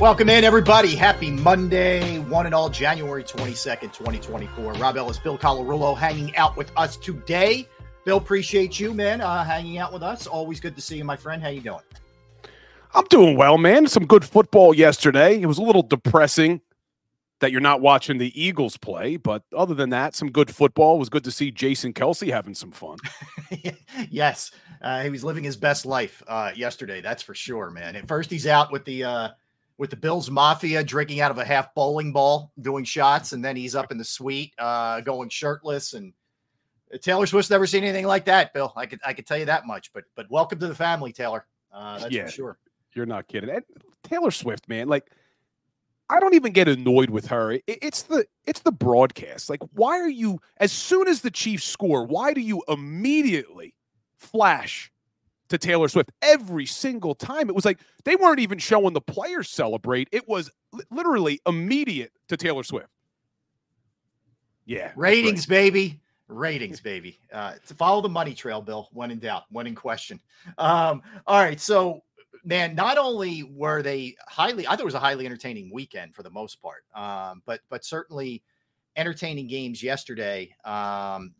Welcome in, everybody. Happy Monday, one and all, January 22nd, 2024. Rob Ellis, Bill Colarulo hanging out with us today. Bill, appreciate you, man, uh, hanging out with us. Always good to see you, my friend. How you doing? I'm doing well, man. Some good football yesterday. It was a little depressing that you're not watching the Eagles play, but other than that, some good football. It was good to see Jason Kelce having some fun. yes, uh, he was living his best life uh, yesterday. That's for sure, man. At first, he's out with the uh, with the Bills Mafia, drinking out of a half bowling ball, doing shots, and then he's up in the suite, uh, going shirtless. And Taylor Swift's never seen anything like that, Bill. I could I could tell you that much. But but welcome to the family, Taylor. Uh, that's Yeah. for sure. You're not kidding. And Taylor Swift, man, like I don't even get annoyed with her. It- it's the it's the broadcast. Like, why are you as soon as the Chiefs score, why do you immediately flash to Taylor Swift every single time? It was like they weren't even showing the players celebrate. It was li- literally immediate to Taylor Swift. Yeah. that's right. Ratings, baby. Ratings, baby. Uh, to follow the money trail, Bill. When in doubt, when in question. Um, all right. So, man, not only were they highly, I thought it was a highly entertaining weekend for the most part, um, but but certainly entertaining games yesterday. Um,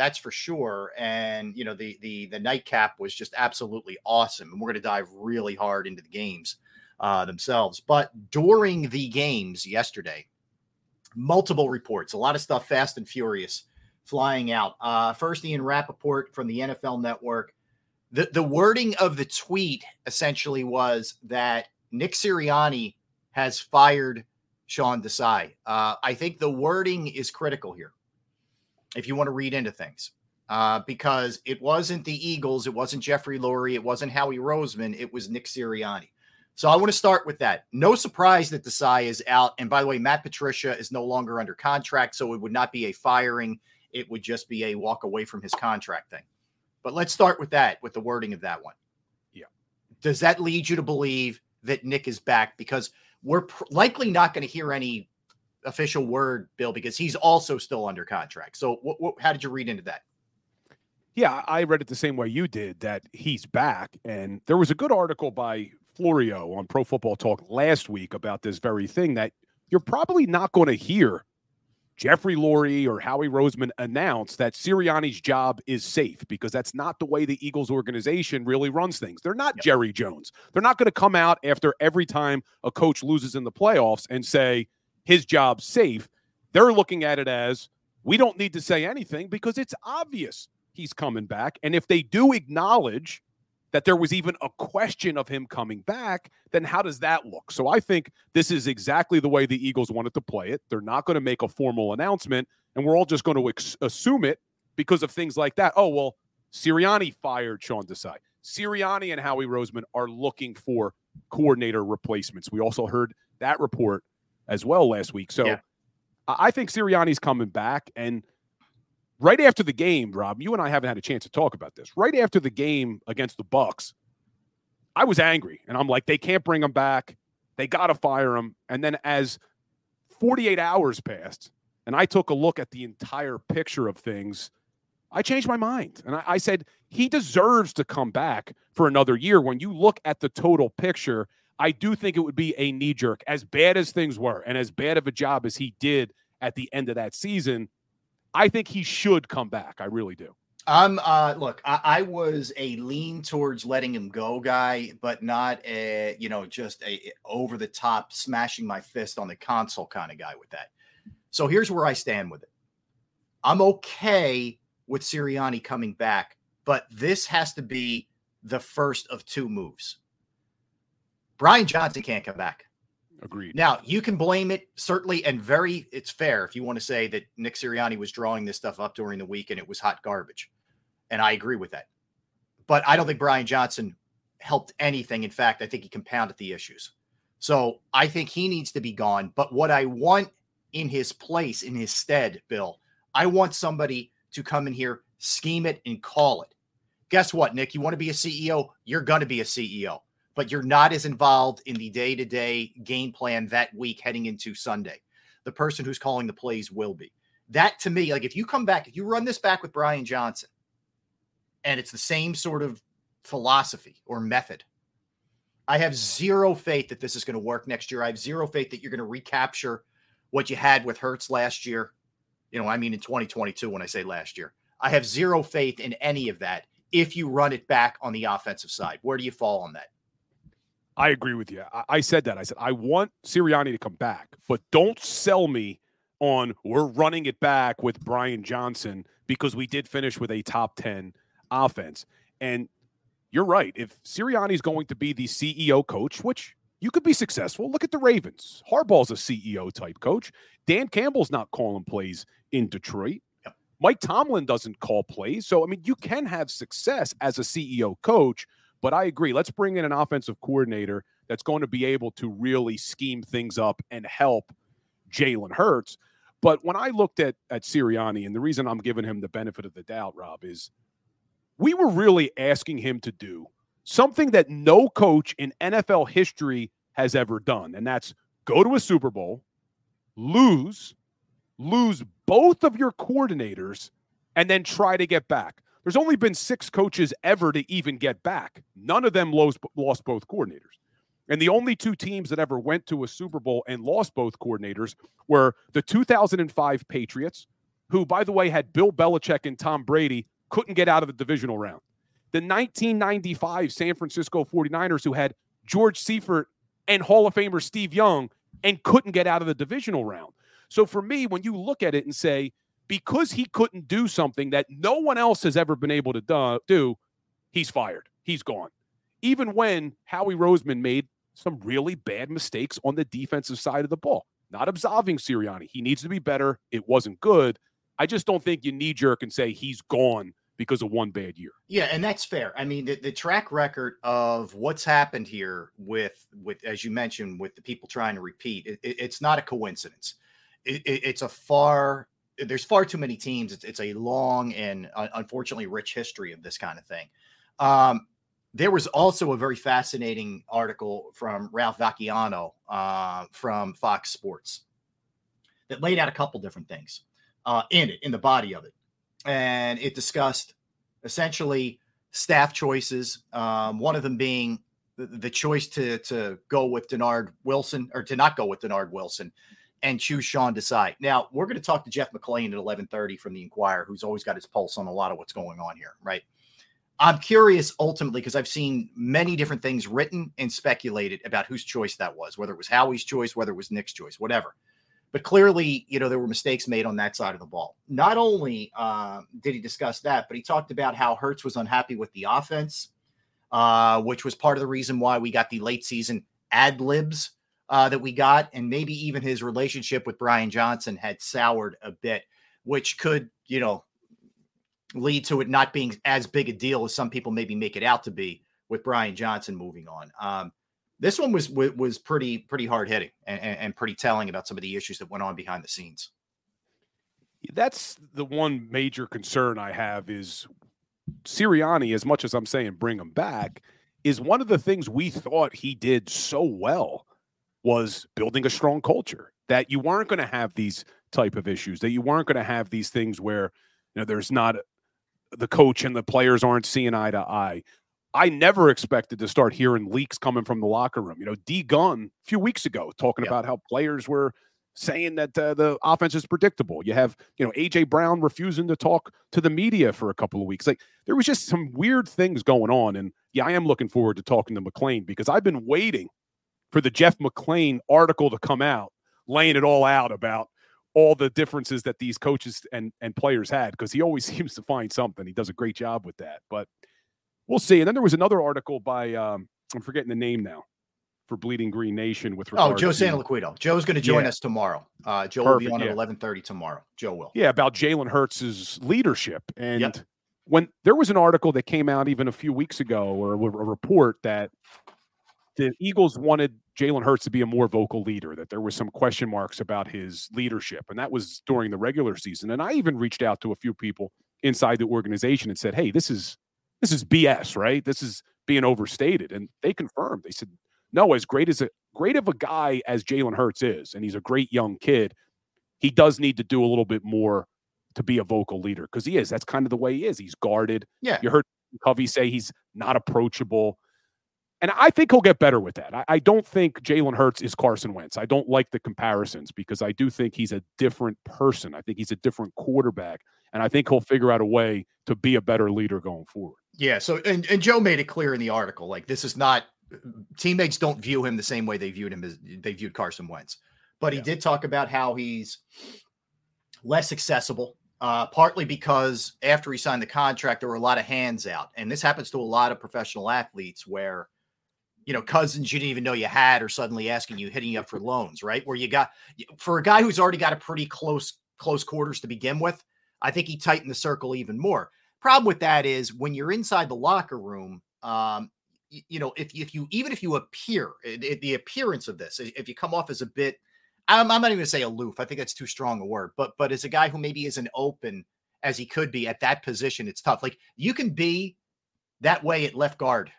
that's for sure. And you know, the the the nightcap was just absolutely awesome. And we're going to dive really hard into the games uh, themselves. But during the games yesterday, multiple reports, a lot of stuff fast and furious flying out. Uh, first, Ian Rapoport from the NFL Network. The, the wording of the tweet essentially was that Nick Sirianni has fired Sean Desai. Uh, I think the wording is critical here if you want to read into things. Uh, because it wasn't the Eagles, it wasn't Jeffrey Lurie, it wasn't Howie Roseman, it was Nick Sirianni. So I want to start with that. No surprise that Desai is out. And by the way, Matt Patricia is no longer under contract, so it would not be a firing. It would just be a walk away from his contract thing. But let's start with that, with the wording of that one. Yeah. Does that lead you to believe that Nick is back? Because we're pr- likely not going to hear any official word, Bill, because he's also still under contract. So, what, what, how did you read into that? Yeah, I read it the same way you did that he's back. And there was a good article by Florio on Pro Football Talk last week about this very thing that you're probably not going to hear Jeffrey Lurie or Howie Roseman announce that Sirianni's job is safe because that's not the way the Eagles organization really runs things. They're not Jerry Jones. They're not going to come out after every time a coach loses in the playoffs and say his job safe. They're looking at it as we don't need to say anything because it's obvious he's coming back. And if they do acknowledge that there was even a question of him coming back, then how does that look? So I think this is exactly the way the Eagles wanted to play it. They're not going to make a formal announcement, and we're all just going to ex- assume it because of things like that. Oh, well, Sirianni fired Sean Desai. Sirianni and Howie Roseman are looking for coordinator replacements. We also heard that report as well last week. So Yeah. I think Sirianni's coming back, and right after the game, Rob, you and I haven't had a chance to talk about this. Right after the game against the Bucks, I was angry, and I'm like, they can't bring him back. They got to fire him. And then as 48 hours passed, and I took a look at the entire picture of things, I changed my mind. And I, I said, he deserves to come back for another year. When you look at the total picture, I do think it would be a knee jerk, as bad as things were, and as bad of a job as he did at the end of that season. I think he should come back. I really do. I'm uh look, I, I, was a lean towards letting him go guy, but not a you know just a over the top smashing my fist on the console kind of guy with that. So here's where I stand with it. I'm okay with Sirianni coming back, but this has to be the first of two moves. Brian Johnson can't come back. Agreed. Now you can blame it certainly, and very it's fair if you want to say that Nick Sirianni was drawing this stuff up during the week and it was hot garbage, and I agree with that. But I don't think Brian Johnson helped anything. In fact, I think he compounded the issues. So I think he needs to be gone. But what I want in his place, in his stead, Bill, I want somebody to come in here, scheme it, and call it. Guess what, Nick? You want to be a CEO? You're going to be a CEO but you're not as involved in the day to day game plan that week heading into Sunday. The person who's calling the plays will be. That to me, like if you come back, if you run this back with Brian Johnson and it's the same sort of philosophy or method, I have zero faith that this is going to work next year. I have zero faith that you're going to recapture what you had with Hurts last year. You know, I mean, in 2022, when I say last year, I have zero faith in any of that if you run it back on the offensive side. Where do you fall on that? I agree with you. I, I said that. I said I want Sirianni to come back, but don't sell me on we're running it back with Brian Johnson because we did finish with a top 10 offense. And you're right. If Sirianni is going to be the CEO coach, which you could be successful, look at the Ravens. Harbaugh's a CEO type coach. Dan Campbell's not calling plays in Detroit. Yep. Mike Tomlin doesn't call plays. So, I mean, you can have success as a CEO coach but I agree. Let's bring in an offensive coordinator that's going to be able to really scheme things up and help Jalen Hurts. But when I looked at at Sirianni, and the reason I'm giving him the benefit of the doubt, Rob, is we were really asking him to do something that no coach in NFL history has ever done, and that's go to a Super Bowl, lose, lose both of your coordinators, and then try to get back. There's only been six coaches ever to even get back. None of them lost, both coordinators. And the only two teams that ever went to a Super Bowl and lost both coordinators were the 2005 Patriots, who, by the way, had Bill Belichick and Tom Brady, couldn't get out of the divisional round. The 1995 San Francisco 49ers, who had George Seifert and Hall of Famer Steve Young and couldn't get out of the divisional round. So for me, when you look at it and say, because he couldn't do something that no one else has ever been able to do, he's fired. He's gone. Even when Howie Roseman made some really bad mistakes on the defensive side of the ball. Not absolving Sirianni. He needs to be better. It wasn't good. I just don't think you knee jerk and say he's gone because of one bad year. Yeah, and that's fair. I mean, the, the track record of what's happened here with with as you mentioned with the people trying to repeat, it, it, it's not a coincidence. It, it's a far there's far too many teams. It's, it's a long and uh, unfortunately rich history of this kind of thing. Um, there was also a very fascinating article from Ralph Vacchiano uh, from Fox Sports that laid out a couple different things uh, in it, in the body of it. And it discussed essentially staff choices, um, one of them being the, the choice to, to go with Dennard Wilson or to not go with Dennard Wilson and choose Sean Desai. Now we're going to talk to Jeff McLane at 11:30 from the Inquirer, who's always got his pulse on a lot of what's going on here, right? I'm curious ultimately because I've seen many different things written and speculated about whose choice that was, whether it was Howie's choice, whether it was Nick's choice, whatever. But clearly, you know, there were mistakes made on that side of the ball. Not only uh, did he discuss that, but he talked about how Hurts was unhappy with the offense, uh, which was part of the reason why we got the late season ad libs uh, that we got, and maybe even his relationship with Brian Johnson had soured a bit, which could, you know, lead to it not being as big a deal as some people maybe make it out to be with Brian Johnson moving on. Um, this one was was pretty pretty hard hitting and, and, pretty telling about some of the issues that went on behind the scenes. That's the one major concern I have is Sirianni, as much as I'm saying bring him back, is one of the things we thought he did so well was building a strong culture that you weren't going to have these type of issues, that you weren't going to have these things where you know there's not the coach and the players aren't seeing eye to eye. I never expected to start hearing leaks coming from the locker room. You know, D Gun a few weeks ago talking yep. about how players were saying that uh, the offense is predictable. You have, you know, AJ Brown refusing to talk to the media for a couple of weeks. Like there was just some weird things going on. And yeah, I am looking forward to talking to McLane because I've been waiting for the Jeff McLane article to come out, laying it all out about all the differences that these coaches and and players had because he always seems to find something. He does a great job with that. But we'll see. And then there was another article by um, I'm forgetting the name now for Bleeding Green Nation with oh Joe Santoliquito. Joe's going to join yeah. us tomorrow. Uh, Joe Perfect, will be on yeah. at 11:30 tomorrow. Joe will. Yeah, about Jalen Hurts' leadership and. Yep. When there was an article that came out even a few weeks ago, or a report that the Eagles wanted Jalen Hurts to be a more vocal leader, that there was some question marks about his leadership. And that was during the regular season. And I even reached out to a few people inside the organization and said, Hey, this is this is BS, right? This is being overstated. And they confirmed. They said, No, as great as a great of a guy as Jalen Hurts is, and he's a great young kid, he does need to do a little bit more to be a vocal leader because he is. That's kind of the way he is. He's guarded. Yeah. You heard Covey say he's not approachable. And I think he'll get better with that. I, I don't think Jalen Hurts is Carson Wentz. I don't like the comparisons because I do think he's a different person. I think he's a different quarterback. And I think he'll figure out a way to be a better leader going forward. Yeah. So, and, and Joe made it clear in the article like, this is not, teammates don't view him the same way they viewed him as they viewed Carson Wentz. But yeah. he did talk about how he's less accessible, uh, partly because after he signed the contract, there were a lot of hands out. And this happens to a lot of professional athletes where you know, cousins you didn't even know you had, or suddenly asking you, hitting you up for loans, right? Where you got for a guy who's already got a pretty close close quarters to begin with, I think he tightened the circle even more. Problem with that is when you're inside the locker room, um, you, you know, if if you even if you appear it, it, the appearance of this, if you come off as a bit, I'm, I'm not even going to say aloof. I think that's too strong a word, but but as a guy who maybe isn't open as he could be at that position, it's tough. Like you can be that way at left guard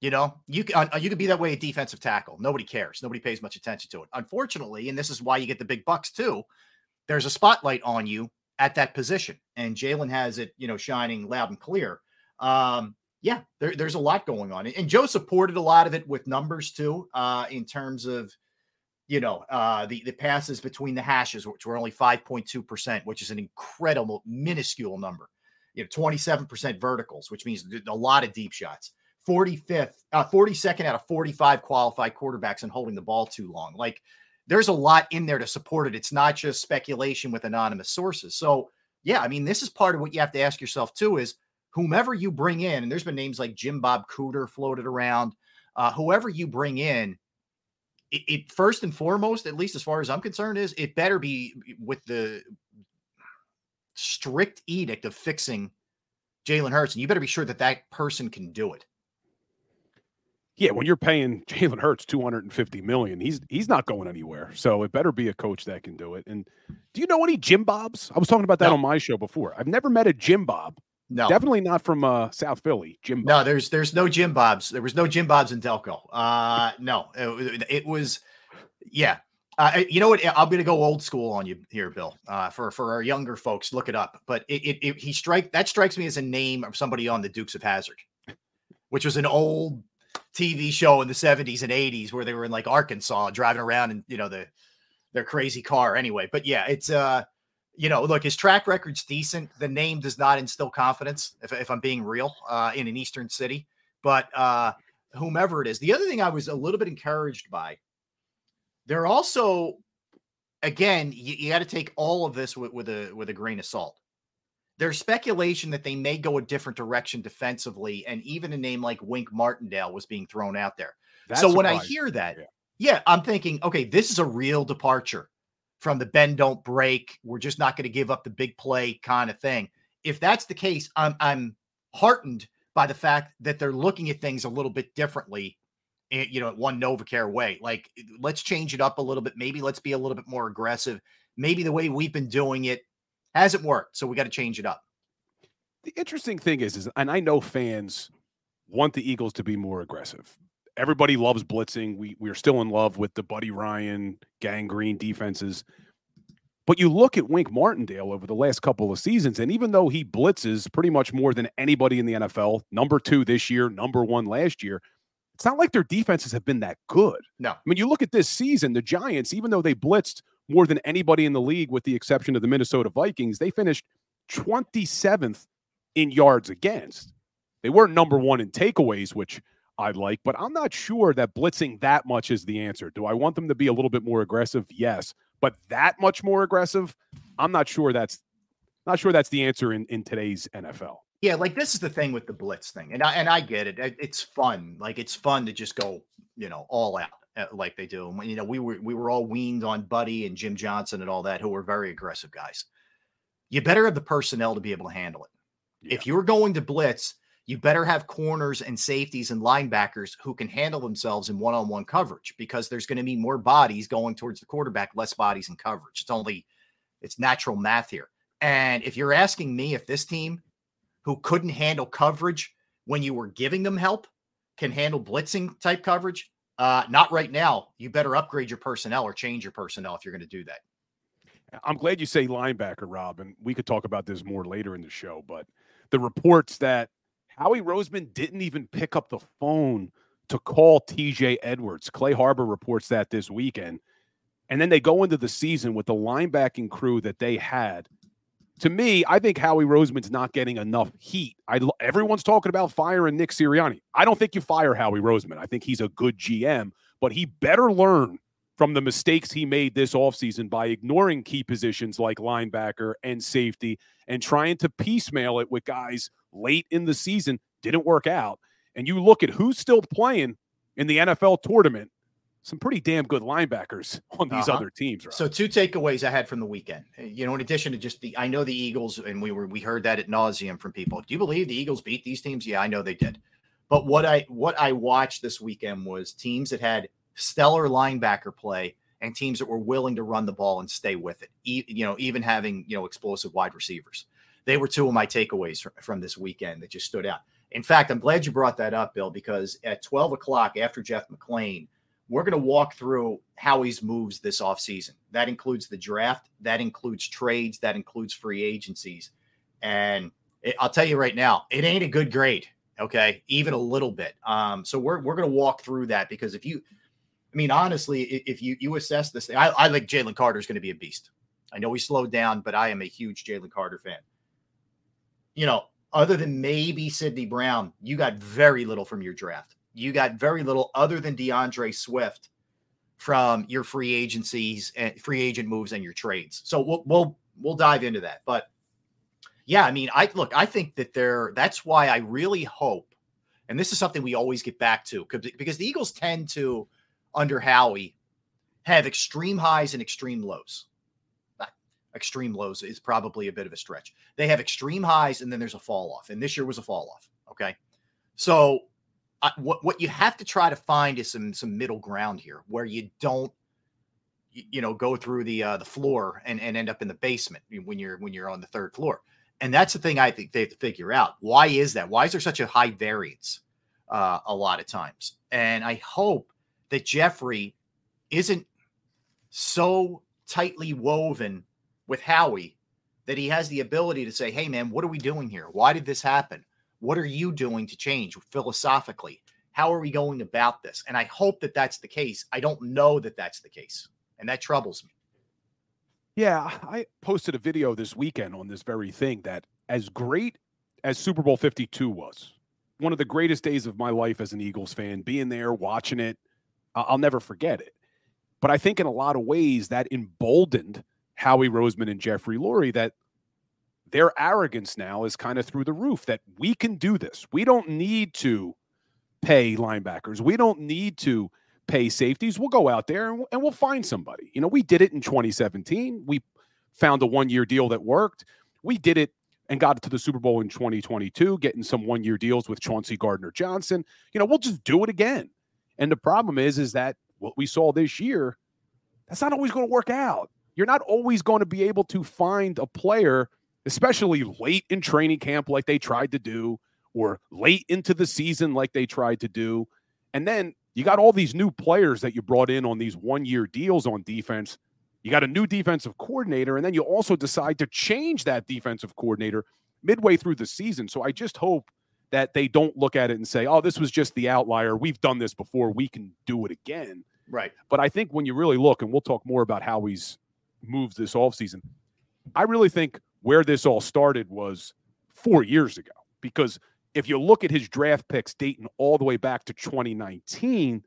you know, you can uh, you could be that way at defensive tackle. Nobody cares. Nobody pays much attention to it. Unfortunately, and this is why you get the big bucks too. There's a spotlight on you at that position, and Jalen has it, you know, shining loud and clear. Um, yeah, there, there's a lot going on, and Joe supported a lot of it with numbers too, uh, in terms of, you know, uh, the the passes between the hashes, which were only 5.2 percent, which is an incredible, minuscule number. You know, 27 percent verticals, which means a lot of deep shots. 45th, uh, 42nd out of 45 qualified quarterbacks and holding the ball too long. Like there's a lot in there to support it. It's not just speculation with anonymous sources. So, yeah, I mean, this is part of what you have to ask yourself too is whomever you bring in, and there's been names like Jim Bob Cooter floated around, uh, whoever you bring in, it, it first and foremost, at least as far as I'm concerned, is it better be with the strict edict of fixing Jalen Hurts, and you better be sure that that person can do it. Yeah, when you're paying Jalen Hurts 250 million, he's he's not going anywhere. So it better be a coach that can do it. And do you know any Jim Bobs? I was talking about that no. on my show before. I've never met a Jim Bob. No, definitely not from uh, South Philly. Jim. Bob. No, there's there's no Jim Bobs. There was no Jim Bobs in Delco. Uh, no, it, it was, yeah. Uh, you know what? I'm going to go old school on you here, Bill. Uh, for for our younger folks, look it up. But it, it, it he strike that strikes me as a name of somebody on the Dukes of Hazzard, which was an old TV show in the 70s and 80s where they were in like Arkansas driving around in, you know, the their crazy car anyway. But yeah, it's uh you know, look, his track record's decent. The name does not instill confidence, if, if I'm being real, uh, in an Eastern city. But uh, whomever it is, the other thing I was a little bit encouraged by, they're also, again, you, you got to take all of this with, with a with a grain of salt there's speculation that they may go a different direction defensively, and even a name like Wink Martindale was being thrown out there. That's so when I hear that, yeah. yeah, I'm thinking, okay, this is a real departure from the bend don't break. We're just not going to give up the big play kind of thing. If that's the case, I'm I'm heartened by the fact that they're looking at things a little bit differently. Eh, you know, one NovaCare way. Like, let's change it up a little bit. Maybe let's be a little bit more aggressive. Maybe the way we've been doing it Hasn't worked, so we got to change it up. The interesting thing is, is and I know fans want the Eagles to be more aggressive. Everybody loves blitzing. We we are still in love with the Buddy Ryan gang green defenses. But you look at Wink Martindale over the last couple of seasons, and even though he blitzes pretty much more than anybody in the NFL, number two this year, number one last year, it's not like their defenses have been that good. No. I mean, you look at this season, the Giants, even though they blitzed more than anybody in the league, with the exception of the Minnesota Vikings, they finished 27th in yards against. They weren't number one in takeaways, which I like, but I'm not sure that blitzing that much is the answer. Do I want them to be a little bit more aggressive? Yes, but that much more aggressive, I'm not sure that's not sure that's the answer in in today's NFL. Yeah, like this is the thing with the blitz thing, and I and I get it. It's fun. Like it's fun to just go, you know, all out Eh, like they do. And, you know, we were we were all weaned on Buddy and Jim Johnson and all that, who were very aggressive guys. You better have the personnel to be able to handle it. Yeah. If you're going to blitz, you better have corners and safeties and linebackers who can handle themselves in one-on-one coverage because there's going to be more bodies going towards the quarterback, less bodies in coverage. It's only it's natural math here. And if you're asking me if this team who couldn't handle coverage when you were giving them help can handle blitzing type coverage, uh, not right now. You better upgrade your personnel or change your personnel if you're going to do that. I'm glad you say linebacker, Rob, and we could talk about this more later in the show. But the reports that Howie Roseman didn't even pick up the phone to call TJ Edwards. Clay Harbor reports that this weekend. And then they go into the season with the linebacking crew that they had. To me, I think Howie Roseman's not getting enough heat. I, everyone's talking about firing Nick Sirianni. I don't think you fire Howie Roseman. I think he's a good GM, but he better learn from the mistakes he made this offseason by ignoring key positions like linebacker and safety and trying to piecemeal it with guys late in the season didn't work out. And you look at who's still playing in the NFL tournament, some pretty damn good linebackers on these uh-huh. other teams. Right? So two takeaways I had from the weekend. Eh, you know, in addition to just the, I know the Eagles, and we were we heard that at nauseum from people. Do you believe the Eagles beat these teams? Yeah, I know they did. But what I what I watched this weekend was teams that had stellar linebacker play and teams that were willing to run the ball and stay with it. E- you know, even having you know explosive wide receivers. They were two of my takeaways from, from this weekend that just stood out. In fact, I'm glad you brought that up, Bill, because at 12 o'clock after Jeff McLane, we're going to walk through Howie's moves this offseason. That includes the draft, that includes trades, that includes free agencies. And it, I'll tell you right now, it ain't a good grade. Okay. Even a little bit. Um, so we're, we're going to walk through that because if you, I mean, honestly, if you, you assess this, I, I think Jalen Carter is going to be a beast. I know he slowed down, but I am a huge Jalen Carter fan you know, other than maybe Sydney Brown, you got very little from your draft. You got very little other than DeAndre Swift from your free agencies and free agent moves and your trades. So we'll we'll we'll dive into that. But yeah, I mean, I look, I think that they're that's why I really hope, and this is something we always get back to because the Eagles tend to, under Howie, have extreme highs and extreme lows extreme lows is probably a bit of a stretch. They have extreme highs and then there's a fall off. And this year was a fall off. Okay. So what, what you have to try to find is some, some middle ground here where you don't, you know, go through the, uh, the floor and, and end up in the basement when you're, when you're on the third floor. And that's the thing I think they have to figure out. Why is that? Why is there such a high variance uh, a lot of times? And I hope that Jeffrey isn't so tightly woven with Howie that he has the ability to say, hey, man, what are we doing here? Why did this happen? What are you doing to change philosophically? How are we going about this? And I hope that that's the case. I don't know that that's the case. And that troubles me. Yeah, I posted a video this weekend on this very thing that as great as Super Bowl 52 was, one of the greatest days of my life as an Eagles fan, being there, watching it, I'll never forget it. But I think in a lot of ways that emboldened Howie Roseman and Jeffrey Lurie that their arrogance now is kind of through the roof that we can do this. We don't need to pay linebackers. We don't need to pay safeties. We'll go out there and, and we'll find somebody. You know, we did it in 2017. We found a one year deal that worked. We did it and got to the Super Bowl in 2022, getting some one year deals with Chauncey Gardner Johnson. You know, we'll just do it again. And the problem is, is that what we saw this year, that's not always going to work out. you're not always going to be able to find a player, especially late in training camp, like they tried to do, or late into the season, like they tried to do. And then you got all these new players that you brought in on these one year deals on defense. You got a new defensive coordinator, and then you also decide to change that defensive coordinator midway through the season. So I just hope that they don't look at it and say, oh, this was just the outlier. We've done this before. We can do it again. Right. But I think when you really look, and we'll talk more about how he's moved this offseason, I really think where this all started was four years ago. Because if you look at his draft picks dating all the way back to 2019,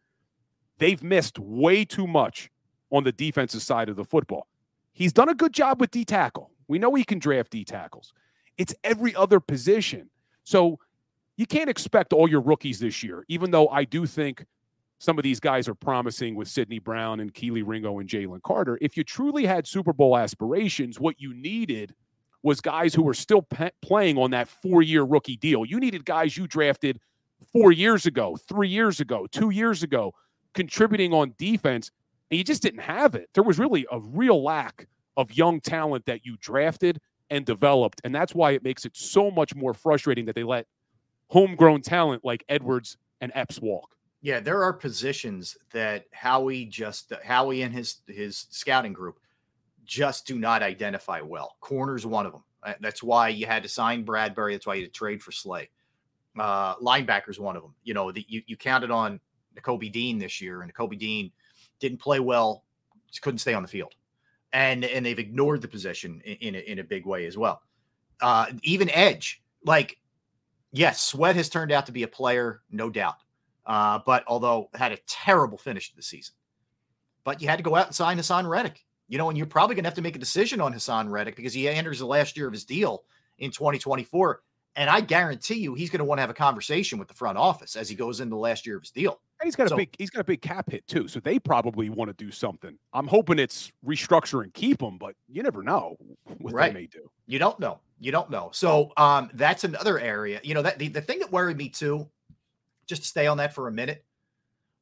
they've missed way too much on the defensive side of the football. He's done a good job with D tackle. We know he can draft D tackles. It's every other position. So you can't expect all your rookies this year, even though I do think some of these guys are promising with Sydney Brown and Kelee Ringo and Jalen Carter. If you truly had Super Bowl aspirations, what you needed was guys who were still pe- playing on that four year rookie deal. You needed guys you drafted four years ago, three years ago, two years ago, contributing on defense, and you just didn't have it. There was really a real lack of young talent that you drafted and developed. And that's why it makes it so much more frustrating that they let homegrown talent like Edwards and Epps walk. Yeah, there are positions that Howie just Howie and his his scouting group just do not identify well. Corner's one of them. Uh, that's why you had to sign Bradberry. That's why you had to trade for Slay. Uh, linebacker's one of them. You know, the, you, you counted on Nakobe Dean this year, and Nakobe Dean didn't play well, just couldn't stay on the field. And and they've ignored the position in, in, a, in a big way as well. Uh, even edge, like, yes, Sweat has turned out to be a player, no doubt. Uh, but although had a terrible finish to the season, but you had to go out and sign Haason Reddick you know, and you're probably going to have to make a decision on Haason Reddick because he enters the last year of his deal in 2024. And I guarantee you, he's going to want to have a conversation with the front office as he goes into the last year of his deal. And he's got So- a big he's got a big cap hit too, so they probably want to do something. I'm hoping it's restructure and keep him, but you never know what Right. they may do. You don't know. You don't know. So um, that's another area. You know that the, the thing that worried me too, just to stay on that for a minute.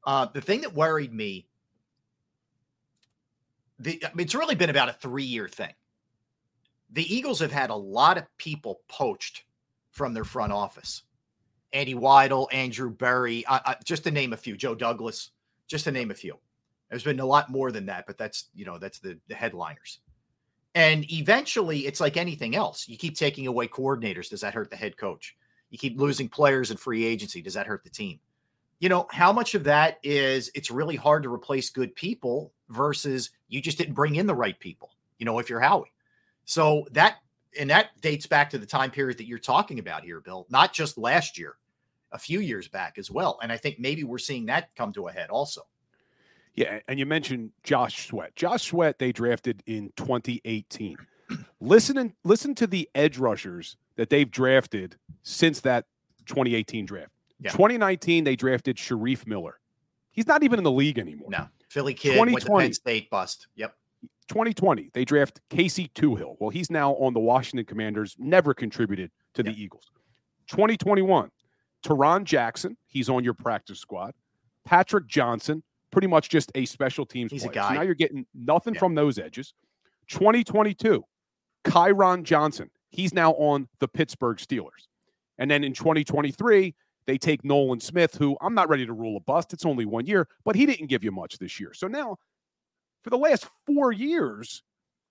Uh, the thing that worried me, the I mean, it's really been about a three year thing. The Eagles have had a lot of people poached from their front office. Andy Weidl, Andrew Berry, uh, uh, just to name a few. Joe Douglas, just to name a few. There's been a lot more than that, but that's you know that's the the headliners. And eventually, it's like anything else. You keep taking away coordinators. Does that hurt the head coach? You keep losing players in free agency. Does that hurt the team? You know, how much of that is it's really hard to replace good people versus you just didn't bring in the right people, you know, if you're Howie. So that, and that dates back to the time period that you're talking about here, Bill, not just last year, a few years back as well. And I think maybe we're seeing that come to a head also. Yeah, and you mentioned Josh Sweat. Josh Sweat they drafted in 2018. listen and listen to the edge rushers that they've drafted since that 2018 draft. Yeah. 2019 they drafted Shareef Miller. He's not even in the league anymore. No, Philly kid, went to 2020. Penn State bust. Yep. 2020 they draft Casey Toohill. Well, he's now on the Washington Commanders, never contributed to the Eagles. 2021 Tarron Jackson, he's on your practice squad. Patrick Johnson, pretty much just a special teams He's a player. So guy. now you're getting nothing Yeah. from those edges. 2022 Kyron Johnson, he's now on the Pittsburgh Steelers. And then in 2023, they take Nolan Smith, who I'm not ready to rule a bust. It's only one year, but he didn't give you much this year. So now, for the last four years,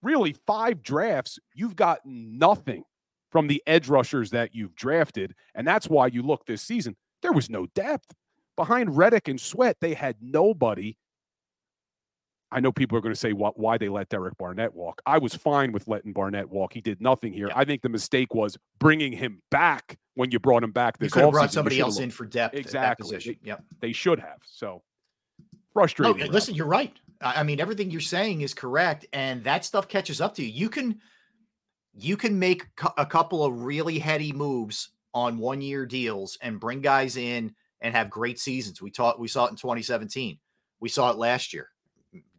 really five drafts, you've gotten nothing from the edge rushers that you've drafted. And that's why you look this season, there was no depth. Behind Reddick and Sweat, they had nobody. I know people are going to say why, why they let Derek Barnett walk. I was fine with letting Barnett walk. He did nothing here. Yeah. I think the mistake was bringing him back when you brought him back You this could have brought somebody else in for depth at that Exactly. position. Yep. They should have. So frustrating. uh, listen, you're right. I I mean, everything you're saying is correct, and that stuff catches up to you. You can, you can make a couple of really heady moves on one year deals and bring guys in and have great seasons. We taught, we saw it in 2017. We saw it last year.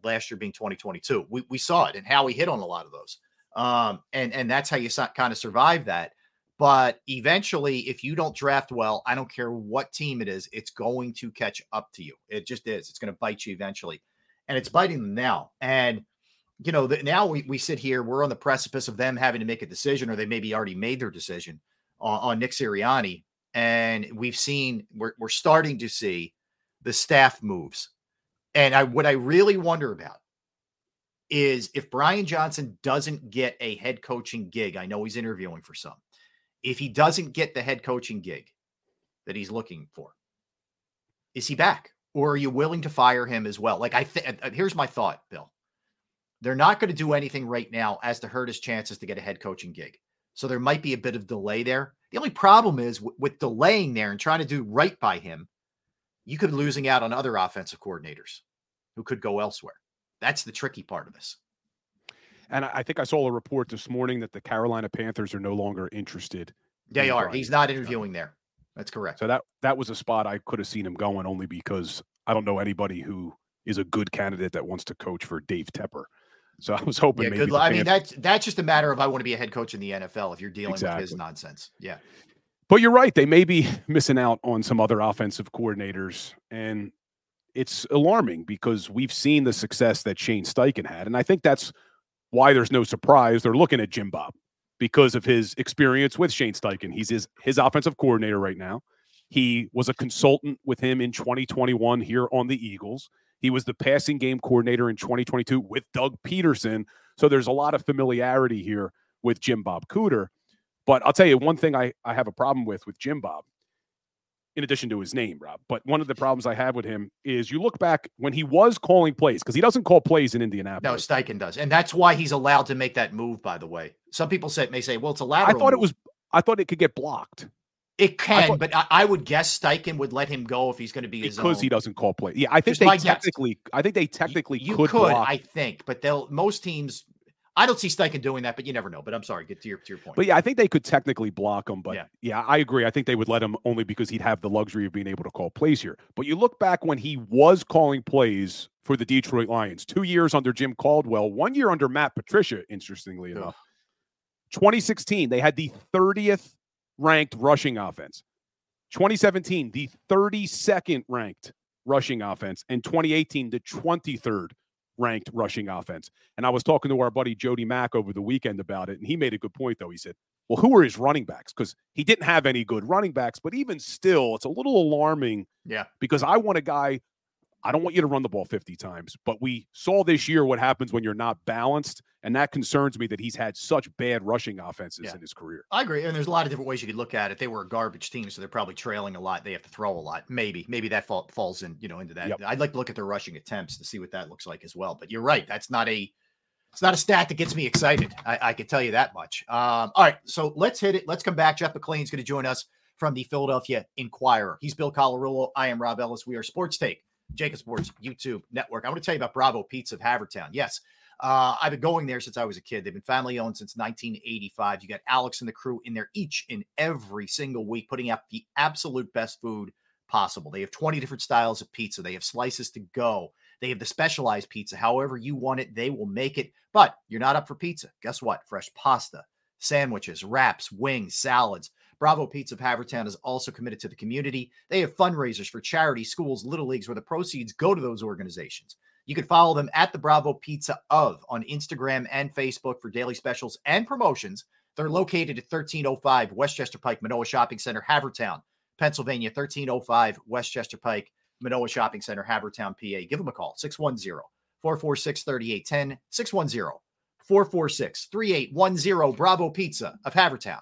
Last year being 2022. We we saw it, and how he hit on a lot of those. Um, and and that's how you kind of survive that. But eventually, if you don't draft well, I don't care what team it is, it's going to catch up to you. It just is. It's going to bite you eventually. And it's biting them now. And you know, the, now we, we sit here, we're on the precipice of them having to make a decision, or they maybe already made their decision on, on Nick Sirianni. And we've seen, we're, we're starting to see the staff moves. And I, what I really wonder about is if Brian Johnson doesn't get a head coaching gig, I know he's interviewing for some. If he doesn't get the head coaching gig that he's looking for, is he back? Or are you willing to fire him as well? Like, I think uh, here's my thought, Bill. They're not going to do anything right now as to hurt his chances to get a head coaching gig. So there might be a bit of delay there. The only problem is w- with delaying there and trying to do right by him, you could be losing out on other offensive coordinators who could go elsewhere. That's the tricky part of this. And I think I saw a report this morning that the Carolina Panthers are no longer interested. They are. He's not interviewing there. That's correct. So that that was a spot I could have seen him going only because I don't know anybody who is a good candidate that wants to coach for Dave Tepper. So I was hoping. Yeah, maybe good. I mean, that's that's just a matter of I want to be a head coach in the NFL. If you're dealing exactly. with his nonsense, yeah. But you're right; they may be missing out on some other offensive coordinators, and it's alarming because we've seen the success that Shane Steichen had, and I think that's why there's no surprise they're looking at Jim Bob because of his experience with Shane Steichen. He's his his offensive coordinator right now. He was a consultant with him in 2021 here on the Eagles. He was the passing game coordinator in 2022 with Doug Pederson. So there's a lot of familiarity here with Jim Bob Cooter. But I'll tell you one thing I, I have a problem with with Jim Bob, in addition to his name, Rob. But one of the problems I have with him is you look back when he was calling plays, because he doesn't call plays in Indianapolis. No, Steichen does. And that's why he's allowed to make that move, by the way. Some people say may say, well, it's a lateral. I thought move. it was I thought it could get blocked. It can, I thought, but I, I, would guess Steichen would let him go if he's going to be his because own. he doesn't call play. Yeah, I think Just they technically, guess. I think they technically you, could. could block. I think, but they'll most teams. I don't see Steichen doing that, but you never know. But I'm sorry, get to your to your point. But yeah, I think they could technically block him. But yeah. yeah, I agree. I think they would let him only because he'd have the luxury of being able to call plays here. But you look back when he was calling plays for the Detroit Lions, two years under Jim Caldwell, one year under Matt Patricia. Interestingly enough, 2016 they had the 30th ranked rushing offense. 2017, the 32nd ranked rushing offense, and 2018, the 23rd ranked rushing offense. And I was talking to our buddy Jody Mack over the weekend about it, and he made a good point, though. He said, Well, who are his running backs? Because he didn't have any good running backs, but even still, it's a little alarming. Yeah. Because I want a guy I don't want you to run the ball 50 times, but we saw this year what happens when you're not balanced. And that concerns me that he's had such bad rushing offenses yeah. in his career. I agree. And there's a lot of different ways you could look at it. They were a garbage team, so they're probably trailing a lot. They have to throw a lot. Maybe, maybe that fall, falls in, you know, into that. Yep. I'd like to look at their rushing attempts to see what that looks like as well. But you're right. That's not a it's not a stat that gets me excited. I, I can tell you that much. Um, all right, so let's hit it. Let's come back. Jeff McLane's going to join us from the Philadelphia Inquirer. He's Bill Colarulo. I am Rob Ellis. We are Sports Take JAKIB Sports YouTube network. I want to tell you about Bravo Pizza of Havertown. Yes, uh, I've been going there since I was a kid. They've been family owned since 1985. You got Alex and the crew in there each and every single week, putting out the absolute best food possible. They have 20 different styles of pizza. They have slices to go. They have the specialized pizza. However you want it, they will make it. But you're not up for pizza. Guess what? Fresh pasta, sandwiches, wraps, wings, salads. Bravo Pizza of Havertown is also committed to the community. They have fundraisers for charity, schools, little leagues, where the proceeds go to those organizations. You can follow them at the Bravo Pizza of on Instagram and Facebook for daily specials and promotions. They're located at 1305 Westchester Pike, Manoa Shopping Center, Havertown, Pennsylvania, 1305 Westchester Pike, Manoa Shopping Center, Havertown, PA. Give them a call, 610 446 3810, 610 446 3810, Bravo Pizza of Havertown.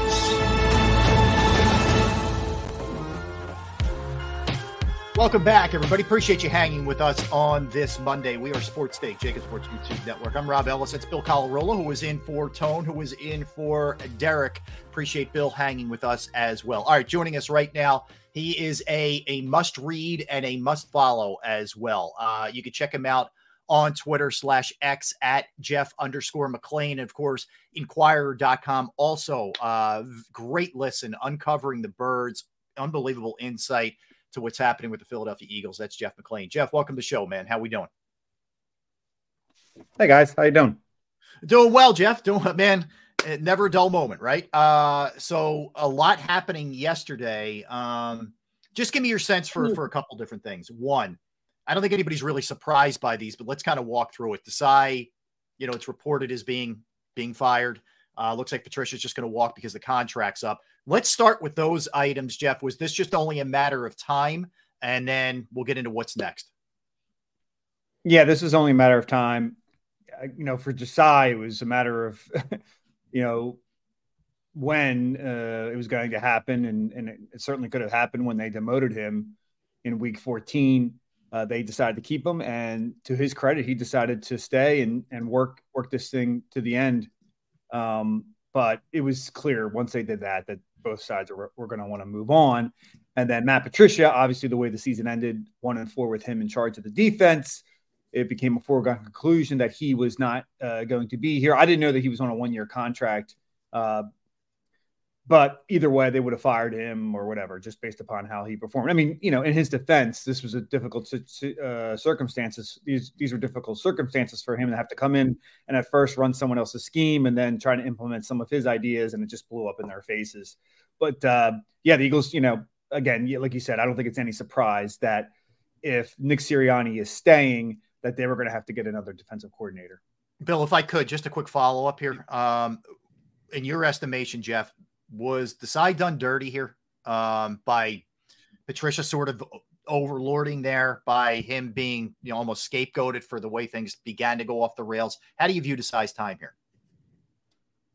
Welcome back, everybody. Appreciate you hanging with us on this Monday. We are Sports Take, JAKIB Sports YouTube Network. I'm Rob Ellis. It's Bill Colarulo, who was in for Tone, who was in for Derek. Appreciate Bill hanging with us as well. All right, joining us right now, he is a, a must read and a must follow as well. Uh, you can check him out on Twitter slash X at Jeff underscore McLane. Of course, Inquirer.com. Also, uh, great listen, uncovering the birds, unbelievable insight to what's happening with the Philadelphia Eagles. That's Jeff McLane. Jeff, welcome to the show, man. How we doing? Hey guys, how you doing? Doing well, Jeff. Doing man. Never a dull moment, right? Uh, so a lot happening yesterday. Um, just give me your sense for for a couple different things. One, I don't think anybody's really surprised by these, but let's kind of walk through it. Desai, you know, it's reported as being being fired. Uh, looks like Patricia's just going to walk because the contract's up. Let's start with those items, Jeff. Was this just only a matter of time? And then we'll get into what's next. Yeah, this is only a matter of time. You know, for Desai, it was a matter of, you know, when uh, it was going to happen. And, and it certainly could have happened when they demoted him in week 14. Uh, they decided to keep him. And to his credit, he decided to stay and, and work, work this thing to the end. Um, but it was clear once they did that, that both sides were, were going to want to move on. And then Matt Patricia, obviously, the way the season ended, one and four with him in charge of the defense, it became a foregone conclusion that he was not uh, going to be here. I didn't know that he was on a one year contract. Uh, but either way, they would have fired him or whatever, just based upon how he performed. I mean, you know, in his defense, this was a difficult uh, circumstances. These these were difficult circumstances for him to have to come in and at first run someone else's scheme and then try to implement some of his ideas, and it just blew up in their faces. But uh, yeah, the Eagles, you know, again, like you said, I don't think it's any surprise that if Nick Sirianni is staying, that they were going to have to get another defensive coordinator. Bill, if I could, just a quick follow up here. Um, in your estimation, Jeff, was Desai done dirty here um, by Patricia sort of overlording there by him being you know almost scapegoated for the way things began to go off the rails. How do you view the Desai's time here?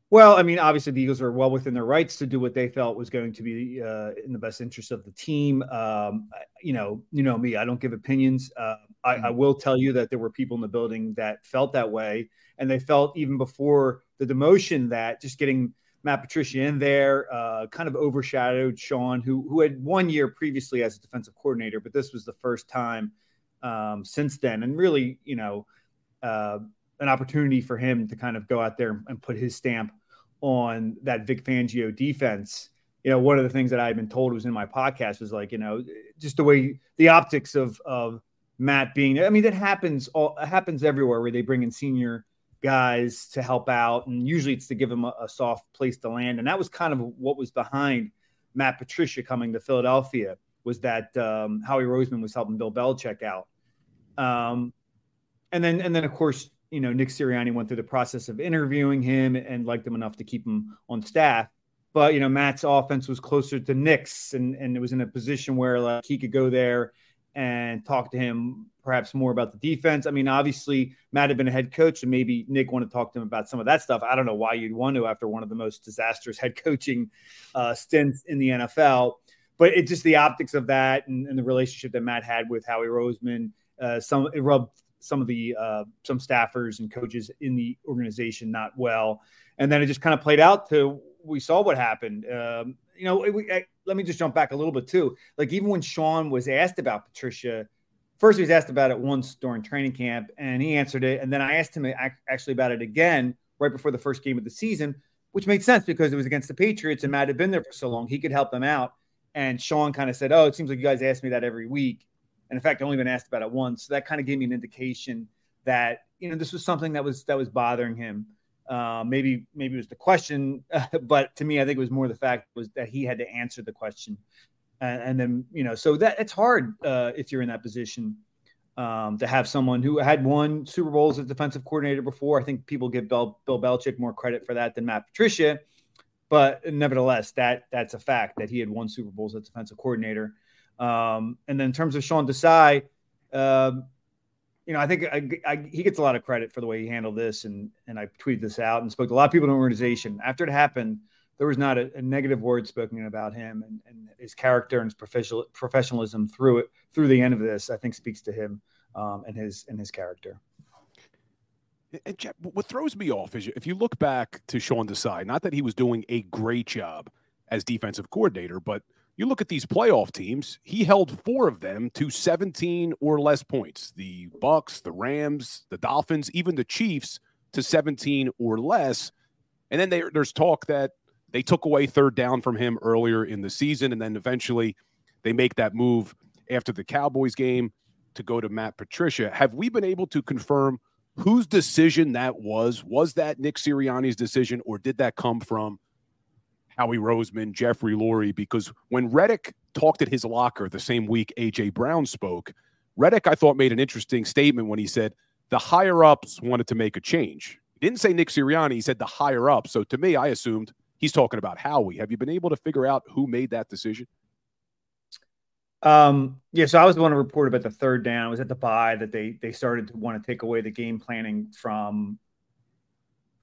Well, I mean, obviously the Eagles are well within their rights to do what they felt was going to be uh, in the best interest of the team. Um, you know, you know me, I don't give opinions. Uh, I, I will tell you that there were people in the building that felt that way, and they felt even before the demotion that just getting Matt Patricia in there uh, kind of overshadowed Sean, who who had one year previously as a defensive coordinator, but this was the first time um, since then, and really, you know, uh, an opportunity for him to kind of go out there and put his stamp on that Vic Fangio defense. You know, one of the things that I had been told was in my podcast was like, you know, just the way the optics of of Matt being I mean, that happens all happens everywhere where they bring in senior guys to help out, and usually it's to give them a, a soft place to land. And that was kind of what was behind Matt Patricia coming to Philadelphia was that um, Howie Roseman was helping Bill Belichick out. Um, and then, and then of course, you know, Nick Sirianni went through the process of interviewing him and liked him enough to keep him on staff. But you know, Matt's offense was closer to Nick's, and and it was in a position where like he could go there and talk to him perhaps more about the defense. I mean, obviously, Matt had been a head coach, and maybe Nick wanted to talk to him about some of that stuff. I don't know why you'd want to after one of the most disastrous head coaching uh, stints in the NFL. But it's just the optics of that and, and the relationship that Matt had with Howie Roseman. Uh, some it rubbed some of the uh, some staffers and coaches in the organization not well, and then it just kind of played out to we saw what happened. Um, you know, we, I, let me just jump back a little bit too. Like even when Sean was asked about Patricia, first he was asked about it once during training camp, and he answered it, and then I asked him actually about it again right before the first game of the season, which made sense because it was against the Patriots, and Matt had been there for so long, he could help them out. And Sean kind of said, "Oh, it seems like you guys ask me that every week." And in fact, I've only been asked about it once. So that kind of gave me an indication that you know this was something that was that was bothering him. Uh, maybe maybe it was the question, but to me, I think it was more the fact was that he had to answer the question, and, and then you know, so that it's hard uh, if you're in that position um, to have someone who had won Super Bowls as defensive coordinator before. I think people give Bill, Bill Belichick more credit for that than Matt Patricia, but nevertheless, that that's a fact that he had won Super Bowls as defensive coordinator. Um, and then in terms of Sean Desai, um, you know, I think I, I, he gets a lot of credit for the way he handled this. And and I tweeted this out and spoke to a lot of people in the organization. After it happened, there was not a, a negative word spoken about him and, and his character and his professional professionalism through it through the end of this. I think speaks to him um, and his and his character. And Jeff, what throws me off is if you look back to Sean Desai, not that he was doing a great job as defensive coordinator, but you look at these playoff teams, he held four of them to 17 or less points. The Bucks, the Rams, the Dolphins, even the Chiefs to 17 or less. And then there's talk that they took away third down from him earlier in the season, and then eventually they make that move after the Cowboys game to go to Matt Patricia. Have we been able to confirm whose decision that was? Was that Nick Sirianni's decision, or did that come from Howie Roseman, Jeffrey Lurie, because when Reddick talked at his locker the same week AJ Brown spoke, Reddick, I thought, made an interesting statement when he said the higher ups wanted to make a change. He didn't say Nick Sirianni, he said the higher up. So to me, I assumed he's talking about Howie. Have you been able to figure out who made that decision? Um, yeah, so I was the one to report about the third down. It was at the bye that they they started to want to take away the game planning from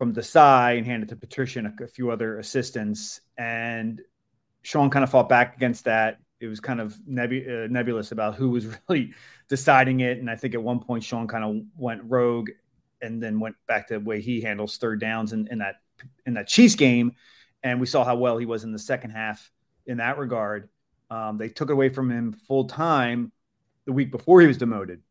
from Desai and handed to Patricia and a, a few other assistants. And Sean kind of fought back against that. It was kind of nebu- uh, nebulous about who was really deciding it. And I think at one point Sean kind of went rogue and then went back to the way he handles third downs in, in that in that Chiefs game. And we saw how well he was in the second half in that regard. Um, they took away from him full time the week before he was demoted.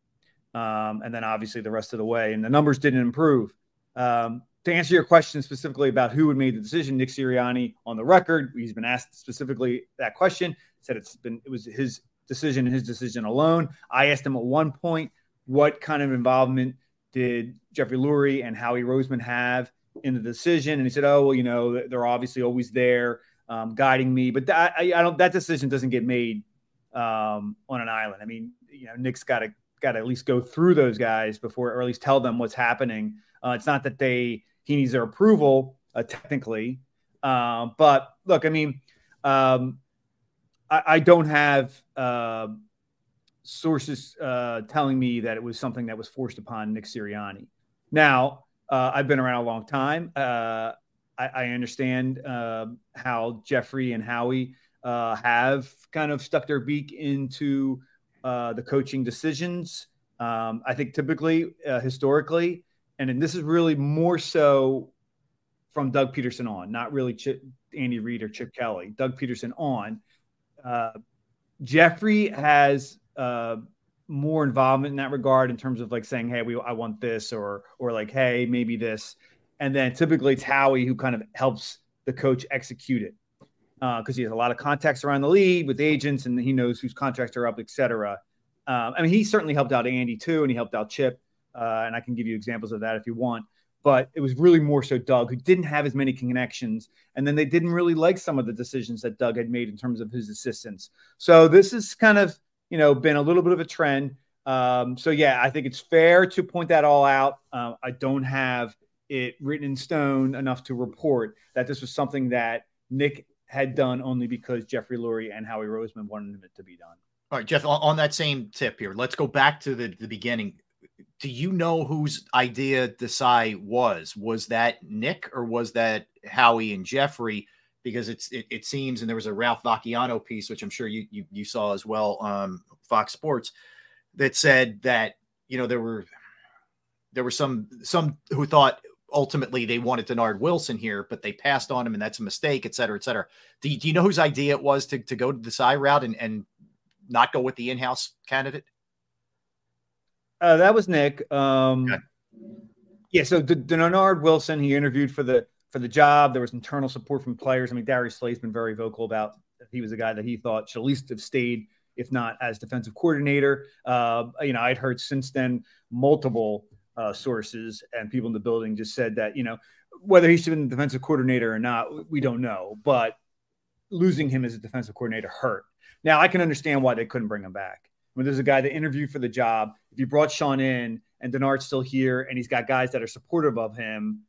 Um, and then obviously the rest of the way, and the numbers didn't improve. Um, to answer your question specifically about who had made the decision, Nick Sirianni on the record, he's been asked specifically that question, said it's been it was his decision, his decision alone. I asked him at one point what kind of involvement did Jeffrey Lurie and Howie Roseman have in the decision, and he said, "Oh, well, you know, they're obviously always there um, guiding me, but that, I, I, don't. That decision doesn't get made um, on an island. I mean, you know, Nick's got to got to at least go through those guys before, or at least tell them what's happening. Uh, it's not that they he needs their approval uh, technically. Uh, but look, I mean, um, I, I, don't have uh, sources uh, telling me that it was something that was forced upon Nick Sirianni. Now, uh, I've been around a long time. Uh, I, I, understand how Jeffrey and Howie have kind of stuck their beak into the coaching decisions Um, I think typically, uh, historically, and, this is really more so from Doug Pederson on, not really Chip, Andy Reid or Chip Kelly. Doug Pederson on. Uh, Jeffrey has uh, more involvement in that regard in terms of like saying, "Hey, we I want this," or or like, "Hey, maybe this," and then typically it's Howie who kind of helps the coach execute it because uh, he has a lot of contacts around the league with agents and he knows whose contracts are up, et cetera. Um, I mean, he certainly helped out Andy too, and he helped out Chip, uh, and I can give you examples of that if you want. But it was really more so Doug, who didn't have as many connections, and then they didn't really like some of the decisions that Doug had made in terms of his assistants. So this has kind of, you know, been a little bit of a trend. Um, so yeah, I think it's fair to point that all out. Uh, I don't have it written in stone enough to report that this was something that Nick had done only because Jeffrey Lurie and Howie Roseman wanted it to be done. All right, Jeff, on that same tip here, let's go back to the, the beginning. Do you know whose idea Desai was? Was that Nick or was that Howie and Jeffrey? Because it's it, it seems, and there was a Ralph Vacchiano piece, which I'm sure you you, you saw as well, um, Fox Sports, that said that you know there were there were some some who thought ultimately they wanted Dennard Wilson here, but they passed on him, and that's a mistake, et cetera, et cetera. Do you, do you know whose idea it was to, to go to the side route and, and not go with the in-house candidate? Uh, that was Nick. Um, okay. Yeah, so D- Dennard Wilson, he interviewed for the for the job. There was internal support from players. I mean, Darius Slay's been very vocal about he was a guy that he thought should at least have stayed, if not as defensive coordinator. Uh, you know, I'd heard since then multiple uh, sources and people in the building just said that you know whether he should have been the defensive coordinator or not, we don't know. But losing him as a defensive coordinator hurt. Now I can understand why they couldn't bring him back. When there's a guy that interviewed for the job, if you brought Sean in and Dennard's still here and he's got guys that are supportive of him,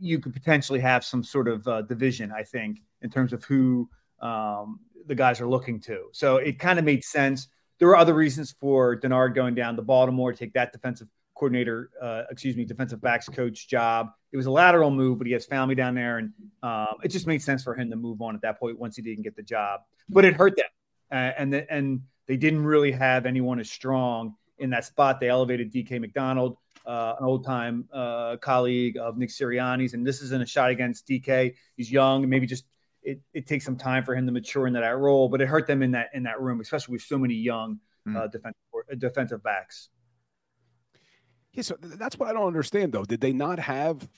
you could potentially have some sort of uh, division. I think in terms of who um, the guys are looking to. So it kind of made sense. There were other reasons for Dennard going down to Baltimore take that defensive coordinator, uh, excuse me, defensive backs coach job. It was a lateral move, but he has family down there, and um, it just made sense for him to move on at that point once he didn't get the job. But it hurt them, uh, and the, and they didn't really have anyone as strong in that spot. They elevated DK McDonald, uh, an old time uh, colleague of Nick Sirianni's, and this isn't a shot against DK. He's young, maybe just it, it takes some time for him to mature into that role, but it hurt them in that in that room, especially with so many young mm. uh, defensive defensive backs. Yeah, so that's what I don't understand though. Did they not have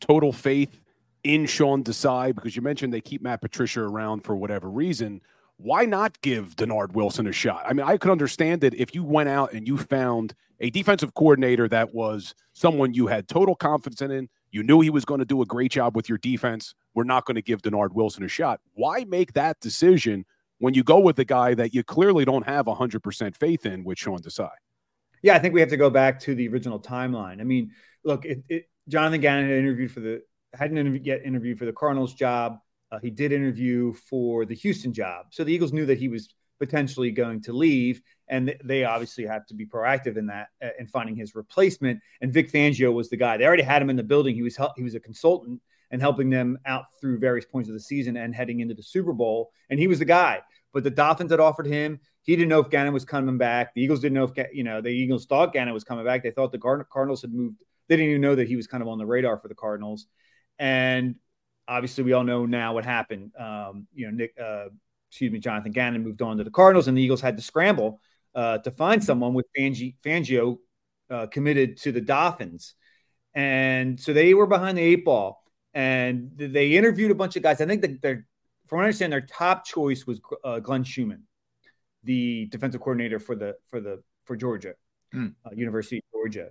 total faith in Sean Desai? Because you mentioned they keep Matt Patricia around for whatever reason. Why not give Dennard Wilson a shot? I mean, I could understand it if you went out and you found a defensive coordinator that was someone you had total confidence in. You knew he was going to do a great job with your defense. We're not going to give Dennard Wilson a shot. Why make that decision when you go with the guy that you clearly don't have 100% faith in with Sean Desai? Yeah, I think we have to go back to the original timeline. I mean, look, it, it, Jonathan Gannon had interviewed for the hadn't yet interviewed for the Cardinals job. Uh, he did interview for the Houston job, so the Eagles knew that he was potentially going to leave, and they obviously have to be proactive in that uh, in finding his replacement. And Vic Fangio was the guy. They already had him in the building. He was he was a consultant and helping them out through various points of the season and heading into the Super Bowl. And he was the guy. But the Dolphins had offered him. He didn't know if Gannon was coming back. The Eagles didn't know if you know the Eagles thought Gannon was coming back. They thought the Cardinals had moved. They didn't even know that he was kind of on the radar for the Cardinals. And obviously, we all know now what happened. Um, you know, Nick, uh, excuse me, Jonathan Gannon moved on to the Cardinals, and the Eagles had to scramble uh, to find someone with Fangio, Fangio uh, committed to the Dolphins. And so they were behind the eight ball, and they interviewed a bunch of guys. I think that they're, from what I understand, their top choice was uh, Glenn Schumann the defensive coordinator for the for the for Georgia, mm. uh, University of Georgia,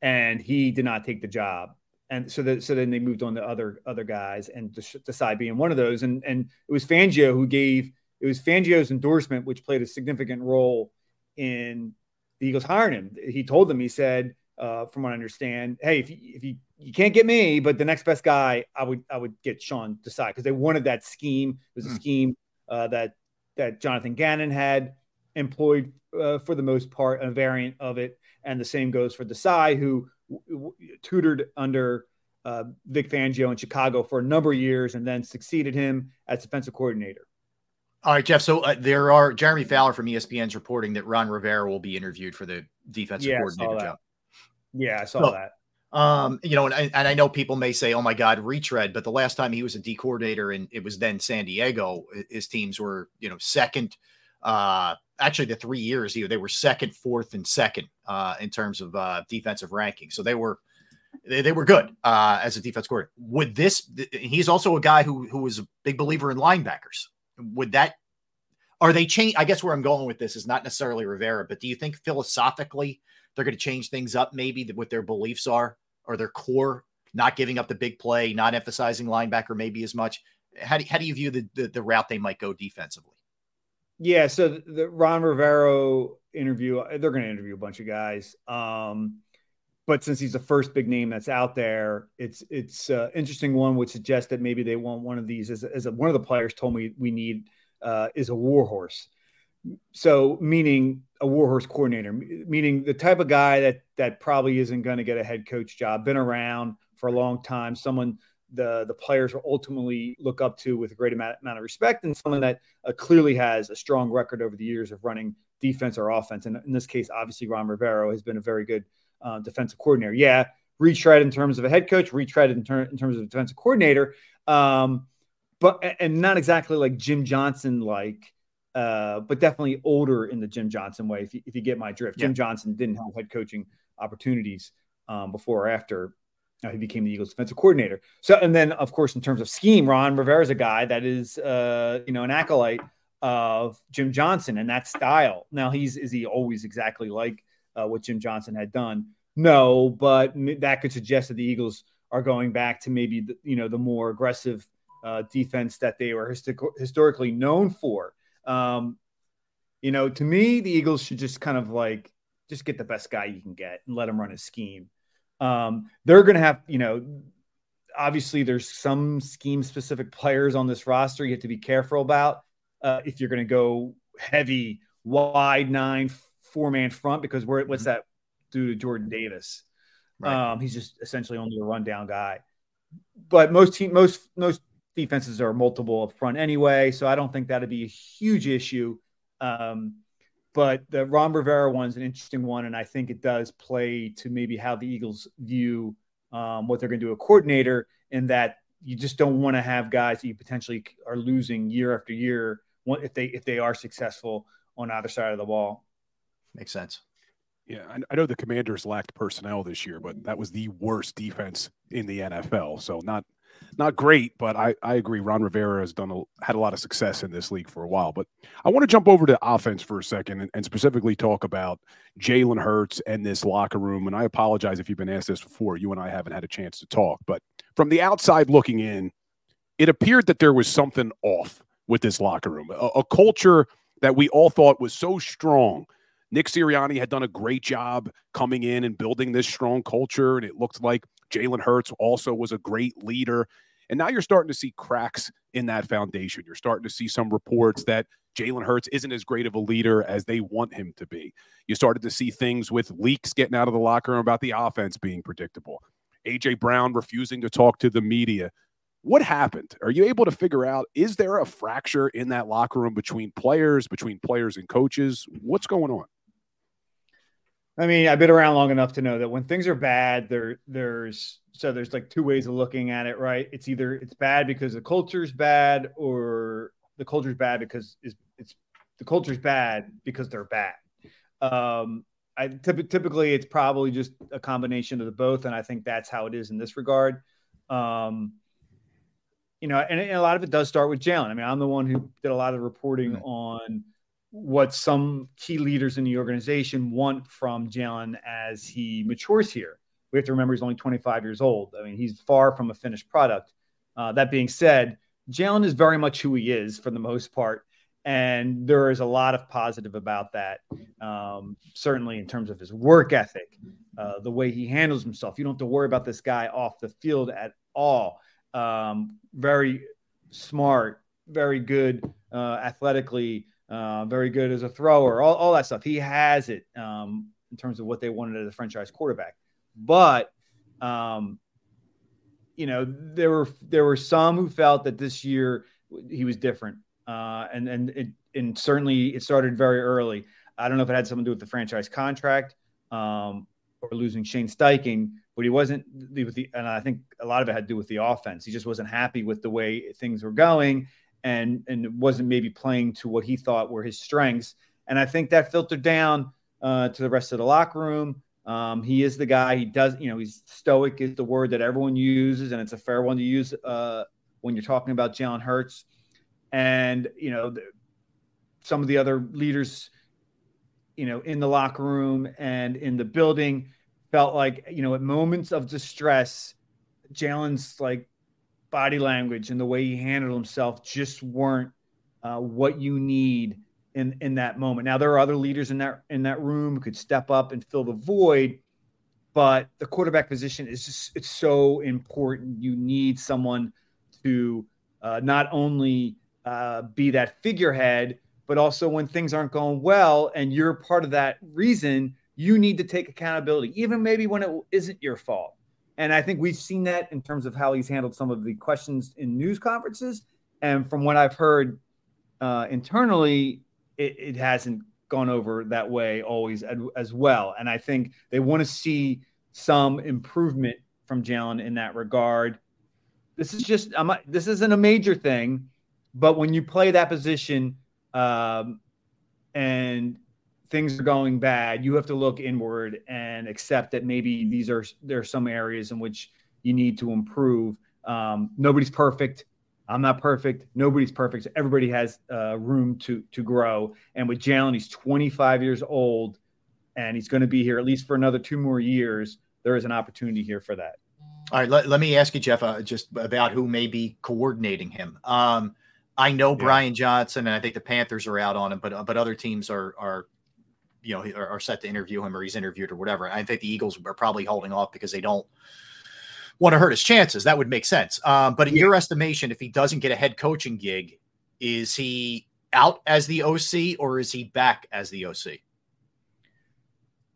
and he did not take the job. And so that so then they moved on to other other guys, and Desai being one of those. And and it was Fangio who gave it was Fangio's endorsement, which played a significant role in the Eagles hiring him. He told them, he said, uh, from what I understand, hey, if you, if you you can't get me, but the next best guy, I would I would get Sean Desai because they wanted that scheme. It was a mm. scheme uh, that that Jonathan Gannon had employed uh, for the most part, a variant of it. And the same goes for Desai, who w- w- tutored under uh, Vic Fangio in Chicago for a number of years and then succeeded him as defensive coordinator. All right, Jeff. So uh, there are Jeremy Fowler from ESPN's reporting that Ron Rivera will be interviewed for the defensive Yeah, coordinator job. Yeah, I saw So, that. Um, you know, and, I- and I know people may say, "Oh my God, retread," but the last time he was a D coordinator, and it was then San Diego, his teams were, you know, second. Uh, actually, the three years he- they were second, fourth, and second uh, in terms of uh, defensive ranking. So they were they, they were good uh, as a defense coordinator. Would this? th- He's also a guy who who was a big believer in linebackers. Would that? Are they change? I guess where I'm going with this is not necessarily Rivera, but do you think philosophically they're going to change things up? Maybe what their beliefs are or their core, not giving up the big play, not emphasizing linebacker maybe as much. How do, how do you view the, the the route they might go defensively? Yeah, so the, the Ron Rivera interview, uh, they're going to interview a bunch of guys. Um, but since he's the first big name that's out there, it's it's uh, interesting. One would suggest that maybe they want one of these. As, as one of the players told me, we need uh, is a warhorse. So meaning a warhorse coordinator, meaning the type of guy that that probably isn't going to get a head coach job, been around for a long time, someone the the players will ultimately look up to with a great amount, amount of respect, and someone that uh, clearly has a strong record over the years of running defense or offense. And in this case, obviously, Ron Rivera has been a very good uh, defensive coordinator. Yeah, retread in terms of a head coach, retread in, ter- in terms of a defensive coordinator, um, but and not exactly like Jim Johnson like. Uh, but definitely older in the Jim Johnson way. If you, if you get my drift, Jim Johnson didn't have head coaching opportunities um, before or after he became the Eagles defensive coordinator. So, and then of course, in terms of scheme, Ron Rivera is a guy that is, uh, you know, an acolyte of Jim Johnson and that style. Now, he's is he always exactly like uh, what Jim Johnson had done? No, but that could suggest that the Eagles are going back to maybe the, you know the more aggressive uh, defense that they were histo- historically known for. Um, you know, to me, the Eagles should just kind of like just get the best guy you can get and let him run his scheme. Um, they're going to have, you know, obviously there's some scheme specific players on this roster you have to be careful about uh, if you're going to go heavy, wide nine, four man front because we're, what's that do to Jordan Davis? Um, he's just essentially only a rundown guy. But most team, most most defenses are multiple up front anyway, so I don't think that'd be a huge issue. Um, but the Ron Rivera one's an interesting one, and I think it does play to maybe how the Eagles view um, what they're going to do a coordinator, in that you just don't want to have guys that you potentially are losing year after year if they if they are successful on either side of the ball. Makes sense. Yeah, I, I know the Commanders lacked personnel this year, but that was the worst defense in the NFL. So not not great, but I, I agree. Ron Rivera has done a, had a lot of success in this league for a while. But I want to jump over to offense for a second and, and specifically talk about Jalen Hurts and this locker room. And I apologize if you've been asked this before. You and I haven't had a chance to talk, but from the outside looking in, it appeared that there was something off with this locker room, a, a culture that we all thought was so strong. Nick Sirianni had done a great job coming in and building this strong culture, and it looked like Jalen Hurts also was a great leader. And now you're starting to see cracks in that foundation. You're starting to see some reports that Jalen Hurts isn't as great of a leader as they want him to be. You started to see things with leaks getting out of the locker room about the offense being predictable. AJ Brown refusing to talk to the media. What happened? Are you able to figure out is there a fracture in that locker room between players, between players and coaches? What's going on? I mean, I've been around long enough to know that when things are bad, there there's so there's like two ways of looking at it, right? It's either it's bad because the culture's bad, or the culture's bad because it's, it's the culture's bad because they're bad. Um, I typ- typically it's probably just a combination of the both, and I think that's how it is in this regard. Um, you know, and, and a lot of it does start with Jalen. I mean, I'm the one who did a lot of reporting on what some key leaders in the organization want from Jalen as he matures here. We have to remember he's only 25 years old. I mean, he's far from a finished product. Uh, that being said, Jalen is very much who he is for the most part. And there is a lot of positive about that, um, certainly in terms of his work ethic, uh, the way he handles himself. You don't have to worry about this guy off the field at all. Um, very smart, very good uh, athletically, uh, very good as a thrower, all, all that stuff. He has it um, in terms of what they wanted as a franchise quarterback. But um, you know, there were there were some who felt that this year he was different. uh, and and it and certainly it started very early. I don't know if it had something to do with the franchise contract um, or losing Shane Steichen, but he wasn't with the. And I think a lot of it had to do with the offense. He just wasn't happy with the way things were going, and and wasn't maybe playing to what he thought were his strengths. And I think that filtered down uh, to the rest of the locker room. Um, he is the guy. He does, you know, he's stoic is the word that everyone uses, and it's a fair one to use uh, when you're talking about Jalen Hurts. And you know, the, some of the other leaders, you know, in the locker room and in the building felt like, you know, at moments of distress, Jalen's like body language and the way he handled himself just weren't uh, what you need in in that moment. Now there are other leaders in that in that room who could step up and fill the void, but the quarterback position is just it's so important. You need someone to uh, not only uh, be that figurehead, but also when things aren't going well and you're part of that reason, you need to take accountability, even maybe when it isn't your fault. And I think we've seen that in terms of how he's handled some of the questions in news conferences. And from what I've heard uh, internally, it, it hasn't gone over that way always as, well. And I think they want to see some improvement from Jalen in that regard. This is just I'm, this isn't a major thing, but when you play that position um, and things are going bad, you have to look inward and accept that maybe these are there are some areas in which you need to improve. Um, nobody's perfect. I'm not perfect. Nobody's perfect. Everybody has uh, room to to grow. And with Jalen, he's 25 years old, and he's going to be here at least for another two more years. There is an opportunity here for that. All right, let, let me ask you, Jeff, uh, just about who may be coordinating him. Um, I know yeah. Brian Johnson, and I think the Panthers are out on him, but but other teams are are you know are, are set to interview him or he's interviewed or whatever. I think the Eagles are probably holding off because they don't want to hurt his chances. That would make sense. Um, but in yeah. your estimation, if he doesn't get a head coaching gig, is he out as the OC or is he back as the OC?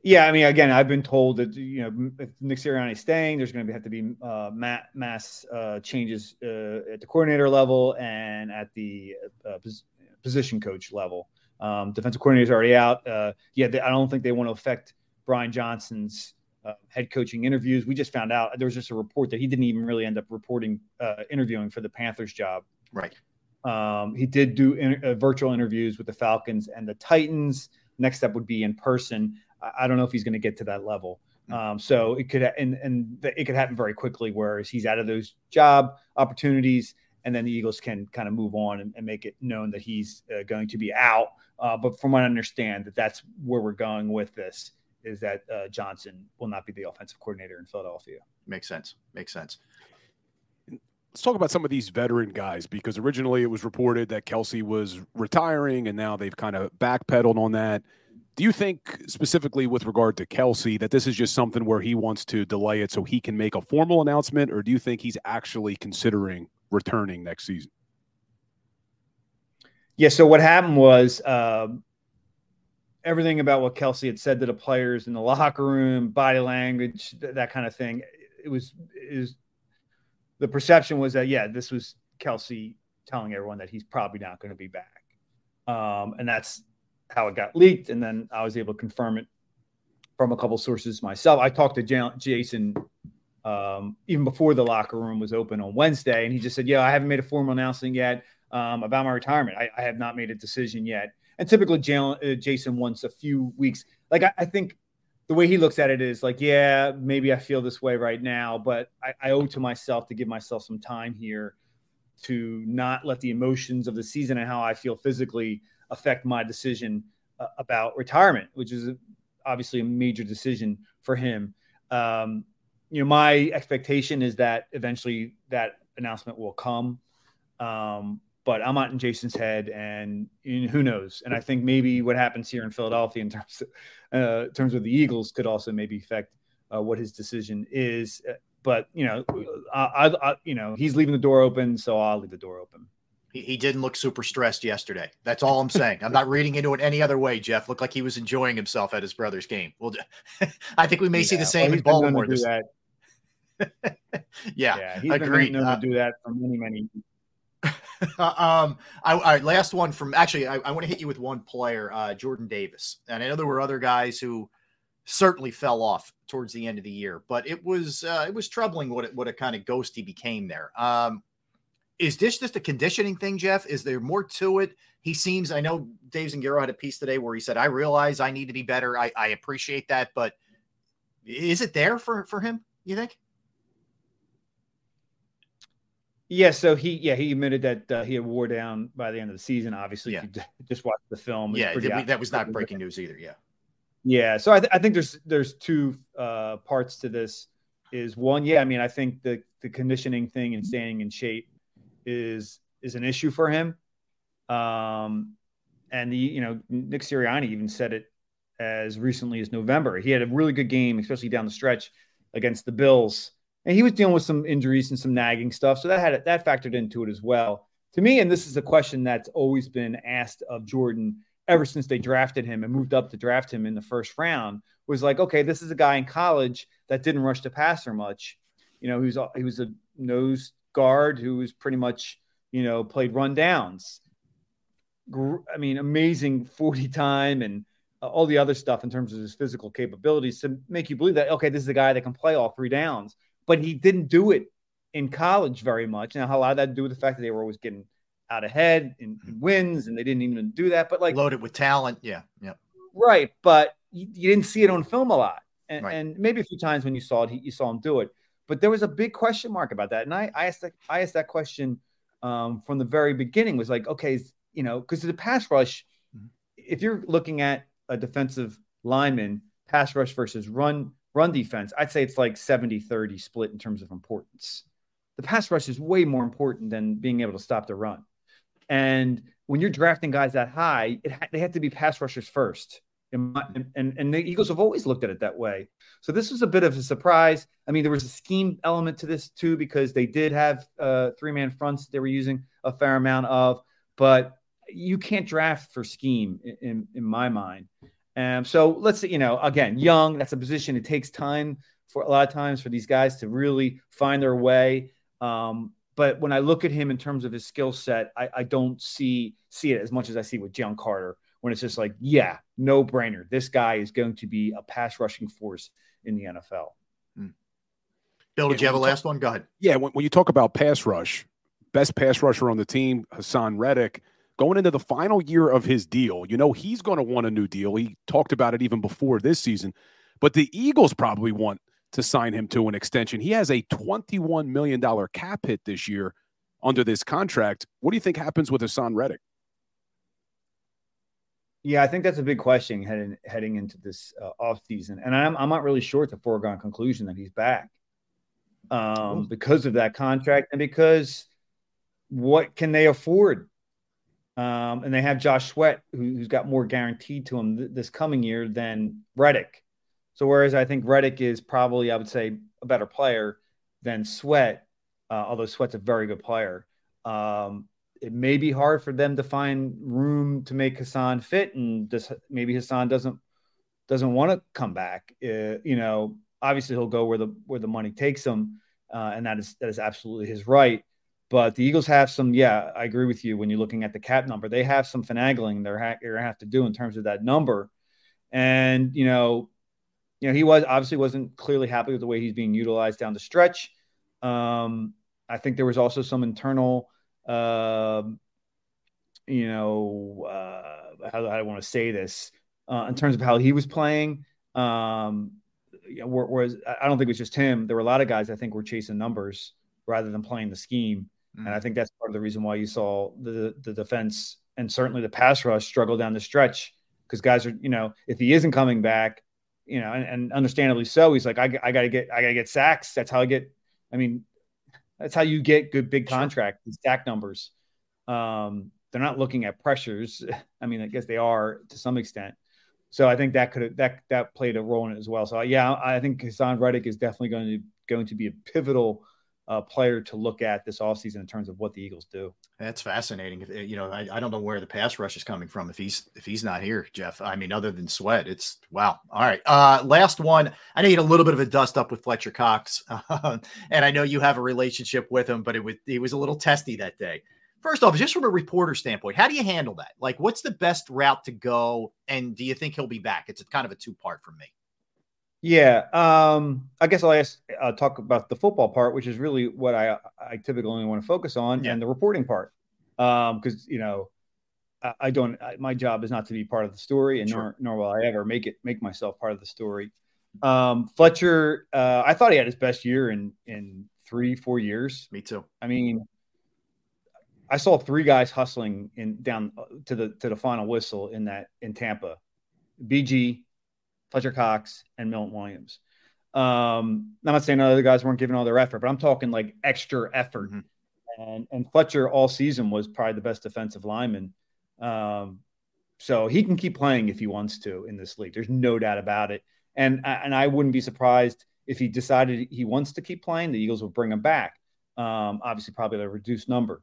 Yeah, I mean, again, I've been told that you know if Nick Sirianni is staying, there's going to have to be uh, mass uh, changes uh, at the coordinator level and at the uh, position coach level. Um, defensive coordinator is already out. Uh, yeah, they, I don't think they want to affect Brian Johnson's uh, head coaching interviews. We just found out there was just a report that he didn't even really end up reporting interviewing for the Panthers job. Right. Um, he did do in, virtual interviews with the Falcons and the Titans. Next step would be in person. I don't know if he's going to get to that level. Hmm. Um, so it could and and it could happen very quickly. Whereas he's out of those job opportunities, and then the Eagles can kind of move on and, and make it known that he's uh, going to be out. Uh, but from what I understand, that that's where we're going with this is that uh, Johnson will not be the offensive coordinator in Philadelphia. Makes sense. Makes sense. Let's talk about some of these veteran guys because originally it was reported that Kelce was retiring, and now they've kind of backpedaled on that. Do you think specifically with regard to Kelce that this is just something where he wants to delay it so he can make a formal announcement, or do you think he's actually considering returning next season? Yeah. So what happened was uh, everything about what Kelce had said to the players in the locker room, body language, th- that kind of thing. It was is the perception was that yeah, this was Kelce telling everyone that he's probably not going to be back, um, and that's how it got leaked, and then I was able to confirm it from a couple sources myself. I talked to J- Jason um, even before the locker room was open on Wednesday, and he just said, "Yeah, I haven't made a formal announcement yet um, about my retirement. I, I, have not made a decision yet." And typically, uh, Jason wants a few weeks. Like I, I, think the way he looks at it is like, "Yeah, maybe I feel this way right now, but I, I owe to myself to give myself some time here." To not let the emotions of the season and how I feel physically affect my decision uh, about retirement, which is obviously a major decision for him. Um, you know, my expectation is that eventually that announcement will come. Um, but I'm not in Jason's head, and, and, who knows? And I think maybe what happens here in Philadelphia in terms of, uh, in terms of the Eagles could also maybe affect uh, what his decision is. But you know, I, I, you know, he's leaving the door open, so I'll leave the door open. He, he didn't look super stressed yesterday. That's all I'm saying. I'm not reading into it any other way. Jeff looked like he was enjoying himself at his brother's game. Well, I think we may yeah, see the same well, in Baltimore. This... yeah, yeah, he's agreed. been known uh, to do that for many, many. um, I, right, last one from actually, I, I want to hit you with one player, uh, Jordan Davis, and I know there were other guys who certainly fell off towards the end of the year, but it was uh, it was troubling what it, what a kind of ghost he became there. Um, is this just a conditioning thing, Jeff? Is there more to it? He seems. I know Dave Zangaro had a piece today where he said, "I realize I need to be better. I, I appreciate that, but is it there for for him? You think?" Yeah, so he yeah he admitted that uh, he had wore down by the end of the season. Obviously, yeah. if you just watch the film, yeah, that was not breaking news either. Yeah, yeah. So I, th- I think there's there's two uh, parts to this. Is one, yeah, I mean, I think the the conditioning thing and staying in shape is is an issue for him. Um, and the you know Nick Sirianni even said it as recently as November. He had a really good game, especially down the stretch against the Bills and he was dealing with some injuries and some nagging stuff, so that had that factored into it as well. To me, and this is a question that's always been asked of Jordan ever since they drafted him and moved up to draft him in the first round, was like, okay, this is a guy in college that didn't rush the passer much. You know, he was he was a nose guard who was pretty much you know played run downs. I mean, amazing 40 time and uh, all the other stuff in terms of his physical capabilities to make you believe that okay, this is a guy that can play all three downs but he didn't do it in college very much. Now, how a lot of that to do with the fact that they were always getting out ahead in, in wins, and they didn't even do that. But like loaded with talent, yeah, yeah, right. But you, you didn't see it on film a lot, and, right. and, maybe a few times when you saw it, you saw him do it. But there was a big question mark about that, and I, I asked that I asked that question um, from the very beginning. Was like, okay, you know, because the pass rush, mm-hmm. if you're looking at a defensive lineman pass rush versus run run defense, I'd say it's like 70 30 split in terms of importance. The pass rush is way more important than being able to stop the run. And when you're drafting guys that high, ha- they have to be pass rushers first. And, and, and the Eagles have always looked at it that way. So this was a bit of a surprise. I mean, there was a scheme element to this too, because they did have uh, three man fronts they were using a fair amount of, but you can't draft for scheme in, in, in my mind. Um, so let's say, you know, again, young, that's a position. It takes time for a lot of times for these guys to really find their way. Um, but when I look at him in terms of his skill set, I, I, don't see see it as much as I see with Jalen Carter. When it's just like, yeah, no brainer. This guy is going to be a pass rushing force in the NFL. Hmm. Bill, did you have a last one? Go ahead. Yeah, when, when you talk about pass rush, best pass rusher on the team, Haason Reddick going into the final year of his deal, you know, he's going to want a new deal. He talked about it even before this season, but the Eagles probably want to sign him to an extension. He has a $21 million cap hit this year under this contract. What do you think happens with Haason Reddick? Yeah, I think that's a big question heading heading into this uh, off season, and I'm I'm not really sure it's a foregone conclusion that he's back um, because of that contract and because what can they afford um, and they have Josh Sweat, who, has got more guaranteed to him th- this coming year than Reddick. So whereas I think Reddick is probably, I would say, a better player than Sweat, uh, although Sweat's a very good player. Um, it may be hard for them to find room to make Haason fit, and this, maybe Haason doesn't doesn't want to come back. Uh, you know, obviously he'll go where the where the money takes him, uh, and that is that is absolutely his right. But the Eagles have some, yeah, I agree with you when you're looking at the cap number. They have some finagling they're, ha- they're going to have to do in terms of that number. And, you know, you know, he was obviously wasn't clearly happy with the way he's being utilized down the stretch. Um, I think there was also some internal, uh, you know, uh, how, do I want to say this uh, in terms of how he was playing. Um, you know, whereas I don't think it was just him. There were a lot of guys I think were chasing numbers rather than playing the scheme. Mm. And I think that's part of the reason why you saw the the defense and certainly the pass rush struggle down the stretch because guys are, you know, if he isn't coming back, you know, and, and understandably so, he's like, I, I got to get, I got to get sacks. That's how I get. I mean, that's how you get good big contract sure. sack numbers. Um, they're not looking at pressures. I mean, I guess they are to some extent. So I think that could have, that that played a role in it as well. So yeah, I think Haason Reddick is definitely going to going to be a pivotal uh, player to look at this offseason in terms of what the Eagles do. That's fascinating. You know, I, I don't know where the pass rush is coming from if he's if he's not here, Jeff. I mean, other than Sweat, it's wow. All right, uh, last one. I had a little bit of a dust up with Fletcher Cox, and I know you have a relationship with him, but it was he was a little testy that day. First off, just from a reporter standpoint, how do you handle that? Like, what's the best route to go? And do you think he'll be back? It's kind of a two part for me. Yeah, um, I guess I'll ask, uh, talk about the football part, which is really what I I typically only want to focus on, Yeah. and the reporting part, because you know I, I don't. I, my job is not to be part of the story, and Sure. nor nor will I ever make it make myself part of the story. Um, Fletcher, uh, I thought he had his best year in in three four years. Me too. I mean, I saw three guys hustling in down uh, to the to the final whistle in that in Tampa, BG, Fletcher Cox, and Milton Williams. Um, I'm not saying other guys weren't giving all their effort, but I'm talking like extra effort. And and Fletcher all season was probably the best defensive lineman. Um, so he can keep playing if he wants to in this league. There's no doubt about it. And and I wouldn't be surprised if he decided he wants to keep playing. The Eagles will bring him back. Um, obviously, probably a reduced number.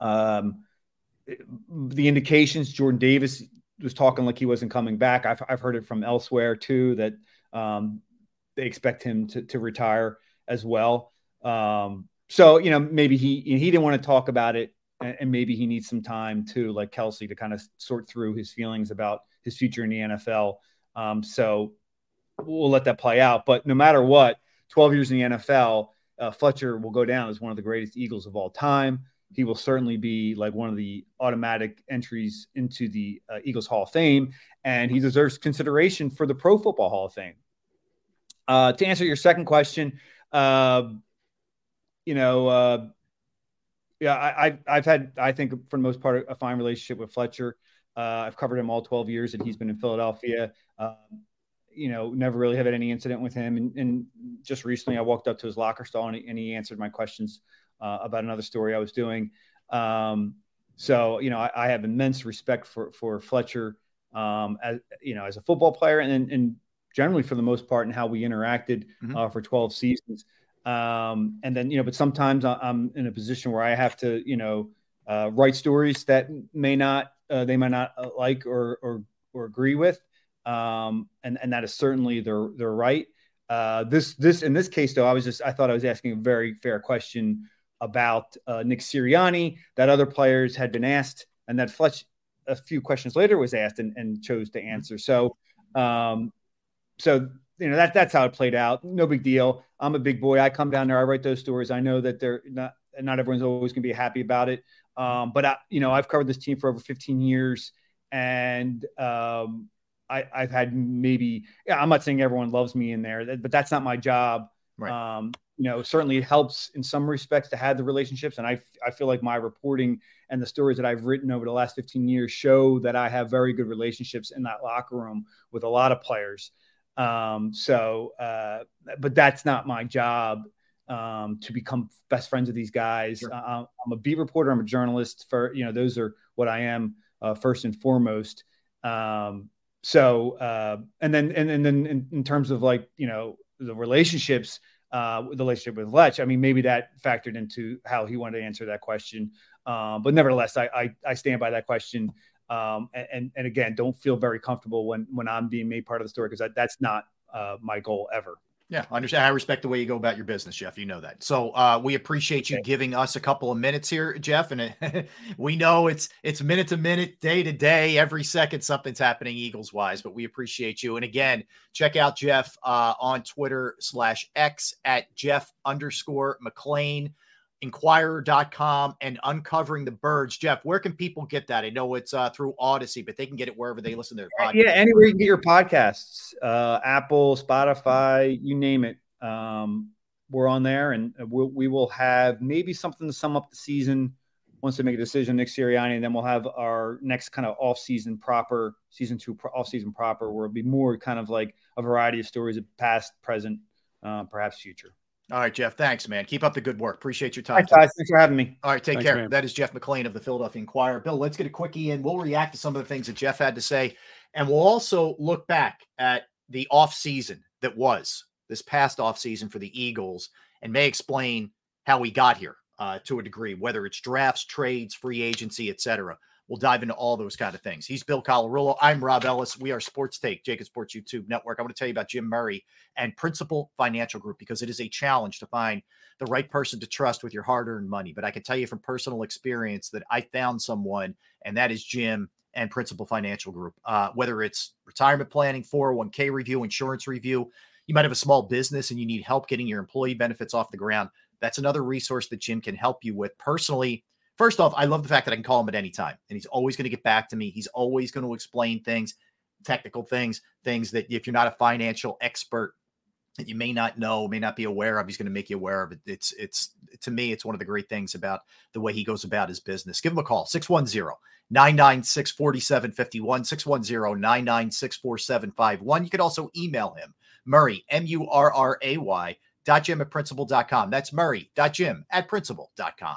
Um, the indications Jordan Davis was talking like he wasn't coming back. I've, I've heard it from elsewhere too that um, they expect him to, to retire as well. Um, so you know maybe he he didn't want to talk about it, and, and maybe he needs some time too, like Kelce, to kind of sort through his feelings about his future in the NFL. Um, so we'll let that play out. But no matter what, 12 years in the NFL, uh, Fletcher will go down as one of the greatest Eagles of all time. He will certainly be like one of the automatic entries into the uh, Eagles Hall of Fame, and he deserves consideration for the Pro Football Hall of Fame. Uh, to answer your second question, uh, you know, uh, yeah, I, I've, I've had, I think, for the most part, a fine relationship with Fletcher. Uh, I've covered him all 12 years that he's been in Philadelphia. Um, you know, never really have had any incident with him. And, and just recently, I walked up to his locker stall and he, and he answered my questions uh, about another story I was doing. Um, so, you know, I, I have immense respect for for Fletcher, um, as you know, as a football player, and and generally for the most part, in how we interacted uh, for 12 seasons. Um, and then, you know, but sometimes I'm in a position where I have to, you know, uh, write stories that may not uh, they might not uh, like or or or agree with, um, and and that is certainly their their right. Uh, this this in this case though, I was just I thought I was asking a very fair question about uh, Nick Sirianni that other players had been asked, and that Fletch a few questions later was asked and, and chose to answer. So, um, so you know that that's how it played out. No big deal. I'm a big boy. I come down there. I write those stories. I know that they're not not everyone's always going to be happy about it. Um, but I, you know, I've covered this team for over 15 years, and um, I, I've had maybe. Yeah, I'm not saying everyone loves me in there, but that's not my job. Right. Um, you know, certainly it helps in some respects to have the relationships, and I I feel like my reporting and the stories that I've written over the last 15 years show that I have very good relationships in that locker room with a lot of players. Um, so, uh, but that's not my job um, to become best friends with these guys. Uh, I'm a beat reporter. I'm a journalist. For you know, those are what I am uh, first and foremost. Um, so, uh, and then and, and then in, in terms of like you know the relationships, uh, the relationship with Lech, I mean, maybe that factored into how he wanted to answer that question. Um, but nevertheless, I, I I stand by that question. Um, and, and again, don't feel very comfortable when when I'm being made part of the story because that, that's not uh, my goal ever. Yeah, I understand. I respect the way you go about your business, Jeff. You know that. So uh, we appreciate you giving us a couple of minutes here, Jeff. And it, we know it's it's minute to minute, day to day, every second something's happening Eagles wise. But we appreciate you. And again, check out Jeff uh, on Twitter slash X at Jeff underscore McLane, Inquirer.com, and Uncovering the Birds. Jeff, where can people get that? I know it's uh, through Odyssey, but they can get it wherever they listen to their podcast. Yeah, anywhere you can get your podcasts, uh, Apple, Spotify, you name it. Um, we're on there, and we'll, we will have maybe something to sum up the season once they make a decision Nick Sirianni, and then we'll have our next kind of off-season proper, season two pro- off-season proper, where it'll be more kind of like a variety of stories of past, present, uh, perhaps future. All right, Jeff. Thanks, man. Keep up the good work. Appreciate your time. Thanks, guys. Thanks for having me. All right, take Thanks, care. man. That is Jeff McLane of the Philadelphia Inquirer. Bill, let's get a quickie in. We'll react to some of the things that Jeff had to say, and we'll also look back at the off season that was this past off season for the Eagles, and may explain how we got here uh, to a degree, whether it's drafts, trades, free agency, etc. We'll dive into all those kind of things. He's Bill Colarulo. I'm Rob Ellis. We are Sports Take, JAKIB Sports YouTube Network. I want to tell you about Jim Murray and Principal Financial Group because it is a challenge to find the right person to trust with your hard earned money. But I can tell you from personal experience that I found someone, and that is Jim and Principal Financial Group. Uh, whether it's retirement planning, 401k review, insurance review, you might have a small business and you need help getting your employee benefits off the ground. That's another resource that Jim can help you with. Personally, first off, I love the fact that I can call him at any time and he's always going to get back to me. He's always going to explain things, technical things, things that if you're not a financial expert, that you may not know, may not be aware of, he's going to make you aware of it. It's, it's, to me, it's one of the great things about the way he goes about his business. Give him a call, 610 996 4751, 610 996 4751. You could also email him, Murray, M U R R A Y, dot Jim at principal.com. That's Murray, dot Jim at principal.com.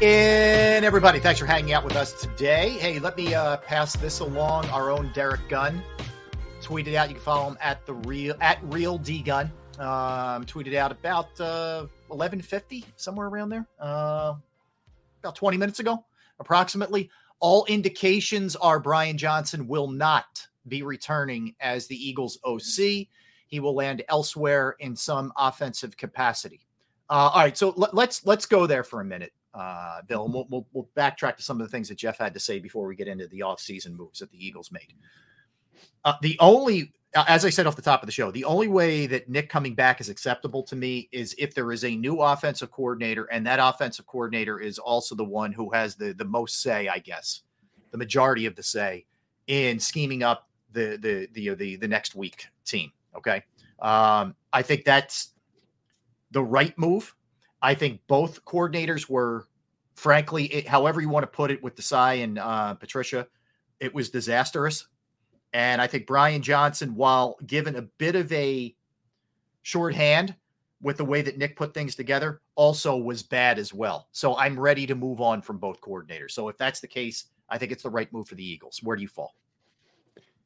And everybody, thanks for hanging out with us today. Hey, let me uh, pass this along. Our own Derek Gunn tweeted out. You can follow him at the real at real D Gun. Um, tweeted out about uh, eleven fifty somewhere around there. Uh, about twenty minutes ago, approximately. All indications are Brian Johnson will not be returning as the Eagles OC. He will land elsewhere in some offensive capacity. Uh, all right, so let, let's let's go there for a minute, uh, Bill, and we'll, we'll we'll backtrack to some of the things that Jeff had to say before we get into the offseason moves that the Eagles made. Uh, the only, uh, as I said off the top of the show, the only way that Nick coming back is acceptable to me is if there is a new offensive coordinator, and that offensive coordinator is also the one who has the the most say, I guess, the majority of the say in scheming up the the the the, the next week team. Okay, um, I think that's the right move. I think both coordinators were, frankly, it, however you want to put it, with Desai and uh, Patricia, it was disastrous. And I think Brian Johnson, while given a bit of a shorthand with the way that Nick put things together, also was bad as well. So I'm ready to move on from both coordinators. So if that's the case, I think it's the right move for the Eagles. Where do you fall?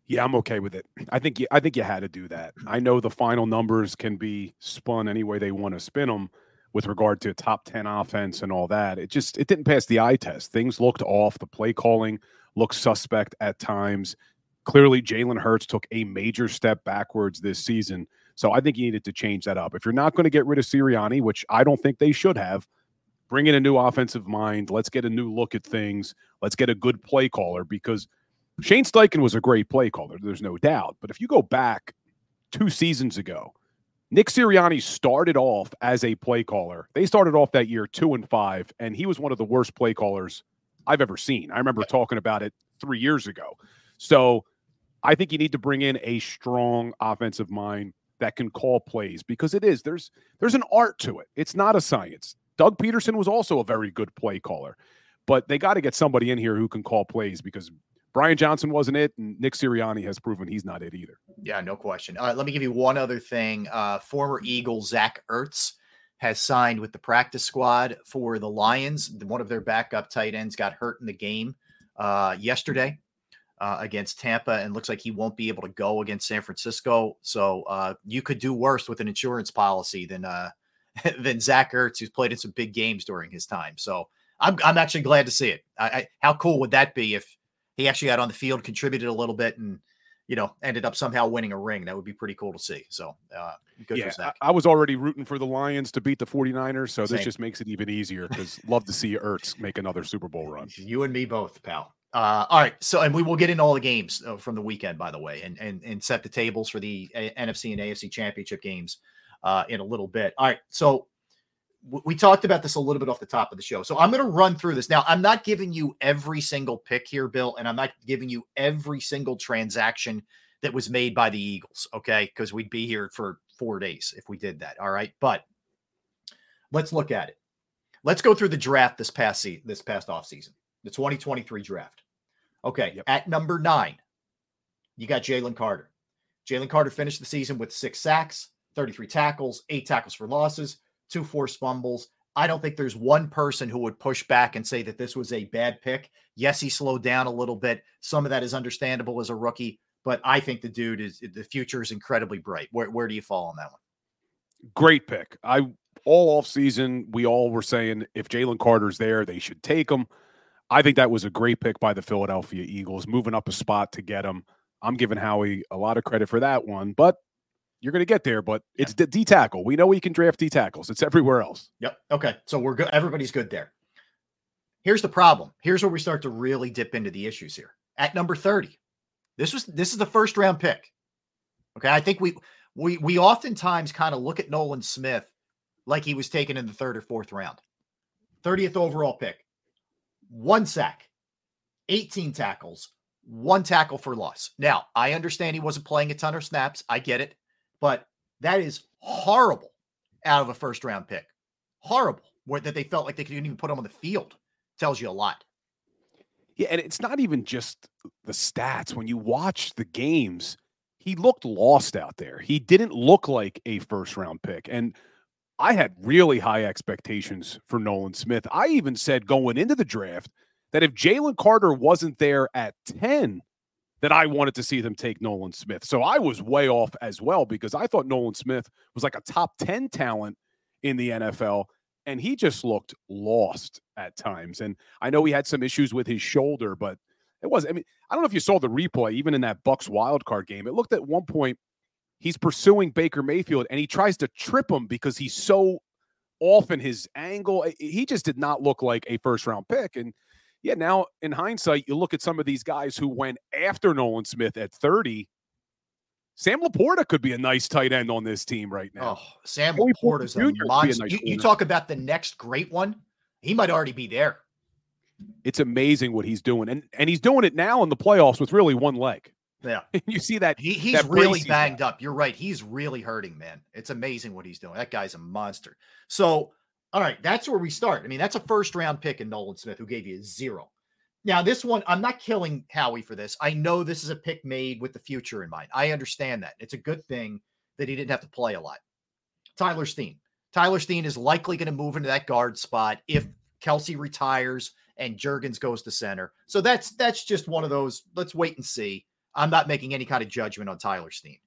Yeah, I'm okay with it. I think you, I think you had to do that. I know the final numbers can be spun any way they want to spin them with regard to top 10 offense and all that. It just it didn't pass the eye test. Things looked off. The play calling looked suspect at times. Clearly, Jalen Hurts took a major step backwards this season. So I think you needed to change that up. If you're not going to get rid of Sirianni, which I don't think they should have, bring in a new offensive mind. Let's get a new look at things. Let's get a good play caller because Shane Steichen was a great play caller. There's no doubt. But if you go back two seasons ago, Nick Sirianni started off as a play caller. They started off that year two and five, and he was one of the worst play callers I've ever seen. I remember talking about it three years ago. So I think you need to bring in a strong offensive mind that can call plays because it is there's there's an art to it. It's not a science. Doug Pederson was also a very good play caller, but they got to get somebody in here who can call plays because Brian Johnson wasn't it, and Nick Sirianni has proven he's not it either. Yeah, no question. Right, let me give you one other thing. Uh, former Eagle Zach Ertz has signed with the practice squad for the Lions. One of their backup tight ends got hurt in the game uh, yesterday uh, against Tampa, and looks like he won't be able to go against San Francisco. So uh, you could do worse with an insurance policy than uh, than Zach Ertz, who's played in some big games during his time. So I'm I'm actually glad to see it. I, I, how cool would that be if he actually got on the field, contributed a little bit, and you know ended up somehow winning a ring? That would be pretty cool to see. So uh, good yeah, for Zach. I was already rooting for the Lions to beat the 49ers, so Same. this just makes it even easier because love to see Ertz make another Super Bowl run. You and me both, pal. Uh, all right, so and we will get into all the games uh, from the weekend, by the way, and and and set the tables for the A- NFC and AFC championship games uh, in a little bit. All right, so we talked about this a little bit off the top of the show, so I'm going to run through this now. I'm not giving you every single pick here, Bill, and I'm not giving you every single transaction that was made by the Eagles, okay? Because we'd be here for four days if we did that. All right, but let's look at it. Let's go through the draft this past se- this past off season, the 2023 draft. Okay, at number nine, you got Jalen Carter. Jalen Carter finished the season with six sacks, 33 tackles, eight tackles for losses, two forced fumbles. I don't think there's one person who would push back and say that this was a bad pick. Yes, he slowed down a little bit. Some of that is understandable as a rookie, but I think the dude is the future is incredibly bright. Where, where do you fall on that one? Great pick. I all off season we all were saying if Jalen Carter's there, they should take him. I think that was a great pick by the Philadelphia Eagles, moving up a spot to get him. I'm giving Howie a lot of credit for that one, but you're going to get there. But it's the D tackle. We know we can draft D tackles. It's everywhere else. Yep. Okay. So we're good. Everybody's good there. Here's the problem. Here's where we start to really dip into the issues here. At number 30, this was this is the first round pick. Okay. I think we we we oftentimes kind of look at Nolan Smith like he was taken in the third or fourth round. 30th overall pick. One sack, 18 tackles, one tackle for loss. Now, I understand he wasn't playing a ton of snaps. I get it. But that is horrible out of a first round pick. Horrible. Where that they felt like they couldn't even put him on the field. Tells you a lot. Yeah, and it's not even just the stats. When you watch the games, he looked lost out there. He didn't look like a first round pick. And I had really high expectations for Nolan Smith. I even said going into the draft that if Jalen Carter wasn't there at 10, that I wanted to see them take Nolan Smith. So I was way off as well because I thought Nolan Smith was like a top 10 talent in the NFL. And he just looked lost at times. And I know he had some issues with his shoulder, but it was, I mean, I don't know if you saw the replay, even in that Bucs wild card game. It looked at one point he's pursuing Baker Mayfield and he tries to trip him because he's so off in his angle. He just did not look like a first round pick. And yeah, now in hindsight, you look at some of these guys who went after Nolan Smith at 30. Sam Laporta could be a nice tight end on this team right now. Oh, Sam Joey Laporta's a Porter Jr. could be a monster. nice you, you talk about the next great one. He might already be there. It's amazing what he's doing, and and he's doing it now in the playoffs with really one leg. Yeah, you see that he, he's that really banged up. You're right. He's really hurting, man. It's amazing what he's doing. That guy's a monster. So, all right, that's where we start. I mean, that's a first round pick in Nolan Smith, who gave you a zero. Now, this one, I'm not killing Howie for this. I know this is a pick made with the future in mind. I understand that. It's a good thing that he didn't have to play a lot. Tyler Steen. Tyler Steen is likely going to move into that guard spot if Kelce retires and Jurgens goes to center. So that's that's just one of those. Let's wait and see. I'm not making any kind of judgment on Tyler Steen.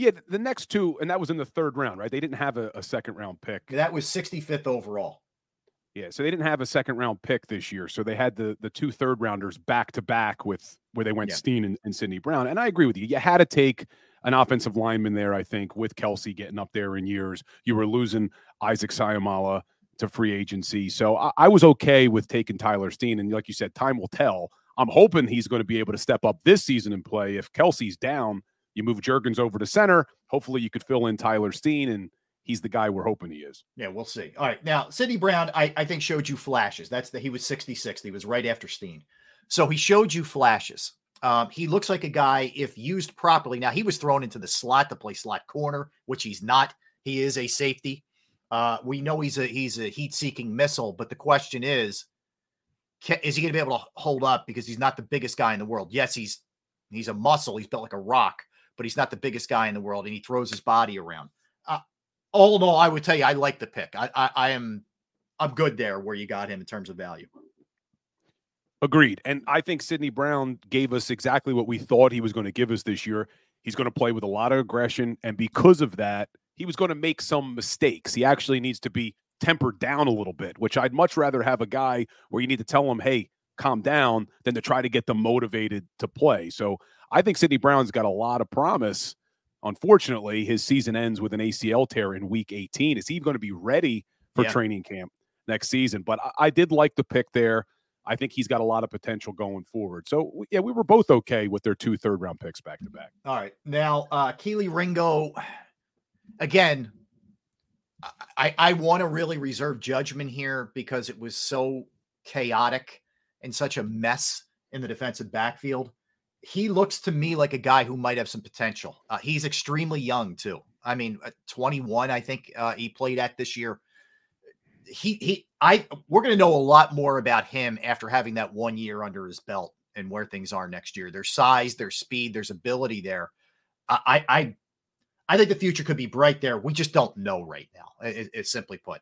Yeah, the next two, and that was in the third round, right? They didn't have a, a second round pick. That was 65th overall. Yeah, so they didn't have a second round pick this year. So they had the the two third rounders back to back with where they went Yeah. Steen and, and Sidney Brown. And I agree with you. You had to take an offensive lineman there, I think, with Kelce getting up there in years. You were losing Isaac Seumalo to free agency. So I, I was okay with taking Tyler Steen. And like you said, time will tell. I'm hoping he's going to be able to step up this season and play. If Kelce's down, you move Jurgens over to center. Hopefully you could fill in Tyler Steen and he's the guy we're hoping he is. Yeah, we'll see. All right. Now, Sidney Brown, I, I think showed you flashes. That's the he was 66. He was right after Steen. So he showed you flashes. Um, he looks like a guy, if used properly. Now, he was thrown into the slot to play slot corner, which he's not. He is a safety. Uh, we know he's a he's a heat-seeking missile, but the question is, ca- is he going to be able to hold up because he's not the biggest guy in the world? Yes, he's he's a muscle. He's built like a rock, but he's not the biggest guy in the world, and he throws his body around. Uh, all in all, I would tell you I like the pick. I, I I am I'm good there where you got him in terms of value. Agreed. And I think Sidney Brown gave us exactly what we thought he was going to give us this year. He's going to play with a lot of aggression. And because of that, he was going to make some mistakes. He actually needs to be tempered down a little bit, which I'd much rather have a guy where you need to tell him, hey, calm down, than to try to get them motivated to play. So I think Sidney Brown's got a lot of promise. Unfortunately, his season ends with an ACL tear in week 18. Is he going to be ready for Yeah. training camp next season? But I, I did like the pick there. I think he's got a lot of potential going forward. So yeah, we were both okay with their two third round picks back to back. All right. Now, uh Kelee Ringo, again, I, I want to really reserve judgment here because it was so chaotic and such a mess in the defensive backfield. He looks to me like a guy who might have some potential. Uh, he's extremely young too. I mean, uh, 21, I think uh, he played at this year. He he I we're going to know a lot more about him after having that one year under his belt and where things are next year. Their size, their speed, there's ability there. I I I, think the future could be bright there. We just don't know right now. It, it's simply put.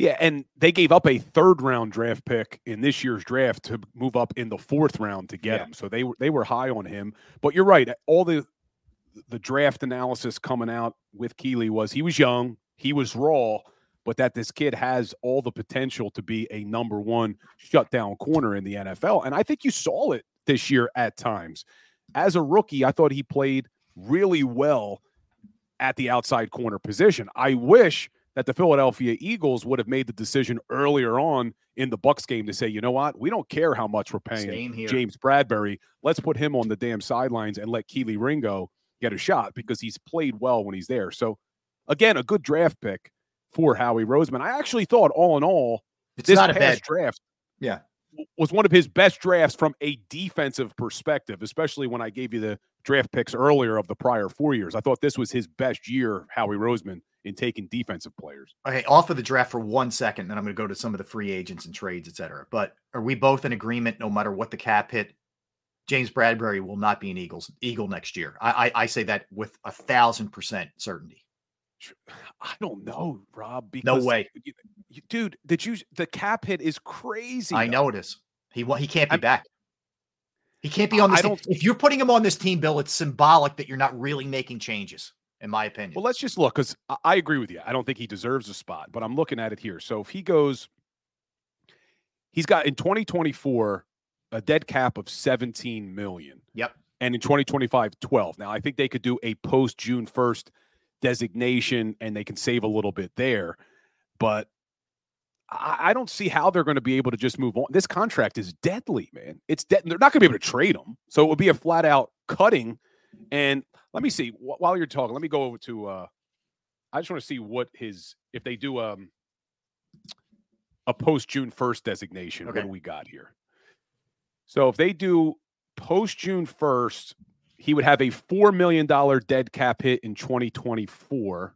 Yeah, and they gave up a third round draft pick in this year's draft to move up in the fourth round to get Yeah. him. So they were they were high on him. But you're right. All the the draft analysis coming out with Kelee was he was young, he was raw, but that this kid has all the potential to be a number one shutdown corner in the NFL. And I think you saw it this year at times. As a rookie, I thought he played really well at the outside corner position. I wish that the Philadelphia Eagles would have made the decision earlier on in the Bucs game to say, you know what, we don't care how much we're paying. James Bradberry. Let's put him on the damn sidelines and let Kelee Ringo get a shot because he's played well when he's there. So again, a good draft pick for Howie Roseman. I actually thought all in all, It's this not a past bad draft Yeah. was one of his best drafts from a defensive perspective, especially when I gave you the draft picks earlier of the prior four years. I thought this was his best year, Howie Roseman, in taking defensive players. Okay, off of the draft for one second, then I'm going to go to some of the free agents and trades, et cetera. But are we both in agreement? No matter what the cap hit, James Bradberry will not be an Eagles Eagle next year. I I, I say that with a thousand percent certainty. I don't know, Rob. No way. dude. Did you? The cap hit is crazy. I though. know it is. He he can't be I'm- back. He can't be on this. If you're putting him on this team, Bill, it's symbolic that you're not really making changes, in my opinion. Well, let's just look because I, agree with you. I don't think he deserves a spot, but I'm looking at it here. So if he goes, he's got in 2024 a dead cap of 17 million. Yep. And in 2025, 12. Now I think they could do a post June 1st designation and they can save a little bit there, but I, I don't see how they're going to be able to just move on. This contract is deadly, man. It's dead. They're not going to be able to trade him, so it would be a flat out cutting. And let me see wh- while you're talking. Let me go over to. uh I just want to see what his if they do um a post June 1st designation. Okay. What do we got here? So if they do post June 1st, he would have a $4 million dead cap hit in 2024.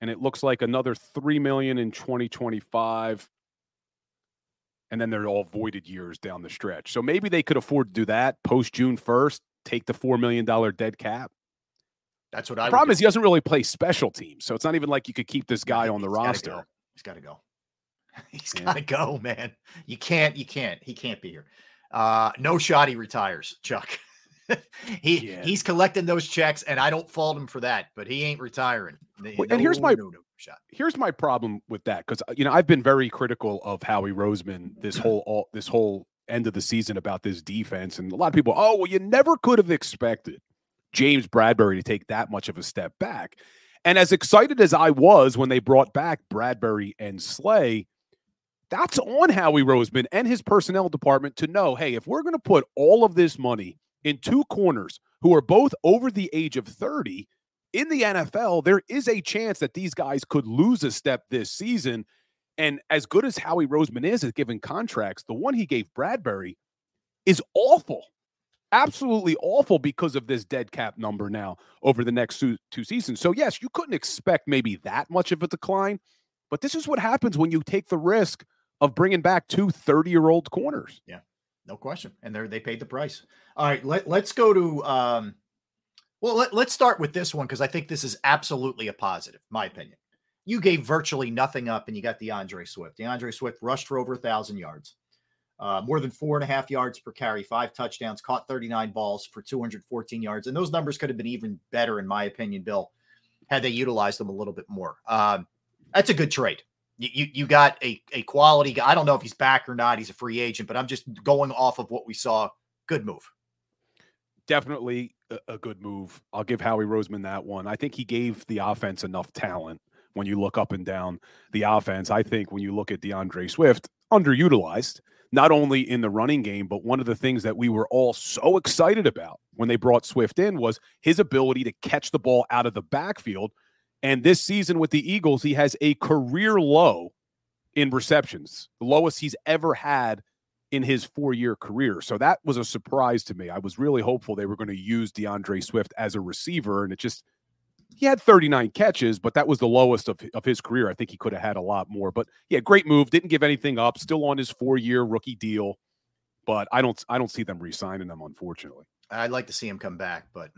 And it looks like another 3 million in 2025. And then they're all voided years down the stretch. So maybe they could afford to do that post June 1st, take the $4 million dead cap. That's what I. The problem do. is he doesn't really play special teams. So it's not even like you could keep this guy on the He's gotta roster. go. He's got to go. He's got to go, man. You can't. You can't. He can't be here. Uh, no shot. He retires, Chuck. he he's collecting those checks, and I don't fault him for that. But he ain't retiring. Well, and here's my No, no, no shot. here's my problem with that because you know I've been very critical of Howie Roseman this whole all, this whole end of the season about this defense, and a lot of people, oh well, you never could have expected James Bradberry to take that much of a step back. And as excited as I was when they brought back Bradberry and Slay, that's on Howie Roseman and his personnel department to know, hey, if we're going to put all of this money in two corners who are both over the age of 30 in the NFL, there is a chance that these guys could lose a step this season. And as good as Howie Roseman is at giving contracts, the one he gave Bradberry is awful. Absolutely awful because of this dead cap number now over the next two, two seasons. So, yes, you couldn't expect maybe that much of a decline, but this is what happens when you take the risk of bringing back two 30 year old corners. Yeah, no question. And they they paid the price. All right, let, let's go to um well let, let's start with this one because I think this is absolutely a positive, my opinion. You gave virtually nothing up and you got DeAndre Swift. DeAndre Swift rushed for over a thousand yards, uh, more than four and a half yards per carry, five touchdowns, caught 39 balls for 214 yards. And those numbers could have been even better, in my opinion, Bill, had they utilized them a little bit more. Um, that's a good trade. You, you, you got a, a quality guy. I don't know if he's back or not. He's a free agent, but I'm just going off of what we saw. Good move. Definitely a, a good move. I'll give Howie Roseman that one. I think he gave the offense enough talent when you look up and down the offense. I think when you look at DeAndre Swift, underutilized, not only in the running game, but one of the things that we were all so excited about when they brought Swift in was his ability to catch the ball out of the backfield. And this season with the Eagles, he has a career low in receptions, the lowest he's ever had in his four year career. So that was a surprise to me. I was really hopeful they were going to use DeAndre Swift as a receiver. And it just, he had 39 catches, but that was the lowest of, of his career. I think he could have had a lot more. But yeah, great move. Didn't give anything up. Still on his four year rookie deal. But I don't I don't see them re-signing him, unfortunately. I'd like to see him come back, but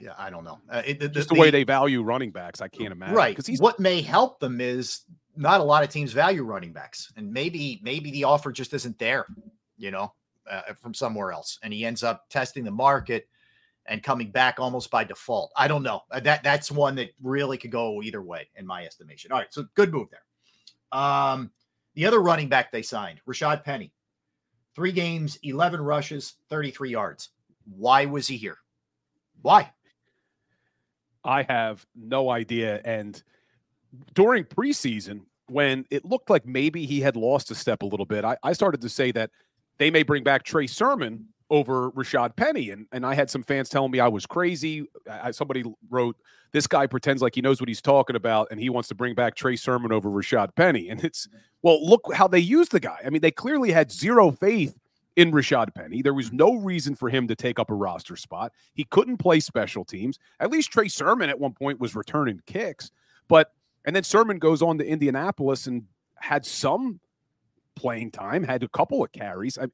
yeah, I don't know. Uh, it, the, Just the, way they value running backs, I can't imagine. right. Because what may help them is not a lot of teams value running backs, and maybe maybe the offer just isn't there, you know, uh, from somewhere else, and he ends up testing the market and coming back almost by default. I don't know. Uh, That that's one that really could go either way in my estimation. All right, so good move there. Um, the other running back they signed, Rashad Penny, three games, eleven rushes, thirty-three yards. Why was he here? Why? I have no idea. And during preseason, when it looked like maybe he had lost a step a little bit, I, I started to say that they may bring back Trey Sermon over Rashad Penny. And, and I had some fans telling me I was crazy. I, somebody wrote, This guy pretends like he knows what he's talking about, and he wants to bring back Trey Sermon over Rashad Penny. And it's, mm-hmm. well, look how they used the guy. I mean, they clearly had zero faith in Rashad Penny. There was no reason for him to take up a roster spot. He couldn't play special teams. At least Trey Sermon at one point was returning kicks. But, and then Sermon goes on to Indianapolis and had some playing time, had a couple of carries. I,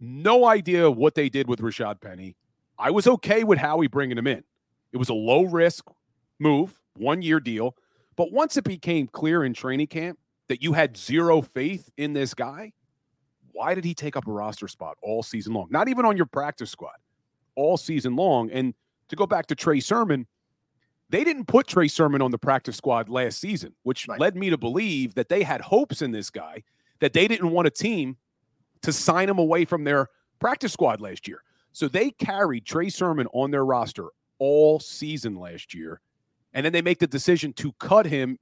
no idea what they did with Rashad Penny. I was okay with Howie bringing him in. It was a low risk move, one year deal. But once it became clear in training camp that you had zero faith in this guy, why did he take up a roster spot all season long? Not even on your practice squad, all season long. And to go back to Trey Sermon, they didn't put Trey Sermon on the practice squad last season, which right. led me to believe that they had hopes in this guy, that they didn't want a team to sign him away from their practice squad last year. So they carried Trey Sermon on their roster all season last year. And then they make the decision to cut him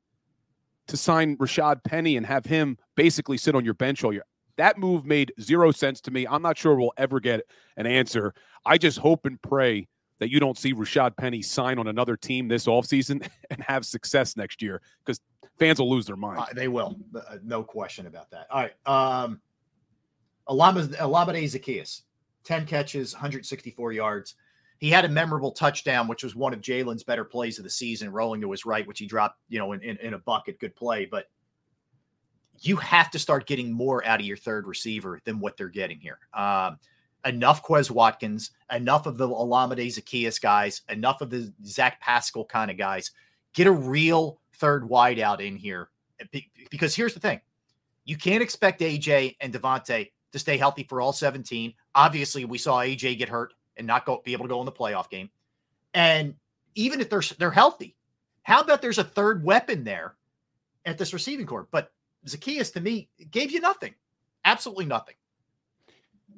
to sign Rashad Penny and have him basically sit on your bench all year. That move made zero sense to me. I'm not sure we'll ever get an answer. I just hope and pray that you don't see Rashad Penny sign on another team this offseason and have success next year because fans will lose their mind. Uh, they will, uh, no question about that. All right, um, Olamide Zaccheaus, ten catches, 164 yards. He had a memorable touchdown, which was one of Jalen's better plays of the season, rolling to his right, which he dropped, you know, in, in, in a bucket. Good play, but you have to start getting more out of your third receiver than what they're getting here. Um, enough Quez Watkins, enough of the Olamide Zaccheaus guys, enough of the Zach Pascal kind of guys. Get a real third wideout in here. Because here's the thing you can't expect AJ and Devontae to stay healthy for all 17. Obviously, we saw AJ get hurt and not go be able to go in the playoff game. And even if they're they're healthy, how about there's a third weapon there at this receiving corps? But Zaccheaus to me gave you nothing. Absolutely nothing.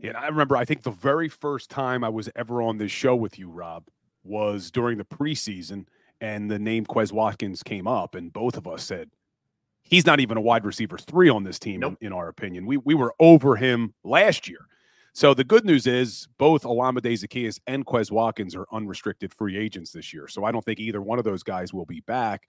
And I remember, I think the very first time I was ever on this show with you, Rob, was during the preseason, and the name Quez Watkins came up, and both of us said, he's not even a wide receiver three on this team, nope. in, in, our opinion. We, we were over him last year. So the good news is both Olamide Zaccheaus and Quez Watkins are unrestricted free agents this year. So I don't think either one of those guys will be back,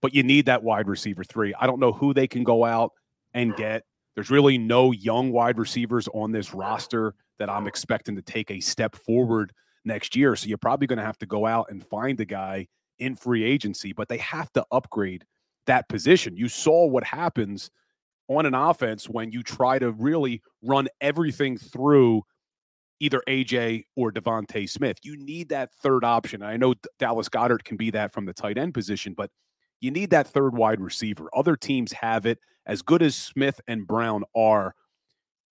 but you need that wide receiver three. I don't know who they can go out and get. There's really no young wide receivers on this roster that I'm expecting to take a step forward next year. So you're probably going to have to go out and find a guy in free agency, but they have to upgrade that position. You saw what happens on an offense when you try to really run everything through either AJ or DeVonta Smith. You need that third option. I know Dallas Goedert can be that from the tight end position, but you need that third wide receiver. Other teams have it. As good as Smith and Brown are,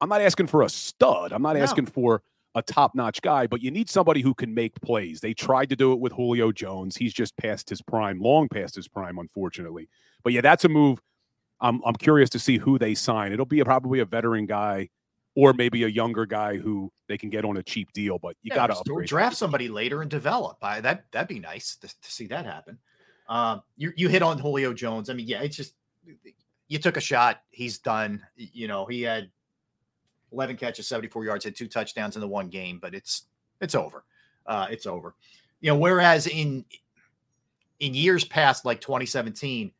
I'm not asking for a stud. I'm not no. asking for a top notch guy, but you need somebody who can make plays. They tried to do it with Julio Jones. He's just past his prime, long past his prime, unfortunately. But yeah, that's a move. I'm, I'm curious to see who they sign. It'll be a, probably a veteran guy or maybe a younger guy who they can get on a cheap deal, but you yeah, got to upgrade. Draft somebody later and develop. I, that, that'd be nice to, to see that happen. Um, you you hit on Julio Jones. I mean, yeah, it's just you took a shot. He's done. You know, he had 11 catches, 74 yards, had two touchdowns in the one game, but it's it's over. Uh, it's over. You know, whereas in in years past, like 2017,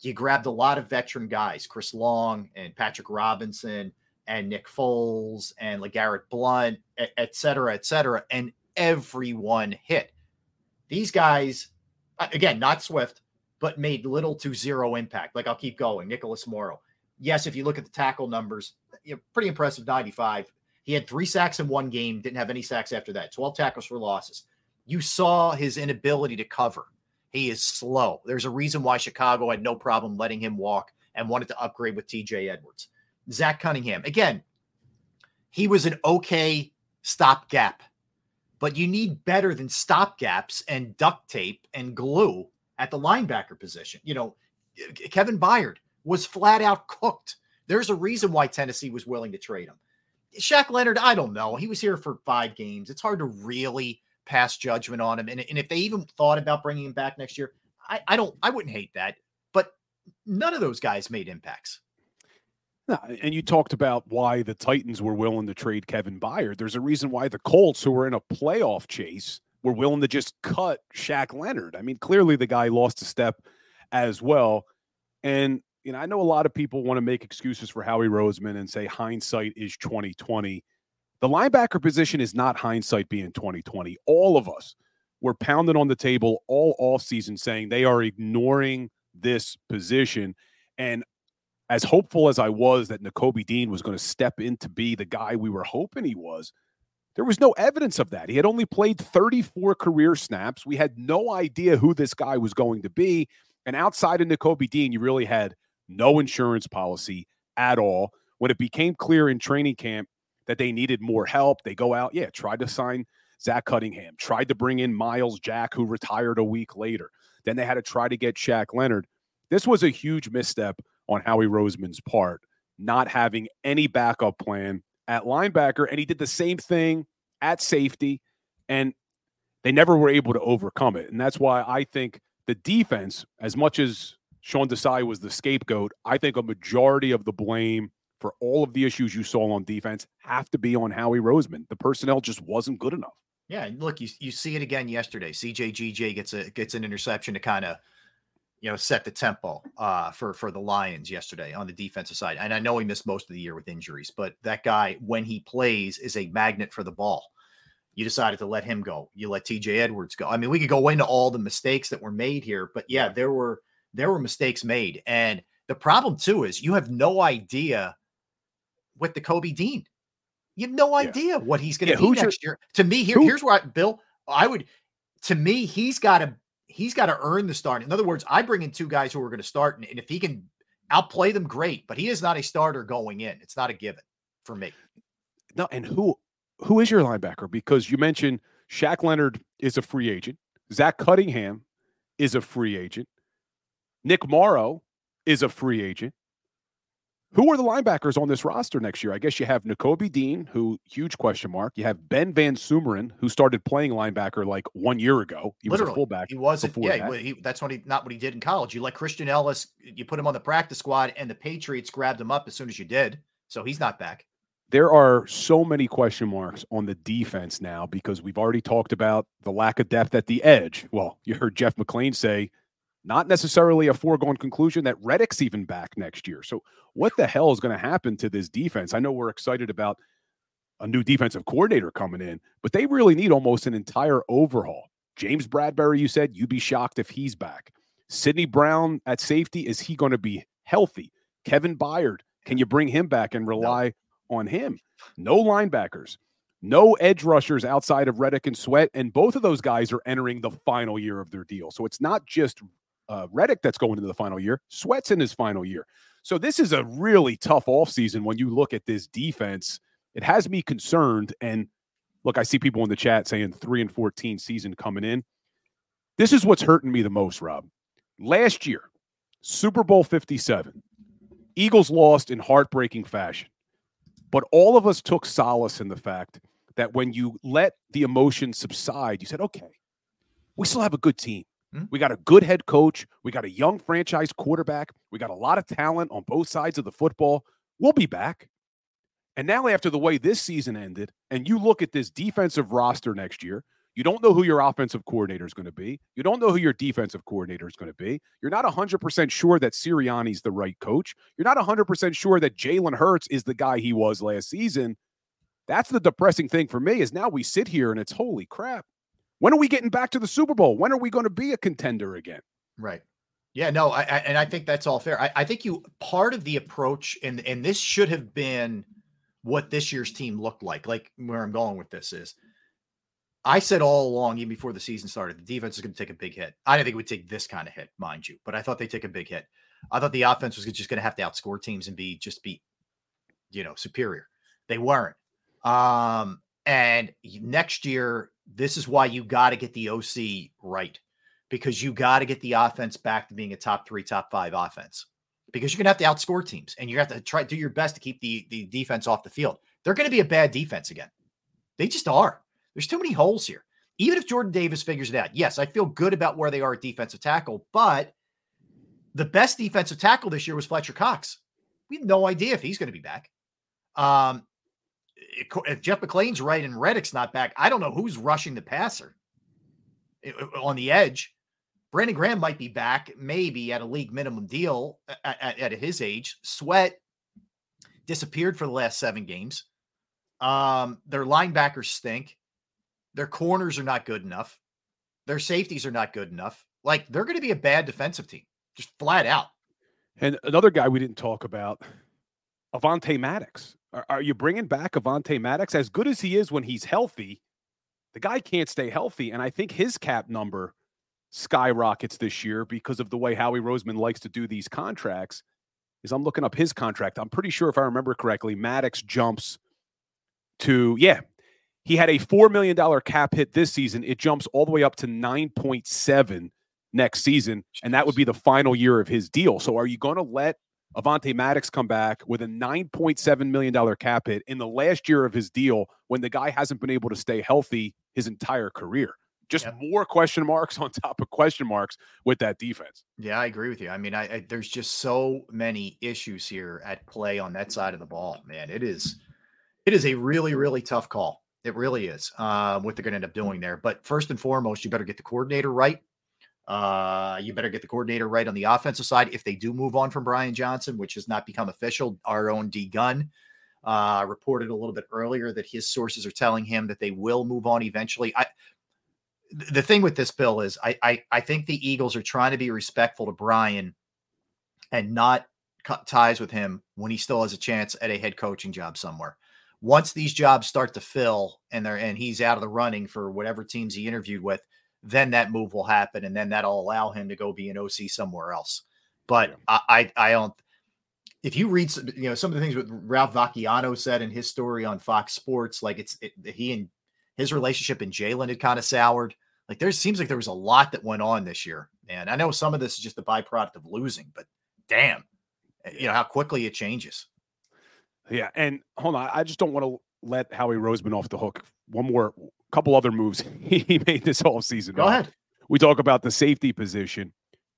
you grabbed a lot of veteran guys, Chris Long and Patrick Robinson and Nick Foles and LeGarrette Blunt, et cetera, et cetera, and everyone hit. These guys again, not Swift, but made little to zero impact. Like I'll keep going. Nicholas Morrow. Yes, if you look at the tackle numbers, you know, pretty impressive 95. He had three sacks in one game, didn't have any sacks after that, 12 tackles for losses. You saw his inability to cover. He is slow. There's a reason why Chicago had no problem letting him walk and wanted to upgrade with TJ Edwards. Zach Cunningham, again, he was an okay stopgap but you need better than stopgaps and duct tape and glue at the linebacker position. You know, Kevin Byard was flat out cooked. There's a reason why Tennessee was willing to trade him. Shaq Leonard, I don't know. He was here for five games. It's hard to really pass judgment on him. And, and if they even thought about bringing him back next year, I, I don't, I wouldn't hate that. But none of those guys made impacts and you talked about why the Titans were willing to trade Kevin Byard. There's a reason why the Colts, who were in a playoff chase, were willing to just cut Shaq Leonard. I mean, clearly the guy lost a step as well. And you know, I know a lot of people want to make excuses for Howie Roseman and say hindsight is 2020. The linebacker position is not hindsight being 2020. All of us were pounding on the table all off season saying they are ignoring this position. And as hopeful as I was that Nakobe Dean was going to step in to be the guy we were hoping he was, there was no evidence of that. He had only played 34 career snaps. We had no idea who this guy was going to be. And outside of Nakobe Dean, you really had no insurance policy at all. When it became clear in training camp that they needed more help, they go out, yeah, tried to sign Zach Cunningham, tried to bring in Myles Jack, who retired a week later. Then they had to try to get Shaq Leonard. This was a huge misstep on Howie Roseman's part, not having any backup plan at linebacker. And he did the same thing at safety, and they never were able to overcome it. And that's why I think the defense, as much as Sean Desai was the scapegoat, I think a majority of the blame for all of the issues you saw on defense have to be on Howie Roseman. The personnel just wasn't good enough. Yeah, look, you you see it again yesterday. CJ GJ gets a gets an interception to kind of you know, set the tempo uh, for for the Lions yesterday on the defensive side. And I know he missed most of the year with injuries, but that guy, when he plays, is a magnet for the ball. You decided to let him go. You let TJ Edwards go. I mean, we could go into all the mistakes that were made here, but yeah, there were there were mistakes made. And the problem too is you have no idea with Nakobe Dean. You have no idea what he's going to Yeah, be next your- year. To me, here, who- here's where I, Bill, I would, to me, he's got to, he's got to earn the start. In other words, I bring in two guys who are going to start, and, and if he can outplay them, great. But he is not a starter going in. It's not a given for me. No, and who who is your linebacker? Because you mentioned Shaq Leonard is a free agent. Zach Cunningham is a free agent. Nick Morrow is a free agent. Who are the linebackers on this roster next year? I guess you have Nakobe Dean, who huge question mark. You have Ben Van Sumeren, who started playing linebacker like one year ago. He was a fullback. He wasn't. before Yeah, that. he, that's what he not what he did in college. You let Christian Elliss, you put him on the practice squad, and the Patriots grabbed him up as soon as you did. So he's not back. there are so many question marks on the defense now because we've already talked about the lack of depth at the edge. Well, you heard Jeff McLane say, not necessarily a foregone conclusion that Reddick's even back next year. So, what the hell is going to happen to this defense? I know we're excited about a new defensive coordinator coming in, but they really need almost an entire overhaul. James Bradberry, you said you'd be shocked if he's back. Sydney Brown at safety, is he going to be healthy? Kevin Byard, can you bring him back and rely on him? No linebackers, no edge rushers outside of Reddick and Sweat, and both of those guys are entering the final year of their deal. So it's not just uh, Reddick that's going into the final year. Sweat's in his final year. So this is a really tough offseason when you look at this defense. It has me concerned. And look, I see people in the chat saying three and 14 season coming in. This is what's hurting me the most, Rob. Last year, Super Bowl 57, Eagles lost in heartbreaking fashion. But all of us took solace in the fact that when you let the emotions subside, you said, okay, we still have a good team. Hmm? We got a good head coach. We got a young franchise quarterback. We got a lot of talent on both sides of the football. We'll be back. And now, after the way this season ended, and you look at this defensive roster next year, you don't know who your offensive coordinator is going to be. You don't know who your defensive coordinator is going to be. You're not 100% sure that Sirianni's the right coach. You're not 100% sure that Jalen Hurts is the guy he was last season. That's the depressing thing for me is now we sit here and it's holy crap. When are we getting back to the Super Bowl? When are we going to be a contender again? Right. Yeah, no, I, I and I think that's all fair. I, I think you part of the approach, and and this should have been what this year's team looked like. Like where I'm going with this is, I said all along, even before the season started, the defense is going to take a big hit. I didn't think it would take this kind of hit, mind you, but I thought they'd take a big hit. I thought the offense was just going to have to outscore teams and be just be, you know, superior. They weren't. Um, and next year, this is why you got to get the OC right because you got to get the offense back to being a top three, top five offense because you're going to have to outscore teams and you have to try to do your best to keep the, the defense off the field. They're going to be a bad defense again. They just are. There's too many holes here. Even if Jordan Davis figures it out, yes, I feel good about where they are at defensive tackle, but the best defensive tackle this year was Fletcher Cox. We have no idea if he's going to be back. Um, if Jeff McLane's right and Reddick's not back, I don't know who's rushing the passer i- i- on the edge. Brandon Graham might be back, maybe at a league minimum deal at, at, at his age. Sweat disappeared for the last seven games. Um, their linebackers stink. Their corners are not good enough. Their safeties are not good enough. Like they're going to be a bad defensive team, just flat out. And another guy we didn't talk about, Avante Maddox. Are, are you bringing back Avante Maddox? As good as he is when he's healthy, the guy can't stay healthy. And I think his cap number skyrockets this year because of the way Howie Roseman likes to do these contracts. Is I'm looking up his contract. I'm pretty sure if I remember correctly, Maddox jumps to yeah, he had a four million dollar cap hit this season. It jumps all the way up to nine point seven next season, and that would be the final year of his deal. So, are you going to let Avante Maddox come back with a nine point seven million dollar cap hit in the last year of his deal when the guy hasn't been able to stay healthy his entire career? Just more question marks on top of question marks with that defense. Yeah, I agree with you. I mean, I, I there's just so many issues here at play on that side of the ball, man. It is, it is a really, really tough call. It really is. Um, what they're going to end up doing there. But first and foremost, you better get the coordinator right. Uh, you better get the coordinator right on the offensive side. If they do move on from Brian Johnson, which has not become official, our own D Gunn uh, reported a little bit earlier that his sources are telling him that they will move on eventually. I, the thing with this bill is I, I I think the Eagles are trying to be respectful to Brian and not cut ties with him when he still has a chance at a head coaching job somewhere. Once these jobs start to fill and they're and he's out of the running for whatever teams he interviewed with, then that move will happen, and then that'll allow him to go be an OC somewhere else. But yeah. I, I, I don't. If you read, you know, some of the things what Ralph Vacchiano said in his story on Fox Sports, like it's it, he and his relationship and Jalen had kind of soured. Like there seems like there was a lot that went on this year, and I know some of this is just a byproduct of losing, but damn, eh, you know how quickly it changes. Yeah, and hold on, I just don't want to let Howie Roseman off the hook. One more couple other moves he made this whole season. Go ahead. We talk about the safety position.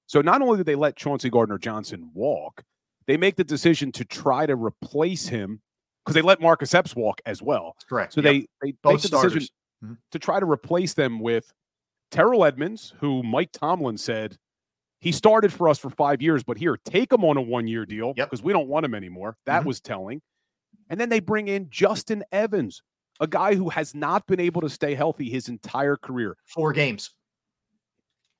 So not only did they let Chauncey Gardner Johnson walk, they make the decision to try to replace him because they let Marcus Epps walk as well. Correct. So yep. they they Both make the starters. decision mm-hmm. to try to replace them with Terrell Edmunds, who Mike Tomlin said he started for us for five years, but here, take him on a one year deal because yep. we don't want him anymore. That mm-hmm. was telling. And then they bring in Justin Evans, a guy who has not been able to stay healthy his entire career. Four games.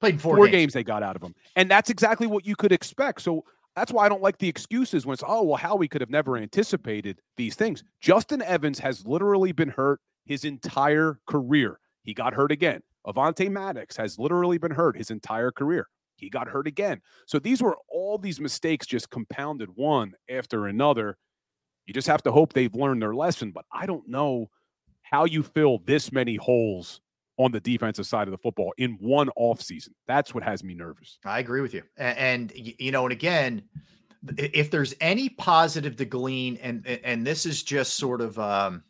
Played four, four games. games they got out of him. And that's exactly what you could expect. So that's why I don't like the excuses when it's, oh, well, how we could have never anticipated these things. Justin Evans has literally been hurt his entire career. He got hurt again. Avante Maddox has literally been hurt his entire career. He got hurt again. So these were all these mistakes just compounded one after another. You just have to hope they've learned their lesson. But I don't know how you fill this many holes on the defensive side of the football in one offseason. That's what has me nervous. I agree with you. And, and, you know, and again, if there's any positive to glean, and and this is just sort of um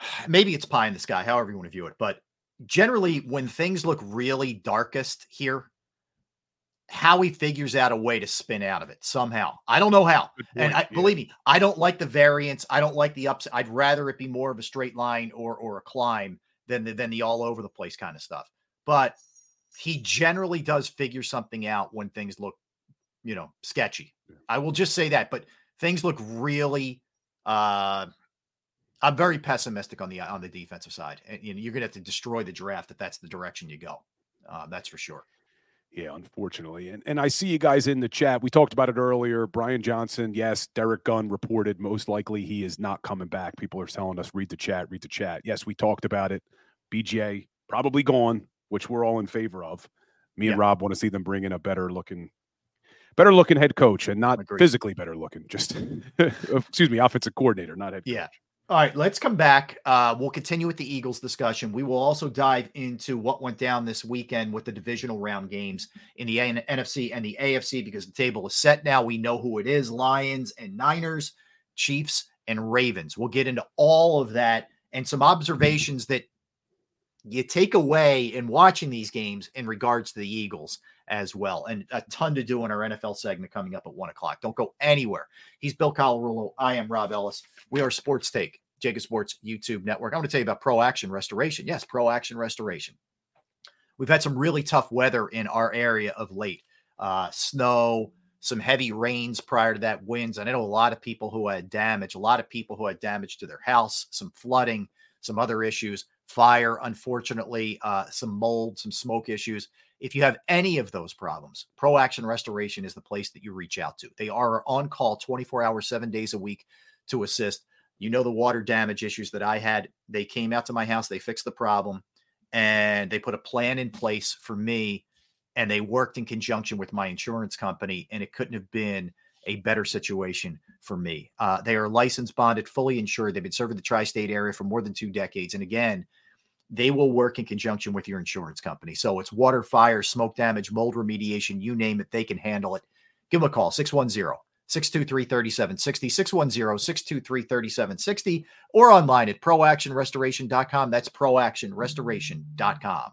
maybe it's pie in the sky, however you want to view it, but generally when things look really darkest here, Howie figures out a way to spin out of it somehow. I don't know how. And I, yeah. believe me, I don't like the variance. I don't like the ups. I'd rather it be more of a straight line or or a climb than the, than the all over the place kind of stuff. But he generally does figure something out when things look, you know, sketchy. Yeah. I will just say that. But things look really. uh I'm very pessimistic on the on the defensive side, and you know, you're going to have to destroy the draft if that's the direction you go. Uh, that's for sure. Yeah, unfortunately. And and I see you guys in the chat. We talked about it earlier. Brian Johnson, yes, Derek Gunn reported most likely he is not coming back. People are telling us read the chat, read the chat. Yes, we talked about it. BJ probably gone, which we're all in favor of. Me and Rob want to see them bring in a better looking better looking head coach and not physically better looking, just excuse me, offensive coordinator, not head coach. All right, let's come back. Uh, we'll continue with the Eagles discussion. We will also dive into what went down this weekend with the divisional round games in the NFC and the AFC because the table is set now. We know who it is Lions and Niners, Chiefs and Ravens. We'll get into all of that and some observations that you take away in watching these games in regards to the Eagles as well. And a ton to do in our NFL segment coming up at one o'clock. Don't go anywhere. He's Bill Colarulo. I am Rob Ellis. We are Sports Take, JAKIB Sports YouTube Network. I want to tell you about Pro Action Restoration. Yes, Pro Action Restoration. We've had some really tough weather in our area of late. Uh, snow, some heavy rains prior to that, winds. And I know a lot of people who had damage, a lot of people who had damage to their house, some flooding, some other issues, fire, unfortunately, uh, some mold, some smoke issues. If you have any of those problems, Pro Action Restoration is the place that you reach out to. They are on call 24 hours, seven days a week to assist. You know, the water damage issues that I had, they came out to my house, they fixed the problem, and they put a plan in place for me. And they worked in conjunction with my insurance company, and it couldn't have been a better situation for me. Uh, they are licensed, bonded, fully insured. They've been serving the tri state area for more than two decades. And again, they will work in conjunction with your insurance company. So it's water, fire, smoke damage, mold remediation, you name it, they can handle it. Give them a call 610 623 3760, 610 623 3760, or online at proactionrestoration.com. That's proactionrestoration.com.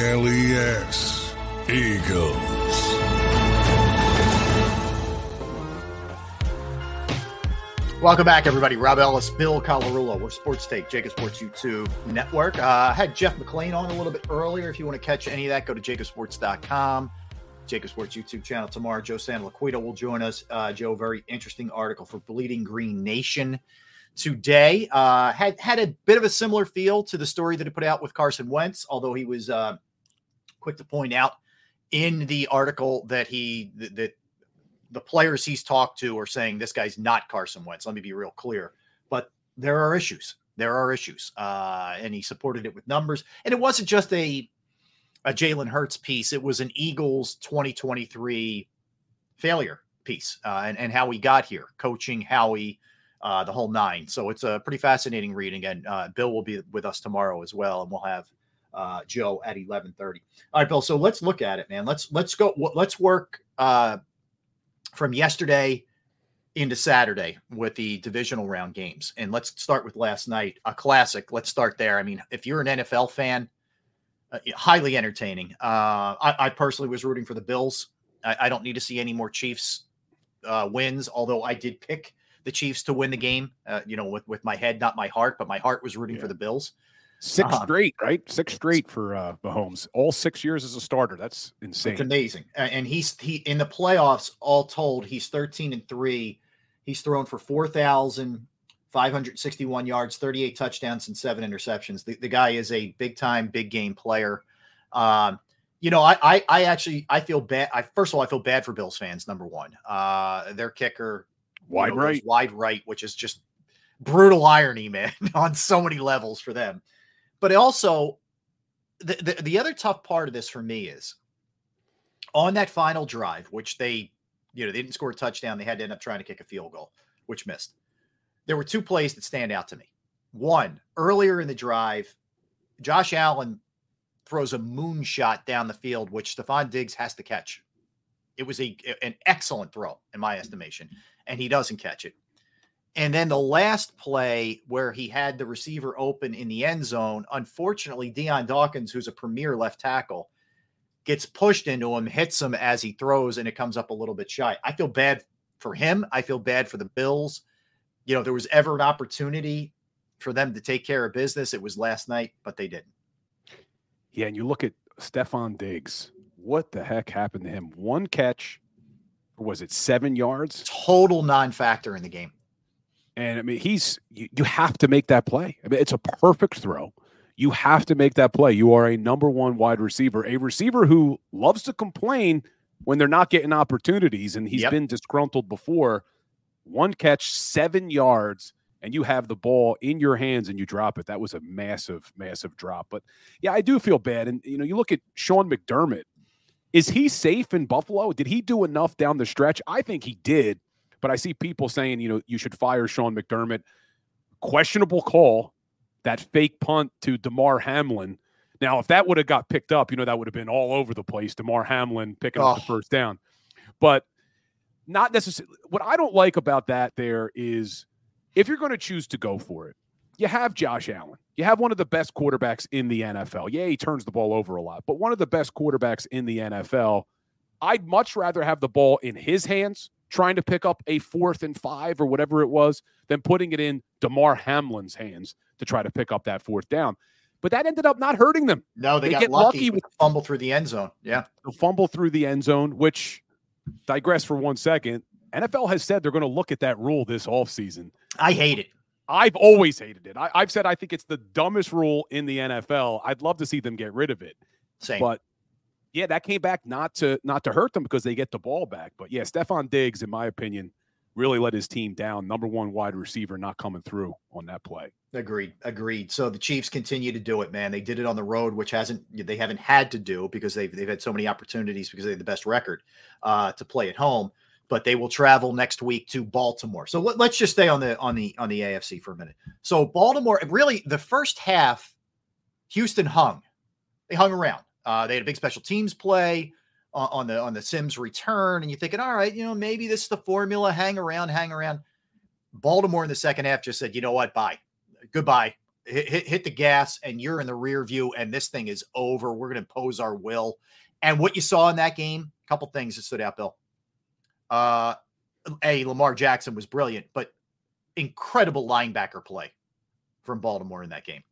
G L E S. Eagles. Welcome back, everybody. Rob Ellis, Bill Colarulo. We're Sports Take, JAKIB Sports YouTube Network. Uh, I had Jeff McLane on a little bit earlier. If you want to catch any of that, go to jakibsports.com. JAKIB Sports YouTube channel tomorrow. Joe San will join us. Uh, Joe, very interesting article for Bleeding Green Nation today. Uh, had had a bit of a similar feel to the story that he put out with Carson Wentz, although he was uh, quick to point out in the article that he that, the players he's talked to are saying this guy's not Carson Wentz. Let me be real clear, but there are issues. There are issues, uh, and he supported it with numbers. And it wasn't just a a Jalen Hurts piece; it was an Eagles 2023 failure piece, uh, and and how we got here, coaching, Howie, uh, the whole nine. So it's a pretty fascinating read. Again, uh, Bill will be with us tomorrow as well, and we'll have uh, Joe at 11:30. All right, Bill. So let's look at it, man. Let's let's go. Let's work uh, from yesterday into Saturday with the divisional round games, and let's start with last night, a classic. Let's start there. I mean, if you're an NFL fan, uh, highly entertaining. Uh, I, I personally was rooting for the Bills. I, I don't need to see any more Chiefs uh, wins, although I did pick the Chiefs to win the game. Uh, you know, with with my head, not my heart, but my heart was rooting for the Bills. Six Um, straight, right? Six straight for uh, Mahomes. All six years as a starter. That's insane. It's amazing. And he's he in the playoffs, all told, he's 13 and 3. He's thrown for 4,561 yards, 38 touchdowns, and seven interceptions. The, the guy is a big time, big game player. Um, you know, I, I I actually I feel bad. I first of all, I feel bad for Bills fans, number one. Uh their kicker you Wide know, right. wide right, which is just brutal irony, man, on so many levels for them. But also, the, the the other tough part of this for me is on that final drive, which they, you know, they didn't score a touchdown. They had to end up trying to kick a field goal, which missed. There were two plays that stand out to me. One, earlier in the drive, Josh Allen throws a moonshot down the field, which Stefon Diggs has to catch. It was a an excellent throw, in my estimation, and he doesn't catch it. And then the last play where he had the receiver open in the end zone, unfortunately, Dion Dawkins, who's a premier left tackle, gets pushed into him, hits him as he throws, and it comes up a little bit shy. I feel bad for him. I feel bad for the Bills. You know, there was ever an opportunity for them to take care of business. It was last night, but they didn't. Yeah, and you look at Stefon Diggs. What the heck happened to him? One catch, was it seven yards? Total non-factor in the game. And I mean, he's you, you have to make that play. I mean, it's a perfect throw. You have to make that play. You are a number one wide receiver, a receiver who loves to complain when they're not getting opportunities, and he's Yep. been disgruntled before. One catch, seven yards, and you have the ball in your hands and you drop it. That was a massive, massive drop. But yeah, I do feel bad. And you know, you look at Sean McDermott. Is he safe in Buffalo? Did he do enough down the stretch? I think he did. But I see people saying, you know, you should fire Sean McDermott. Questionable call, that fake punt to Damar Hamlin. Now, if that would have got picked up, you know, that would have been all over the place. Damar Hamlin picking up the Oh. first down. But not necessarily. What I don't like about that there is if you're going to choose to go for it, you have Josh Allen. You have one of the best quarterbacks in the NFL. Yeah, he turns the ball over a lot, but one of the best quarterbacks in the NFL. I'd much rather have the ball in his hands, trying to pick up a fourth and five or whatever it was, than putting it in Damar Hamlin's hands to try to pick up that fourth down. But that ended up not hurting them. No, they, got get lucky, lucky with the fumble through the end zone. Yeah. the fumble through the end zone, which digress for one second. NFL has said they're going to look at that rule this offseason. I hate it. I've always hated it. I, I've said I think it's the dumbest rule in the NFL. I'd love to see them get rid of it. Same. But yeah, that came back not to not to hurt them because they get the ball back. But yeah, Stefon Diggs, in my opinion, really let his team down. Number one wide receiver not coming through on that play. Agreed. Agreed. So the Chiefs continue to do it, man. They did it on the road, which hasn't they haven't had to do because they've they've had so many opportunities because they have the best record uh, to play at home. But they will travel next week to Baltimore. So let, let's just stay on the on the on the AFC for a minute. So Baltimore, really, the first half, Houston hung. They hung around. Uh, they had a big special teams play on, on the on the Sims return, and you're thinking, all right, you know, maybe this is the formula. Hang around, hang around. Baltimore in the second half just said, you know what, bye, goodbye. Hit, hit, hit the gas, and you're in the rear view, and this thing is over. We're going to impose our will. And what you saw in that game, a couple things that stood out, Bill. Uh, a Lamar Jackson was brilliant, but incredible linebacker play from Baltimore in that game.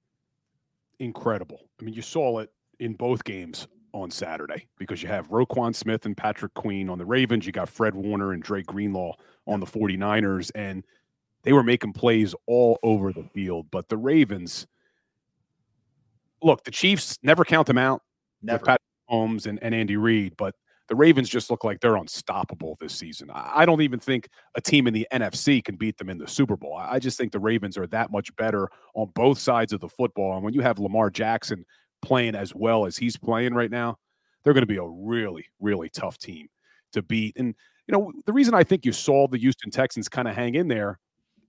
Incredible. I mean, you saw it in both games on Saturday because you have Roquan Smith and Patrick Queen on the Ravens. You got Fred Warner and Drake Greenlaw on the 49ers, and they were making plays all over the field. But the Ravens, look, the Chiefs never count them out. with Never. Patrick Holmes and, and Andy Reid, but the Ravens just look like they're unstoppable this season. I, don't even think a team in the NFC can beat them in the Super Bowl. I just think the Ravens are that much better on both sides of the football. And when you have Lamar Jackson playing as well as he's playing right now, they're going to be a really, really tough team to beat. And, you know, the reason I think you saw the Houston Texans kind of hang in there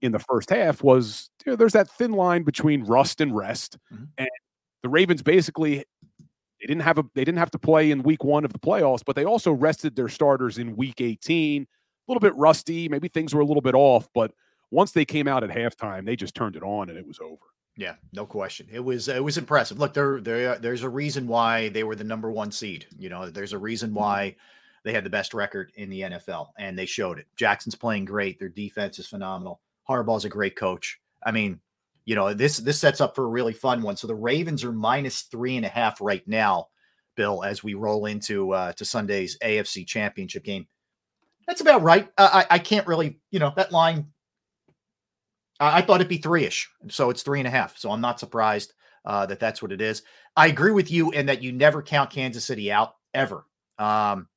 in the first half was you know, there's that thin line between rust and rest. Mm-hmm. And the Ravens basically they didn't have a they didn't have to play in week one of the playoffs, but they also rested their starters in week 18. A little bit rusty, maybe things were a little bit off, but once they came out at halftime, they just turned it on and it was over. Yeah, no question. It was it was impressive. Look, there there there's a reason why they were the number one seed. You know, there's a reason why they had the best record in the NFL, and they showed it. Jackson's playing great. Their defense is phenomenal. Harbaugh's a great coach. I mean, you know, this this sets up for a really fun one. So the Ravens are minus three and a half right now, Bill, as we roll into uh, to Sunday's AFC Championship game. That's about right. Uh, I I can't really, you know, that line I thought it'd be three ish. So it's three and a half. So I'm not surprised uh, that that's what it is. I agree with you in that you never count Kansas City out ever. Um,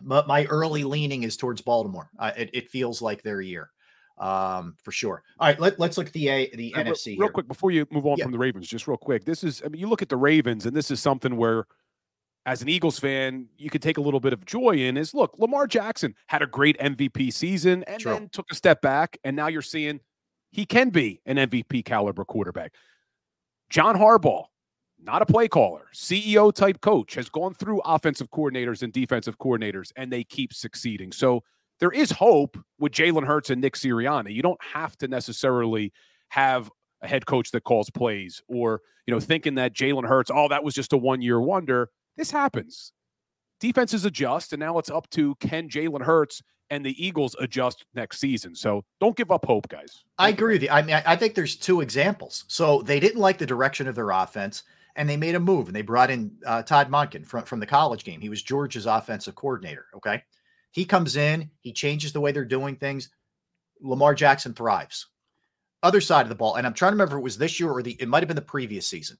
but my early leaning is towards Baltimore. Uh, it, it feels like their year um, for sure. All right, let, let's look at the A, the NFC Real quick before you move on Yeah. from the Ravens, just real quick. This is, I mean, you look at the Ravens, and this is something where, as an Eagles fan, you could take a little bit of joy in. Is look, Lamar Jackson had a great MVP season, and True. then took a step back, and now you're seeing he can be an MVP caliber quarterback. John Harbaugh, not a play caller, CEO type coach, has gone through offensive coordinators and defensive coordinators, and they keep succeeding. So there is hope with Jalen Hurts and Nick Sirianni. You don't have to necessarily have a head coach that calls plays or, you know, thinking that Jalen Hurts, oh, that was just a one year wonder. This happens. Defenses adjust, and now it's up to can Jalen Hurts and the Eagles adjust next season. So don't give up hope, guys. I agree with you. I mean, I- I think there's two examples. So they didn't like the direction of their offense, and they made a move, and they brought in uh, Todd Monken from from the college game. He was Georgia's offensive coordinator. Okay, he comes in, he changes the way they're doing things. Lamar Jackson thrives. Other side of the ball, and I'm trying to remember if it was this year or the it might have been the previous season.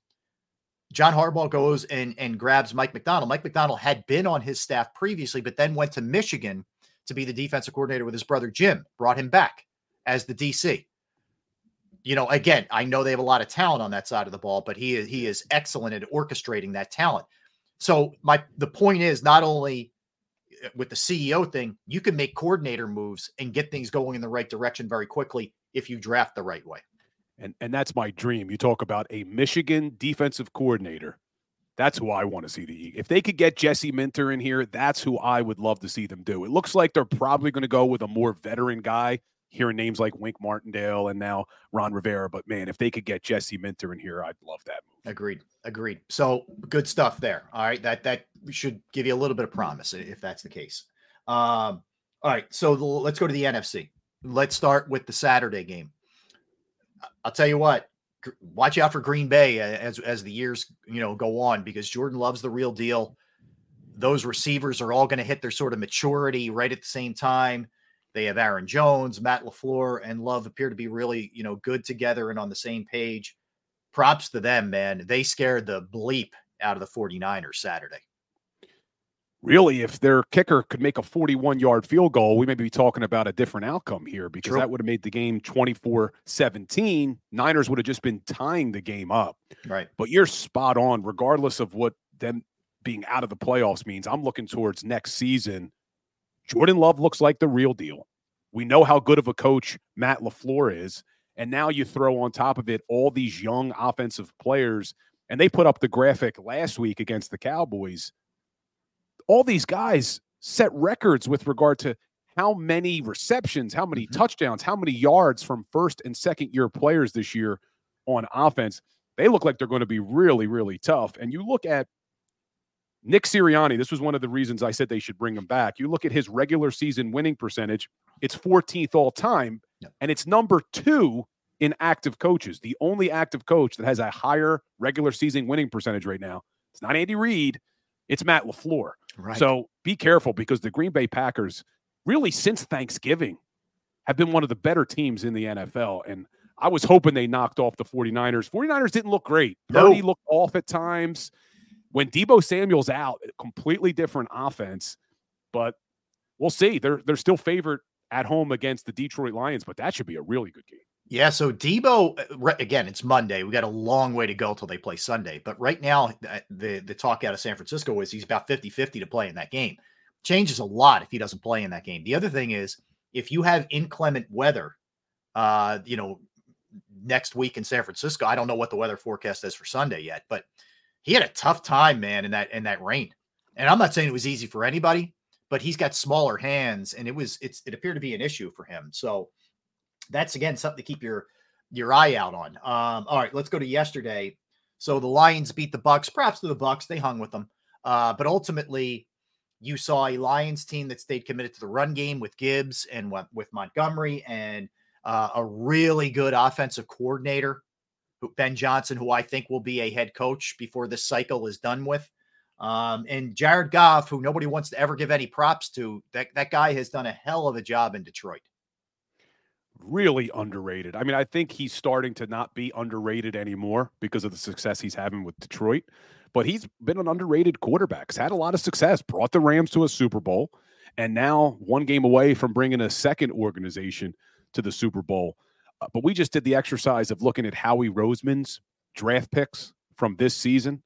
John Harbaugh goes and and grabs Mike Macdonald. Mike Macdonald had been on his staff previously, but then went to Michigan to be the defensive coordinator with his brother Jim. Brought him back as the DC. You know, again, I know they have a lot of talent on that side of the ball, but he is he is excellent at orchestrating that talent. So my the point is not only uh, with the CEO thing, you can make coordinator moves and get things going in the right direction very quickly if you draft the right way. And and that's my dream. You talk about a Michigan defensive coordinator. That's who I want to see the Eagles. If they could get Jesse Minter in here, that's who I would love to see them do. It looks like they're probably going to go with a more veteran guy, hearing names like Wink Martindale and now Ron Rivera. But man, if they could get Jesse Minter in here, I'd love that move. Agreed. Agreed. So good stuff there. All right. That that should give you a little bit of promise if that's the case. Um, all right. So let's go to the NFC. Let's start with the Saturday game. I'll tell you what, watch out for Green Bay as as the years you know go on because Jordan Love's the real deal. Those receivers are all going to hit their sort of maturity right at the same time. They have Aaron Jones, Matt LaFleur, and Love appear to be really you know good together and on the same page. Props to them, man. They scared the bleep out of the 49ers Saturday really, if their kicker could make a 41 yard field goal, we may be talking about a different outcome here because True. that would have made the game 24 17. Niners would have just been tying the game up. Right. But you're spot on, regardless of what them being out of the playoffs means. I'm looking towards next season. Jordan Love looks like the real deal. We know how good of a coach Matt LaFleur is. And now you throw on top of it all these young offensive players. And they put up the graphic last week against the Cowboys all these guys set records with regard to how many receptions, how many mm-hmm. touchdowns, how many yards from first and second year players this year on offense. They look like they're going to be really, really tough. And you look at Nick Sirianni, this was one of the reasons I said they should bring him back. You look at his regular season winning percentage, it's 14th all time, yep. and it's number two in active coaches. The only active coach that has a higher regular season winning percentage right now. It's not Andy Reid, it's Matt LaFleur. Right. So be careful because the Green Bay Packers, really since Thanksgiving, have been one of the better teams in the NFL. And I was hoping they knocked off the 49ers. 49ers didn't look great. Purdy looked off at times. When Deebo Samuel's out, completely different offense. But we'll see. They're they're still favored at home against the Detroit Lions, but that should be a really good game. Yeah, so Deebo uh, again, it's Monday. We got a long way to go till they play Sunday. But right now, uh, the the talk out of San Francisco is he's about 50-50 to play in that game. Changes a lot if he doesn't play in that game. The other thing is if you have inclement weather, uh, you know, next week in San Francisco, I don't know what the weather forecast is for Sunday yet, but he had a tough time, man, in that in that rain. And I'm not saying it was easy for anybody, but he's got smaller hands, and it was it's it appeared to be an issue for him. So that's again something to keep your your eye out on. Um, all right, let's go to yesterday. So the Lions beat the Bucs. perhaps to the Bucs; they hung with them. Uh, but ultimately, you saw a Lions team that stayed committed to the run game with Gibbs and with Montgomery, and uh, a really good offensive coordinator, Ben Johnson, who I think will be a head coach before this cycle is done with. Um, and Jared Goff, who nobody wants to ever give any props to, that, that guy has done a hell of a job in Detroit really underrated. I mean, I think he's starting to not be underrated anymore because of the success he's having with Detroit. But he's been an underrated quarterback. He's had a lot of success, brought the Rams to a Super Bowl, and now one game away from bringing a second organization to the Super Bowl. Uh, but we just did the exercise of looking at Howie Roseman's draft picks from this season.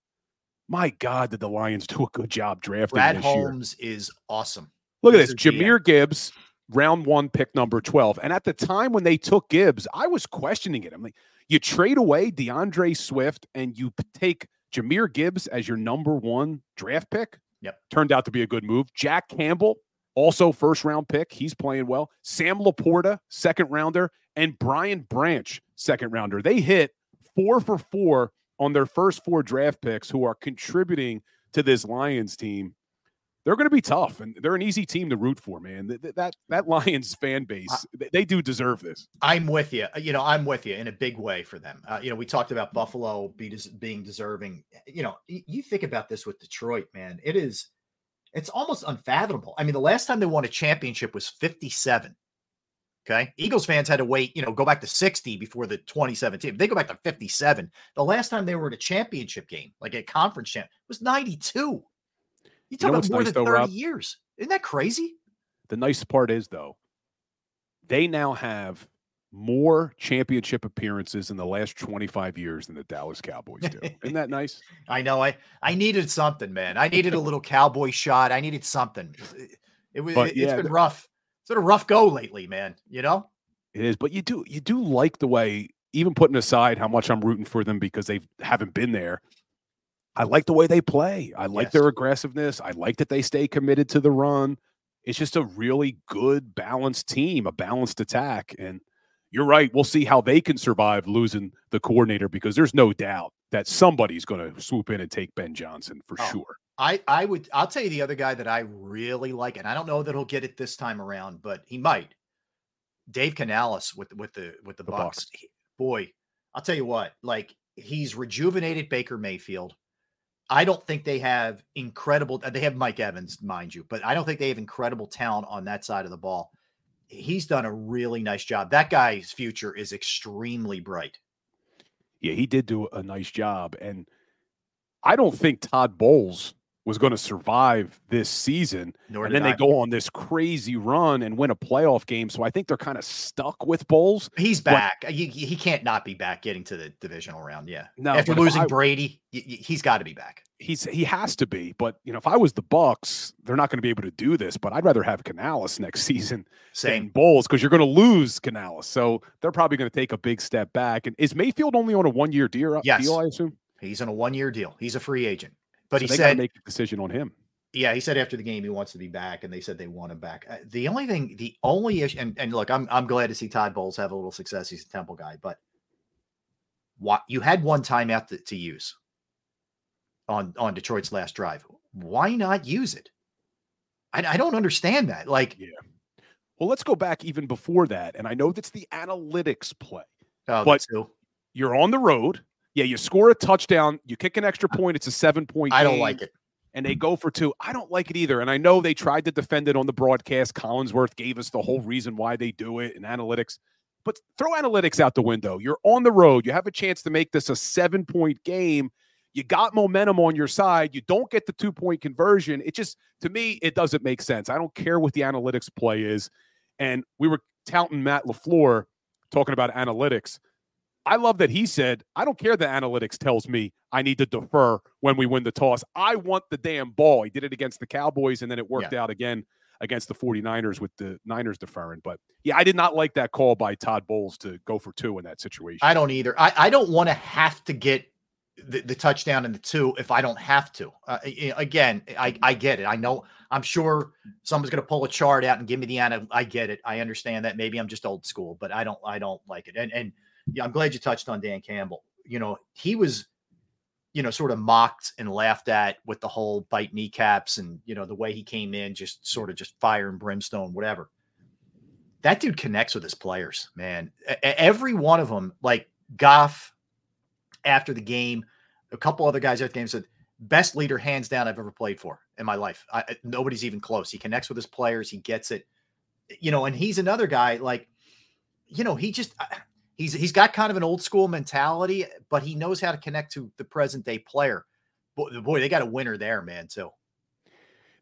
My God, did the Lions do a good job drafting Brad Holmes year. is awesome. Look He's at this. Jahmyr Gibbs, round one pick number 12. And at the time when they took Gibbs, I was questioning it. I'm like, you trade away DeAndre Swift and you take Jahmyr Gibbs as your number one draft pick. Yep. Turned out to be a good move. Jack Campbell, also first round pick. He's playing well. Sam LaPorta, second rounder, and Brian Branch, second rounder. They hit four for four on their first four draft picks who are contributing to this Lions team they're going to be tough, and they're an easy team to root for, man. That that, that Lions fan base, they do deserve this. I'm with you. You know, I'm with you in a big way for them. Uh, you know, we talked about Buffalo be being deserving. You know, you think about this with Detroit, man. It is, it's almost unfathomable. I mean, the last time they won a championship was '57. Okay. Eagles fans had to wait, you know, go back to 60 before the 2017. If they go back to 57. The last time they were at a championship game, like a conference champ, was 92. You You talk know about more nice than though, 30 Rob? years. Isn't that crazy? The nice part is though, they now have more championship appearances in the last 25 years than the Dallas Cowboys do. Isn't that nice? I know. I I needed something, man. I needed a little cowboy shot. I needed something. It, was. It, yeah, has been rough. Sort of rough go lately, man. You know. It is, but you do you do like the way, even putting aside how much I'm rooting for them because they haven't been there. I like the way they play. I like Yes. their aggressiveness. I like that they stay committed to the run. It's just a really good, balanced team, a balanced attack. And you're right. We'll see how they can survive losing the coordinator because there's no doubt that somebody's going to swoop in and take Ben Johnson for Oh, sure. I I would. I'll tell you the other guy that I really like, and I don't know that he'll get it this time around, but he might. Dave Canales with with the with the, The Bucs. Bucs. Boy, I'll tell you what. Like he's rejuvenated Baker Mayfield. I don't think they have incredible. Uh, they have Mike Evans, mind you, but I don't think they have incredible talent on that side of the ball. He's done a really nice job. That guy's future is extremely bright. Yeah, he did do a nice job. And I don't think Todd Bowles was going to survive this season. Nor and then they go on this crazy run and win a playoff game. So I think they're kind of stuck with Bowles. He's back. Uh, he, he can't not be back getting to the divisional round. Yeah. No, After losing I- Brady, he's got to be back. He's he has to be. But you know, if I was the Bucs, they're not going to be able to do this. But I'd rather have Canales next season than Same. Bowles because you're going to lose Canales. So they're probably going to take a big step back. And is Mayfield only on a one year uh, deal? Yes. deal, I assume. He's on a one year deal. He's a free agent. But So he they said, make a decision on him. yeah, he said after the game he wants to be back, and they said they want him back. Uh, the only thing, the only issue, and, and look, I'm I'm glad to see Todd Bowles have a little success. He's a Temple guy, but what you had one timeout to, to use on on Detroit's last drive. Why not use it? I, I don't understand that. Like, Yeah. Well, let's go back even before that. And I know that's the analytics play. oh, But-. You're on the road. Yeah, you score a touchdown, you kick an extra point, it's a seven point I don't like it. And they go for two. I don't like it either. And I know they tried to defend it on the broadcast. Collinsworth gave us the whole reason why they do it in analytics. But throw analytics out the window. You're on the road. You have a chance to make this a seven point game. You got momentum on your side. You don't get the two point conversion. It just, to me, it doesn't make sense. I don't care what the analytics play is. And we were touting Matt LaFleur talking about analytics. I love that he said, I don't care that analytics tells me I need to defer when we win the toss. I want the damn ball. He did it against the Cowboys, and then it worked out again against the 49ers with the Niners deferring. But yeah, I did not like that call by Todd Bowles to go for two in that situation. I don't either. I, I don't want to have to get the, the touchdown and the two if I don't have to. Uh, again, I, I get it. I know. I'm sure someone's going to pull a chart out and give me the ana. I get it. I understand that. Maybe I'm just old school, but I don't. I don't like it. And and yeah, I'm glad you touched on Dan Campbell. You know, he was, you know, sort of mocked and laughed at with the whole bite kneecaps and you know the way he came in, just sort of just fire and brimstone, whatever that dude connects with his players, man. Every one of them, like Goff after the game, a couple other guys after the game said, best leader hands down I've ever played for in my life. I, nobody's even close. He connects with his players. He gets it, you know, and he's another guy like, you know, he just, he's, he's got kind of an old school mentality, but he knows how to connect to the present day player. Boy, boy they got a winner there, man. Too.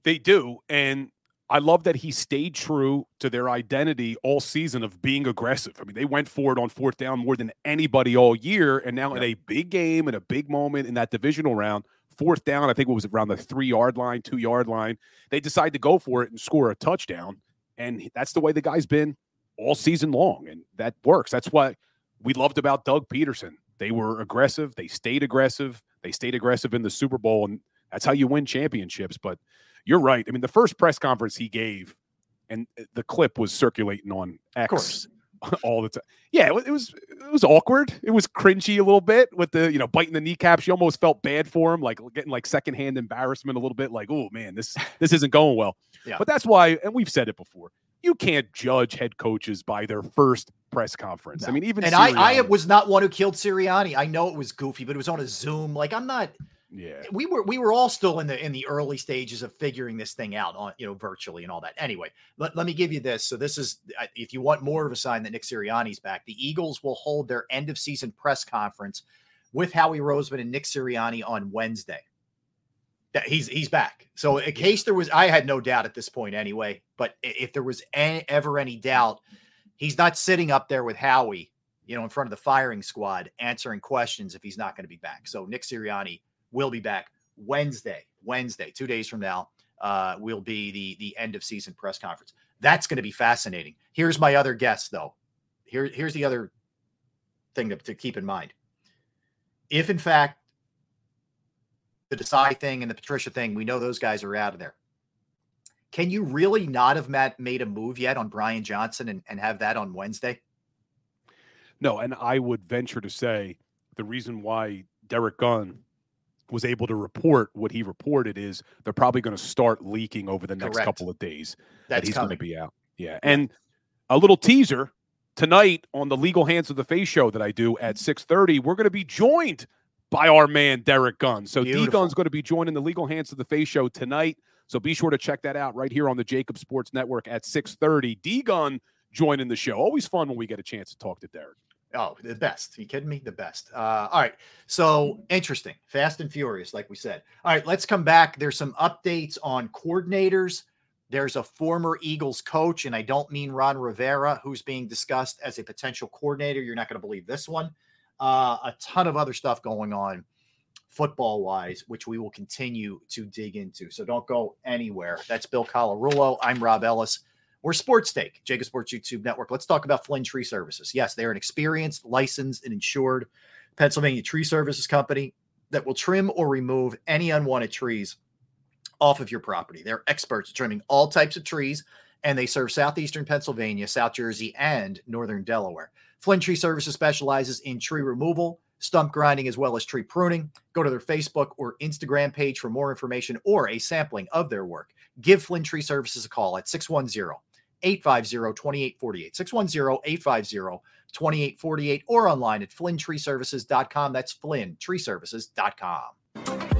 They do. And I love that he stayed true to their identity all season of being aggressive. I mean, they went for it on fourth down more than anybody all year. And now in a big game and a big moment in that divisional round, fourth down, I think it was around the three yard line, two yard line, they decide to go for it and score a touchdown. And that's the way the guy's been all season long. And that works. That's what we loved about Doug Pederson. They were aggressive. They stayed aggressive. They stayed aggressive in the Super Bowl. And that's how you win championships. But you're right. I mean, the first press conference he gave, and uh, the clip was circulating on X all the time. Yeah, it was, it was it was awkward. It was cringy a little bit with the you know biting the kneecaps. You almost felt bad for him, like getting like secondhand embarrassment a little bit. Like, oh man, this this isn't going well. Yeah. But that's why, and we've said it before. You can't judge head coaches by their first press conference. I mean, even and I, I was not one who killed Sirianni. I know it was goofy, but it was on a Zoom. Like I'm not, Yeah. we were we were all still in the in the early stages of figuring this thing out on you know virtually and all that. Anyway, let, let me give you this. So this is if you want more of a sign that Nick Sirianni's back, the Eagles will hold their end of season press conference with Howie Roseman and Nick Sirianni on Wednesday. That he's he's back. So in case there was, I had no doubt at this point anyway. But if there was any, ever any doubt, he's not sitting up there with Howie, you know, in front of the firing squad answering questions if he's not going to be back. So Nick Sirianni will be back Wednesday. Wednesday, two days from now, uh, will be the the end of season press conference. That's going to be fascinating. Here's my other guess, though. Here, here's the other thing to, to keep in mind. If in fact the Desai thing and the Patricia thing, we know those guys are out of there. Can you really not have made a move yet on Brian Johnson and, and have that on Wednesday? No, and I would venture to say the reason why Derek Gunn was able to report what he reported is they're probably going to start leaking over the next Correct. couple of days that That's he's going to be out. Yeah. And a little teaser tonight on the Legal Hands of the Face show that I do at 6:30, we're going to be joined by our man Derek Gunn. So D. Gunn's going to be joining the Legal Hands of the Face show tonight. So be sure to check that out right here on the JAKIB Sports Network at 6:30. D Gunn joining the show. Always fun when we get a chance to talk to Derek. Oh, the best. you kidding me? The best. Uh, all right. So interesting. Fast and furious, like we said. All right, let's come back. There's some updates on coordinators. There's a former Eagles coach, and I don't mean Ron Rivera, who's being discussed as a potential coordinator. You're not going to believe this one. Uh, a ton of other stuff going on football wise, which we will continue to dig into. So don't go anywhere. That's Bill Colarulo. I'm Rob Ellis. We're Sports Take, JAKIB Sports YouTube Network. Let's talk about Flynn Tree Services. Yes, they're an experienced, licensed, and insured Pennsylvania tree services company that will trim or remove any unwanted trees off of your property. They're experts at trimming all types of trees, and they serve southeastern Pennsylvania, South Jersey, and northern Delaware. Flynn Tree Services specializes in tree removal, stump grinding, as well as tree pruning. Go to their Facebook or Instagram page for more information or a sampling of their work. Give Flynn Tree Services a call at 610 850 2848. 610 850 2848 or online at flynntreeservices.com. That's flynntreeservices.com.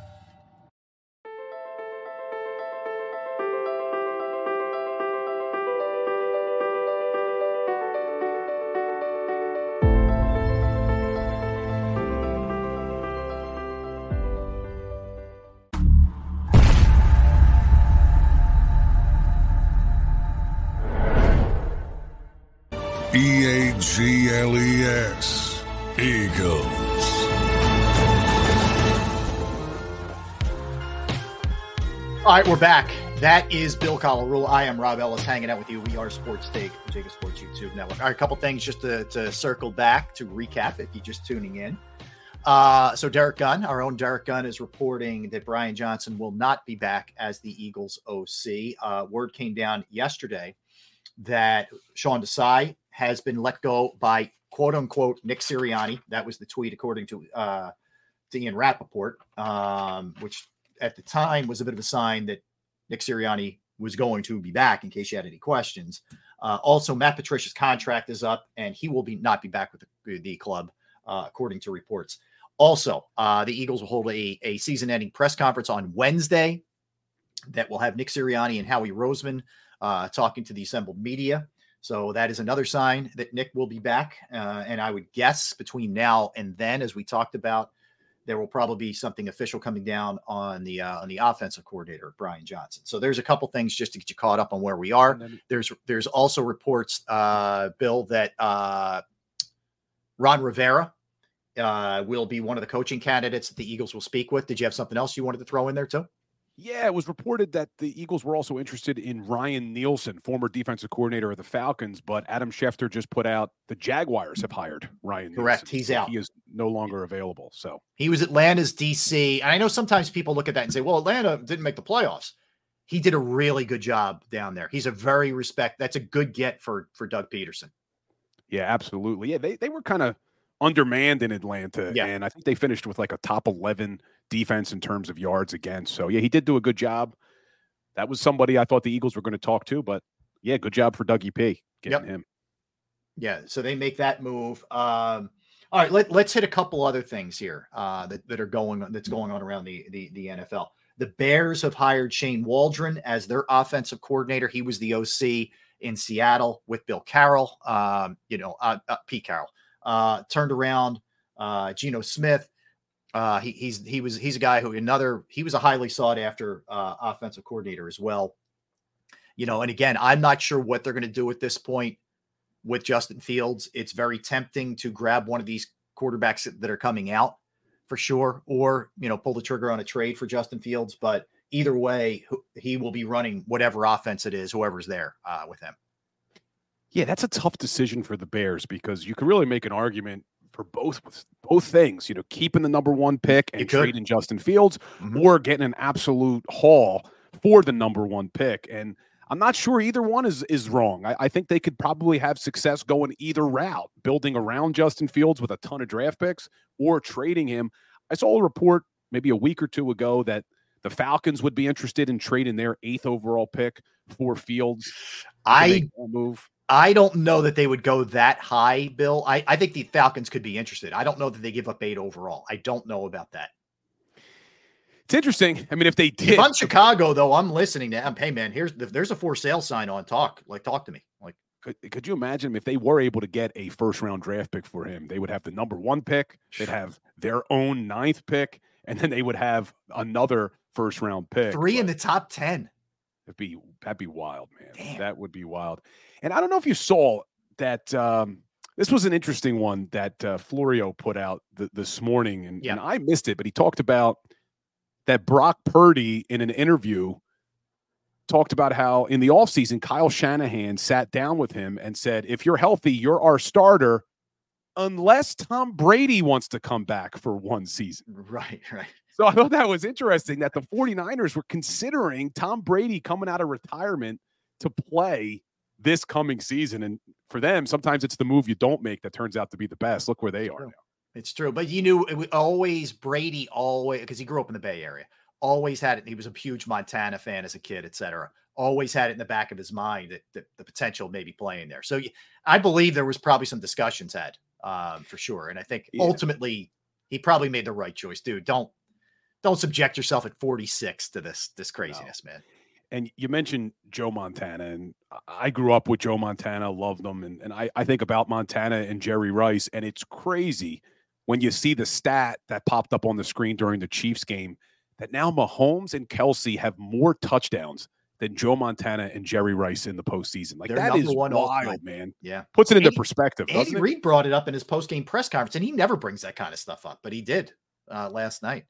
G L E S. Eagles. All right, we're back. That is Bill Colarulo. I am Rob Ellis hanging out with you. We are Sports Take, JAKIB Sports YouTube Network. All right, a couple things just to, to circle back to recap if you're just tuning in. Uh, so Derek Gunn, our own Derek Gunn, is reporting that Brian Johnson will not be back as the Eagles OC. Uh, word came down yesterday that Sean Desai has been let go by quote unquote Nick Sirianni. That was the tweet according to uh, to Ian Rapoport, um, which at the time was a bit of a sign that Nick Sirianni was going to be back in case you had any questions. Uh, also, Matt Patricia's contract is up and he will be not be back with the, the club, uh, according to reports. Also, uh, the Eagles will hold a, a season ending press conference on Wednesday that will have Nick Sirianni and Howie Roseman uh, talking to the assembled media. So that is another sign that Nick will be back. Uh, and I would guess between now and then, as we talked about, there will probably be something official coming down on the uh, on the offensive coordinator Brian Johnson. So there's a couple things just to get you caught up on where we are. There's there's also reports, uh, Bill, that uh, Ron Rivera uh, will be one of the coaching candidates that the Eagles will speak with. Did you have something else you wanted to throw in there too? Yeah, it was reported that the Eagles were also interested in Ryan Nielsen, former defensive coordinator of the Falcons, but Adam Schefter just put out the Jaguars have hired Ryan. Correct. Nielsen, He's so out. He is no longer available. So He was Atlanta's DC. And I know sometimes people look at that and say, well, Atlanta didn't make the playoffs. He did a really good job down there. He's a very respect. That's a good get for for Doug Pederson. yeah, absolutely. Yeah, they they were kind of undermanned in Atlanta, Yeah. and I think they finished with like a top eleven defense in terms of yards against. So yeah, he did do a good job. That was somebody I thought the Eagles were going to talk to, but yeah, good job for Dougie P getting Yep. him. Yeah, so they make that move. Um, all right, let, let's hit a couple other things here uh, that, that are going on that's going on around the, the the NFL. The Bears have hired Shane Waldron as their offensive coordinator. He was the OC in Seattle with Bill Carroll. Um, you know, uh, uh, Pete Carroll uh, turned around. Uh, Geno Smith. Uh, he, he's he was he's a guy who another he was a highly sought after uh, offensive coordinator as well. You know, and again, I'm not sure what they're going to do at this point with Justin Fields. It's very tempting to grab one of these quarterbacks that are coming out for sure, or you know, pull the trigger on a trade for Justin Fields. But either way, he will be running whatever offense it is, whoever's there uh, with him. Yeah, that's a tough decision for the Bears because you can really make an argument for both both things. You know, keeping the number one pick and trading Justin Fields, Mhm. or getting an absolute haul for the number one pick. And I'm not sure either one is is wrong. I, I think they could probably have success going either route, building around Justin Fields with a ton of draft picks, or trading him. I saw a report maybe a week or two ago that the Falcons would be interested in trading their eighth overall pick for Fields. I move. I don't know that they would go that high, Bill. I, I think the Falcons could be interested. I don't know that they give up eight overall. I don't know about that. It's interesting. I mean, if they did, If I'm Chicago, though, I'm listening to. Um, hey, man, here's if there's a for sale sign on. Talk like talk to me. Like could, could you imagine if they were able to get a first round draft pick for him? They would have the number one pick, they'd have their own ninth pick, and then they would have another first round pick. three in the top ten. That'd be that'd be wild, man. That would be wild. And I don't know if you saw that. Um, this was an interesting one that uh, Florio put out th- this morning, and, and I missed it. But he talked about that Brock Purdy in an interview talked about how in the offseason, Kyle Shanahan sat down with him and said, If you're healthy, you're our starter, unless Tom Brady wants to come back for one season. Right, right. So I thought that was interesting that the 49ers were considering Tom Brady coming out of retirement to play this coming season. And for them, sometimes it's the move you don't make that turns out to be the best. Look where they are now. It's true, but you knew it was always Brady always because he grew up in the Bay Area. Always had it. He was a huge Montana fan as a kid, etc. Always had it in the back of his mind that, that the potential of maybe playing there. So I believe there was probably some discussions had um, for sure, and I think Yeah. ultimately he probably made the right choice, dude. Don't don't subject yourself at 46 to this this craziness, man. and you mentioned Joe Montana, and I grew up with Joe Montana, loved him, and, and I, I think about Montana and Jerry Rice, and it's crazy when you see the stat that popped up on the screen during the Chiefs game that now Mahomes and Kelce have more touchdowns than Joe Montana and Jerry Rice in the postseason. Like They're that number one wild, man. Yeah. Puts it into Andy- perspective, Andy? Reid brought it up in his post game press conference, and he never brings that kind of stuff up, but he did uh, last night.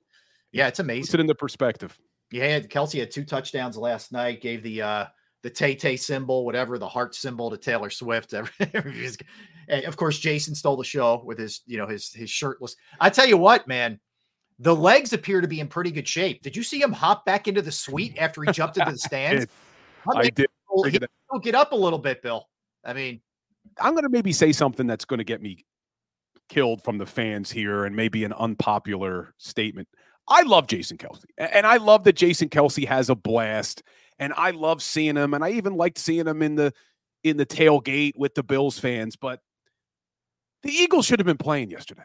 Yeah, it's amazing. Puts it into perspective. Yeah, Kelce had two touchdowns last night. Gave the uh the Tay Tay symbol, whatever the heart symbol to Taylor Swift. and of course, Jason stole the show with his you know his his shirtless. I tell you what, man, the legs appear to be in pretty good shape. Did you see him hop back into the suite after he jumped into the stands? I did. He get up a little bit, Bill. I mean, I'm going to maybe say something that's going to get me killed from the fans here and maybe an unpopular statement. I love Jason Kelce and I love that Jason Kelce has a blast and I love seeing him and I even liked seeing him in the in the tailgate with the Bills fans, but the Eagles should have been playing yesterday.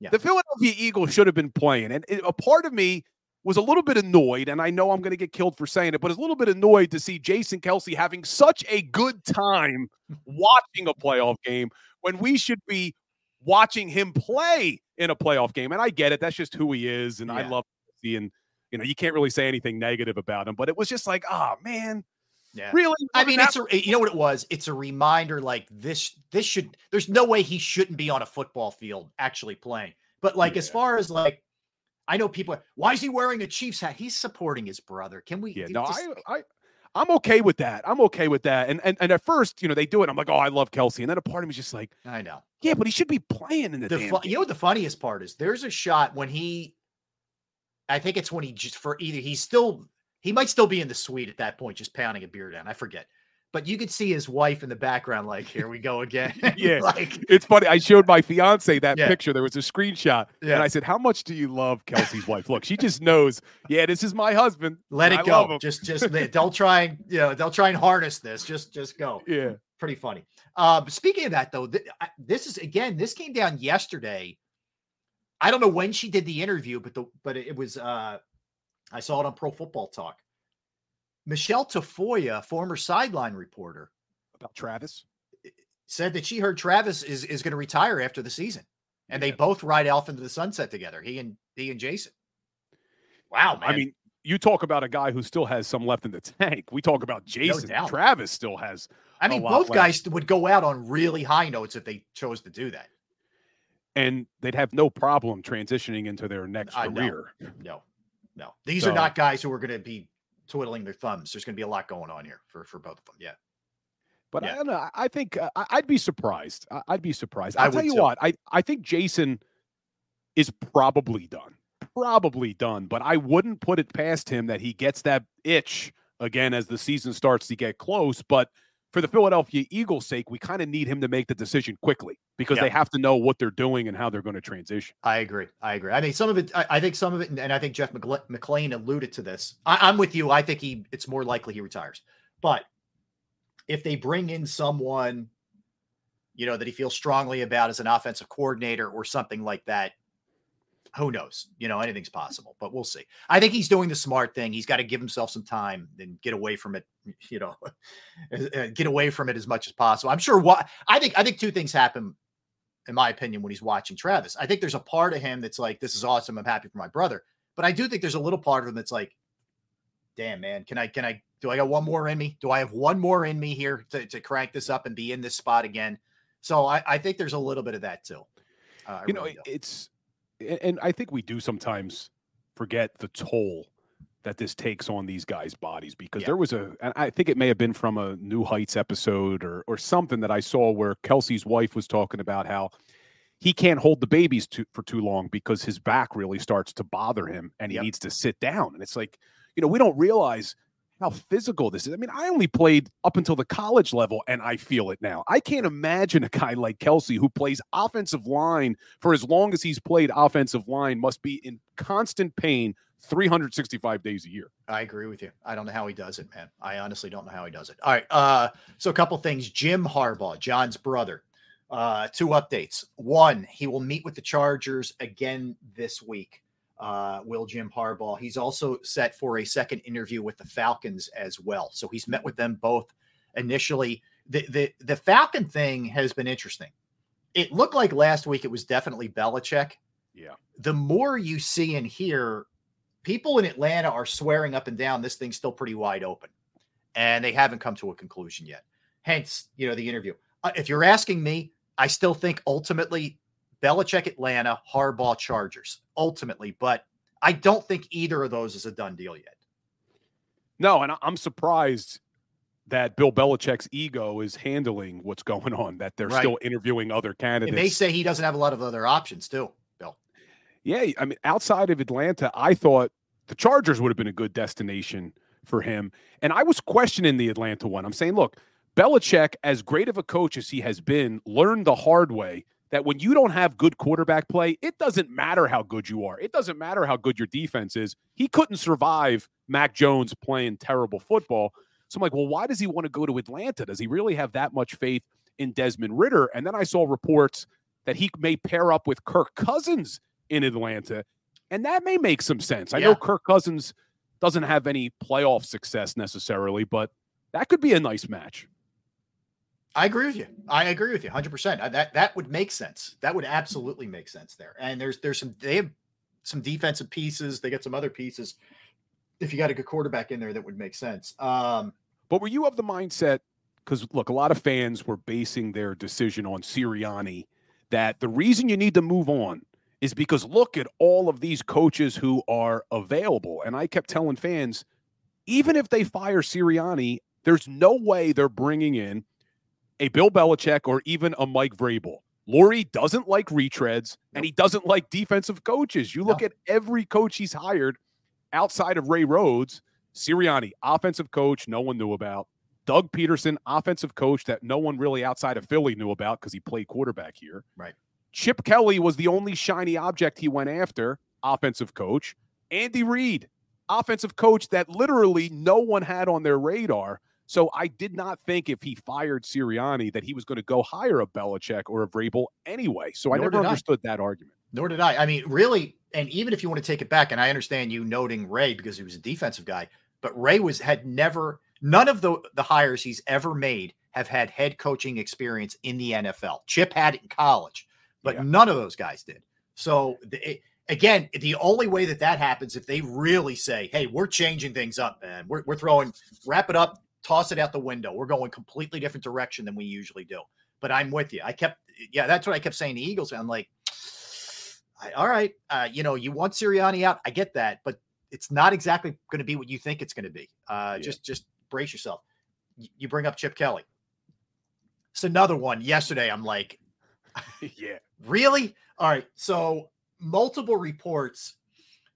Yeah. The Philadelphia Eagles should have been playing and a part of me was a little bit annoyed, and I know I'm going to get killed for saying it, but is a little bit annoyed to see Jason Kelce having such a good time watching a playoff game when we should be watching him play in a playoff game. And I get it; that's just who he is, and I love seeing. You know, you can't really say anything negative about him, but it was just like, oh man, yeah. really? I mean, it's a you know what it was? It's a reminder like this this should there's no way he shouldn't be on a football field actually playing. But like as far as like I know people are, why is he wearing a Chiefs hat? He's supporting his brother. Can we Yeah, no, just- I, I, I'm okay with that. I'm okay with that. And and and at first, you know, they do it. I'm like, oh, I love Kelce, and then a part of me is just like, I know. yeah, but he should be playing in the, the damn. fu- you know what the funniest part is? There's a shot when he, I think it's when he just for either he's still he might still be in the suite at that point, just pounding a beer down. I forget, but you could see his wife in the background, like here we go again. yeah, like it's funny. I showed my fiance that Yeah. picture. There was a screenshot, Yeah. and I said, "How much do you love Kelce's wife?" Look, she just knows. Yeah, this is my husband. let it I go. Just just don't try and you know don't try and harness this. Just just go. Yeah. pretty funny. Uh, speaking of that, though, th- I- this is again. This came down yesterday. I don't know when she did the interview, but the but it was. uh I saw it on Pro Football Talk. Michelle Tafoya, former sideline reporter, about Travis. Eh, said that she heard Travis is is going to retire after the season, and they both ride off into the sunset together. He and he and Jason. Wow, man. I mean, you talk about a guy who still has some left in the tank. We talk about Jason. doubt. Travis still has. I mean, both left. guys would go out on really high notes if they chose to do that. and they'd have no problem transitioning into their next I know. career. No, no. These So- are not guys who are going to be twiddling their thumbs. There's going to be a lot going on here for for both of them. Yeah. But Yeah. I don't know. I- I think uh, I- I'd be surprised. I- I'd be surprised. I I'll tell you too. what. I I think Jason is probably done. Probably done. But I wouldn't put it past him that he gets that itch again as the season starts to get close. But for the Philadelphia Eagles' sake, we kind of need him to make the decision quickly because Yeah. they have to know what they're doing and how they're going to transition. I agree. I agree. I mean, some of it. I, I think some of it, and, I think Jeff McLane alluded to this. I, I'm with you. I think he. It's more likely he retires. But if they bring in someone, you know, that he feels strongly about as an offensive coordinator or something like that, who knows? You know, anything's possible. But we'll see. I think he's doing the smart thing. He's got to give himself some time and get away from it. You know, uh, get away from it as much as possible. I'm sure. What I think. I think two things happen in my opinion, when he's watching Travis. I think there's a part of him that's like, this is awesome. I'm happy for my brother. But I do think there's a little part of him that's like, damn, man, can I, can I, do I got one more in me? Do I have one more in me here to, to crank this up and be in this spot again? So I, I think there's a little bit of that too. Uh, you know, really do. it's and I think we do sometimes forget the toll that this takes on these guys' bodies because there was a and I think it may have been from a New Heights episode or or something that I saw where Kelce's wife was talking about how he can't hold the babies too, for too long because his back really starts to bother him and he Yep. needs to sit down and it's like you know we don't realize how physical this is. I mean, I only played up until the college level and I feel it now. I can't imagine a guy like Kelce who plays offensive line for as long as he's played offensive line must be in constant pain 365 days a year. I agree with you. I don't know how he does it, man. I honestly don't know how he does it. All right. Uh, so a couple things. Jim Harbaugh, John's brother. Uh, two updates. One, he will meet with the Chargers again this week uh, will Jim Harbaugh. He's also set for a second interview with the Falcons as well. So he's met with them both initially. The the the Falcon thing has been interesting. It looked like last week it was definitely Belichick. Yeah. The more you see and hear, people in Atlanta are swearing up and down this thing's still pretty wide open, and they haven't come to a conclusion yet. Hence, you know, the interview. Uh, if you're asking me, I still think ultimately Belichick Atlanta, Harbaugh Chargers, ultimately. But I don't think either of those is a done deal yet. No, and I'm surprised that Bill Belichick's ego is handling what's going on, that they're right. still interviewing other candidates. It may say he doesn't have a lot of other options, too, Bill. Yeah. I mean, outside of Atlanta, I thought the Chargers would have been a good destination for him. And I was questioning the Atlanta one. I'm saying, look, Belichick, as great of a coach as he has been, learned the hard way that when you don't have good quarterback play, it doesn't matter how good you are. It doesn't matter how good your defense is. He couldn't survive Mac Jones playing terrible football. So I'm like, well, why does he want to go to Atlanta? Does he really have that much faith in Desmond Ridder? And then I saw reports that he may pair up with Kirk Cousins in Atlanta. And that may make some sense. I yeah. know Kirk Cousins doesn't have any playoff success necessarily, but that could be a nice match. I agree with you. I agree with you 100%. That that would make sense. That would absolutely make sense there. And there's there's some they have some defensive pieces, they get some other pieces. If you got a good quarterback in there that would make sense. Um but were you of the mindset cuz look, a lot of fans were basing their decision on Sirianni that the reason you need to move on is because look at all of these coaches who are available. And I kept telling fans even if they fire Sirianni, there's no way they're bringing in a Bill Belichick or even a Mike Vrabel. Lurie doesn't like retreads and he doesn't like defensive coaches. You look no. at every coach he's hired outside of Ray Rhodes, Sirianni, offensive coach, no one knew about. Doug Pederson, offensive coach that no one really outside of Philly knew about because he played quarterback here. Right. Chip Kelly was the only shiny object he went after, offensive coach. Andy Reid, offensive coach that literally no one had on their radar. So I did not think if he fired Sirianni that he was going to go hire a Belichick or a Vrabel anyway. So Nor I never understood I. that argument. Nor did I. I mean, really, and even if you want to take it back, and I understand you noting Ray because he was a defensive guy, but Ray was had never none of the the hires he's ever made have had head coaching experience in the NFL. Chip had it in college, but yeah. none of those guys did. So it, eh, again, the only way that that happens if they really say, "Hey, we're changing things up, man. We're, we're throwing wrap it up, toss it out the window. We're going completely different direction than we usually do. But I'm with you. I kept, yeah, that's what I kept saying to Eagles. I'm like, all right, uh, you know, you want Sirianni out. I get that, but it's not exactly going to be what you think it's going to be. Uh, yeah. Just, just brace yourself. You bring up Chip Kelly. It's another one. Yesterday, I'm like, yeah, really? All right. So multiple reports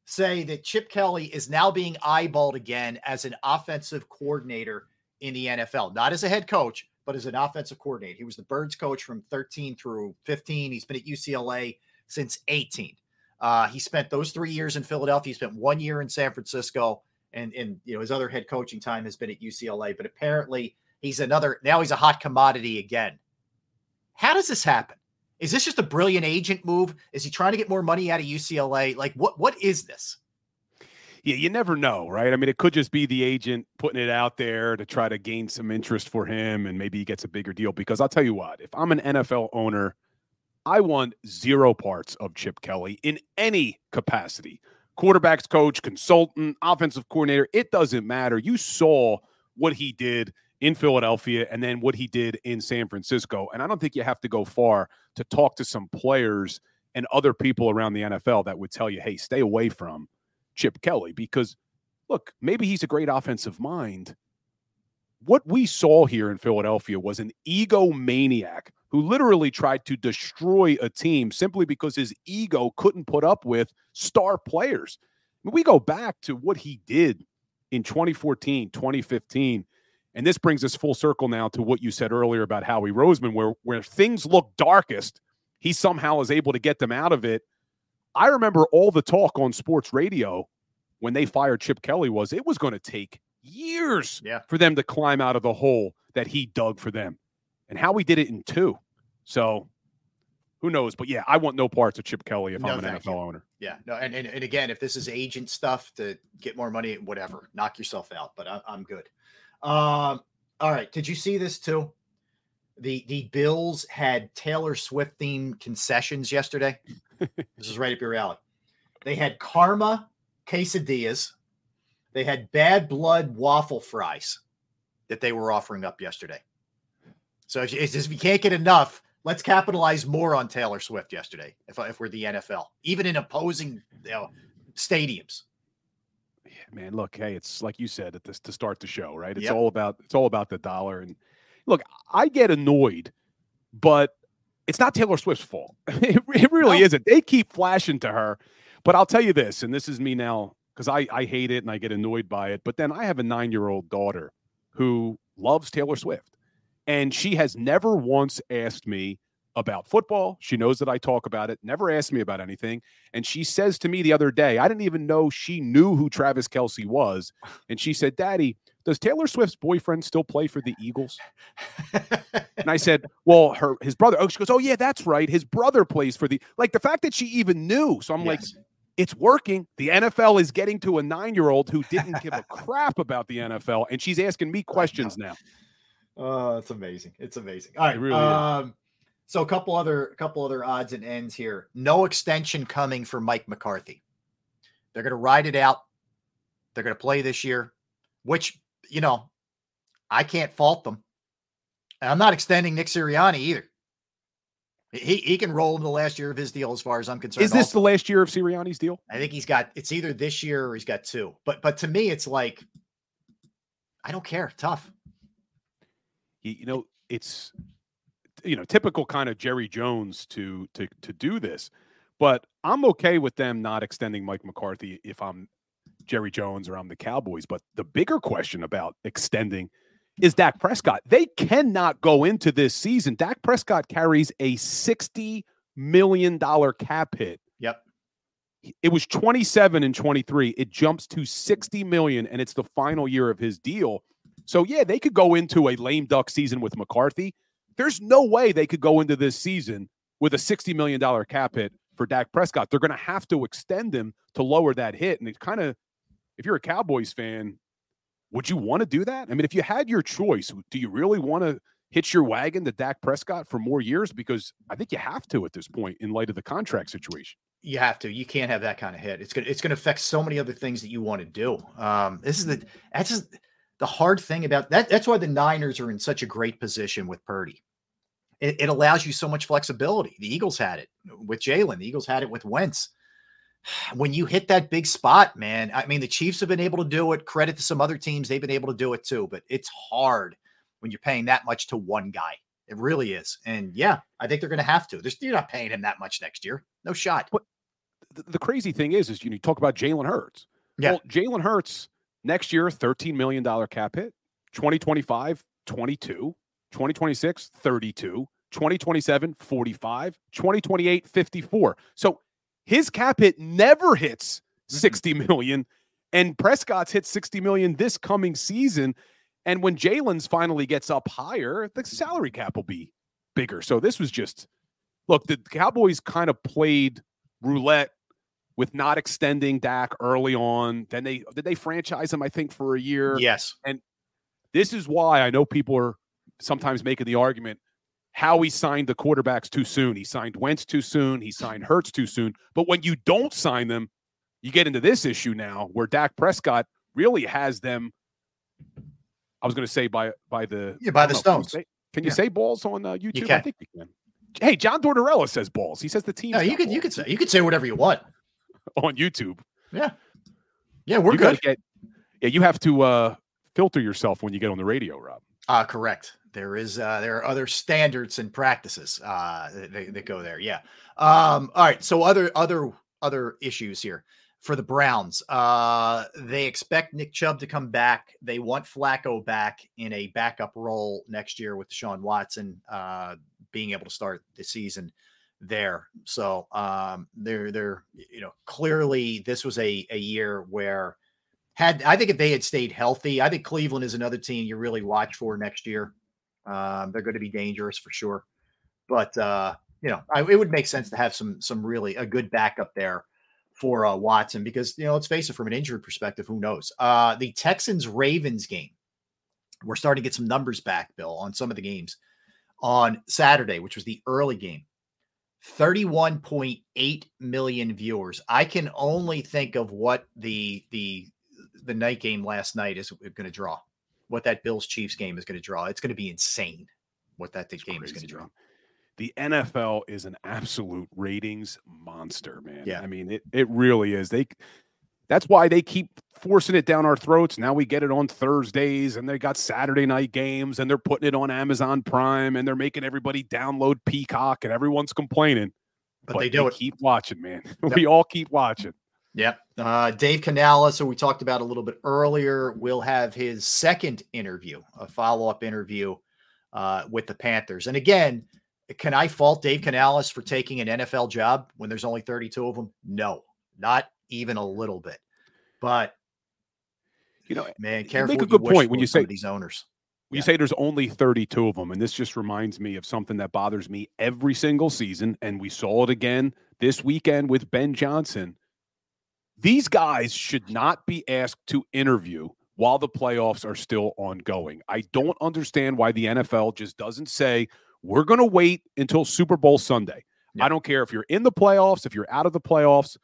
say that Chip Kelly is now being eyeballed again as an offensive coordinator in the NFL, not as a head coach, but as an offensive coordinator. He was the Birds coach from 13 through 15. He's been at UCLA since 18. Uh, he spent those three years in Philadelphia. He spent one year in San Francisco, and and you know his other head coaching time has been at UCLA. But apparently, he's another. Now he's a hot commodity again. How does this happen? Is this just a brilliant agent move? Is he trying to get more money out of UCLA? Like what? What is this? Yeah, you never know, right? I mean, it could just be the agent putting it out there to try to gain some interest for him and maybe he gets a bigger deal. Because I'll tell you what, if I'm an NFL owner, I want zero parts of Chip Kelly in any capacity quarterbacks coach, consultant, offensive coordinator. It doesn't matter. You saw what he did in Philadelphia and then what he did in San Francisco. And I don't think you have to go far to talk to some players and other people around the NFL that would tell you, hey, stay away from Chip Kelly because look, maybe he's a great offensive mind. What we saw here in Philadelphia was an egomaniac who literally tried to destroy a team simply because his ego couldn't put up with star players. We go back to what he did in 2014, 2015. And this brings us full circle now to what you said earlier about Howie Roseman, where where things look darkest, he somehow is able to get them out of it. I remember all the talk on sports radio when they fired Chip Kelly was it was going to take years yeah. for them to climb out of the hole that he dug for them. And Howie did it in two. So who knows? But yeah, I want no parts of Chip Kelly if No, I'm an NFL you. owner. Yeah, no, and, and and again, if this is agent stuff to get more money, whatever, knock yourself out. But I, I'm good. Um, all right, did you see this too? The the Bills had Taylor Swift themed concessions yesterday. This is right up your alley. They had Karma quesadillas. They had Bad Blood waffle fries that they were offering up yesterday. So if you, if you can't get enough, let's capitalize more on Taylor Swift yesterday. If if we're the NFL, even in opposing you know, stadiums. man look hey it's like you said at this to start the show right it's Yep. all about it's all about the dollar and look i get annoyed but it's not taylor swift's fault it, it really isn't they keep flashing to her but i'll tell you this and this is me now because I, I hate it and i get annoyed by it but then i have a nine year old daughter who loves taylor swift and she has never once asked me about football. She knows that I talk about it, never asked me about anything. And she says to me the other day, I didn't even know she knew who Travis Kelce was. And she said, Daddy, does Taylor Swift's boyfriend still play for the Eagles? and I said, Well, her his brother. Oh, she goes, Oh, yeah, that's right. His brother plays for the like the fact that she even knew. So I'm like, it's working. The NFL is getting to a nine year old who didn't give a crap about the NFL, and she's asking me questions now. Oh, it's amazing. It's amazing. All right. really um, so a couple other a couple other odds and ends here. No extension coming for Mike McCarthy. They're going to ride it out. They're going to play this year, which you know, I can't fault them. And I'm not extending Nick Sirianni either. He he can roll in the last year of his deal as far as I'm concerned. Is this also. the last year of Sirianni's deal? I think he's got it's either this year or he's got two. But but to me, it's like I don't care. Tough. you, you know it's you know typical kind of Jerry Jones to to to do this, but I'm okay with them not extending Mike McCarthy if I'm Jerry Jones or I'm the Cowboys. But the bigger question about extending is Dak Prescott. They cannot go into this season. Dak Prescott carries a sixty million dollar cap hit. Yep. It was 27 and 23. It jumps to 60 million, and it's the final year of his deal. So yeah, they could go into a lame duck season with McCarthy. There's no way they could go into this season with a $60 million cap hit for Dak Prescott. They're going to have to extend him to lower that hit. And it kind of, if you're a Cowboys fan, would you want to do that? I mean, if you had your choice, do you really want to hitch your wagon to Dak Prescott for more years? Because I think you have to at this point in light of the contract situation. You have to. You can't have that kind of hit. It's gonna it's gonna affect so many other things that you want to do. Um, this is the that's just the hard thing about that. That's why the Niners are in such a great position with Purdy. It, it allows you so much flexibility. The Eagles had it with Jalen. The Eagles had it with Wentz. When you hit that big spot, man, I mean, the Chiefs have been able to do it. Credit to some other teams, they've been able to do it too. But it's hard when you're paying that much to one guy. It really is. And yeah, I think they're going to have to. There's, you're not paying him that much next year. No shot. the, the crazy thing is, is you, know, you talk about Jalen Hurts. Yeah. Well, Jalen Hurts next year, $13 million cap hit, 2025, 22, 2026, 32, 2027, 45, 2028, 54. So his cap hit never hits mm-hmm. 60 million, and Prescott's hit 60 million this coming season. And when Jalen's finally gets up higher, the salary cap will be bigger. So this was just look, the Cowboys kind of played roulette with not extending Dak early on. Then they did they franchise him, I think, for a year. Yes. And this is why I know people are sometimes making the argument how he signed the quarterbacks too soon. He signed Wentz too soon. He signed Hurts too soon. But when you don't sign them, you get into this issue now where Dak Prescott really has them. I was going to say by by the Yeah, by the know, can you Stones. say- Can you Yeah. say balls on uh, YouTube? I think you can. Hey, John Tortorella says balls. He says the team No, you could you could say you could say whatever you want. on YouTube. Yeah. Yeah, we're You good. Get, yeah, you have to uh, filter yourself when you get on the radio, Rob. Uh correct. There is uh there are other standards and practices uh that, that go there. Yeah. Um all right, so other other other issues here. for the Browns. Uh, they expect Nick Chubb to come back. They want Flacco back in a backup role next year with Deshaun Watson uh, being able to start the season there. So um, they're they're you know clearly this was a a year where had I think if they had stayed healthy, I think Cleveland is another team you really watch for next year. Um, they're going to be dangerous for sure, but uh, you know I, it would make sense to have some some really a good backup there for uh, Watson because you know let's face it, from an injury perspective, who knows? Uh, the Texans Ravens game, we're starting to get some numbers back, Bill, on some of the games on Saturday, which was the early game. 31.8 million viewers. I can only think of what the the the night game last night is going to draw. What that Bills Chiefs game is going to draw. It's going to be insane what that game crazy, is going to draw. Man. The NFL is an absolute ratings monster, man. Yeah. I mean, it it really is. They that's why they keep forcing it down our throats. Now we get it on Thursdays and they got Saturday night games and they're putting it on Amazon Prime and they're making everybody download Peacock and everyone's complaining. But, but they do they it. Keep watching, man. Yep. we all keep watching. Yep. Uh, Dave Canales, who we talked about a little bit earlier, will have his second interview, a follow up interview uh, with the Panthers. And again, can I fault Dave Canales for taking an NFL job when there's only 32 of them? No, not even a little bit. But you know, man, careful. Make a good point when you say these owners. When yeah. you say there's only 32 of them, and this just reminds me of something that bothers me every single season, and we saw it again this weekend with Ben Johnson. These guys should not be asked to interview while the playoffs are still ongoing. I don't understand why the NFL just doesn't say, we're going to wait until Super Bowl Sunday. Yeah. I don't care if you're in the playoffs, if you're out of the playoffs,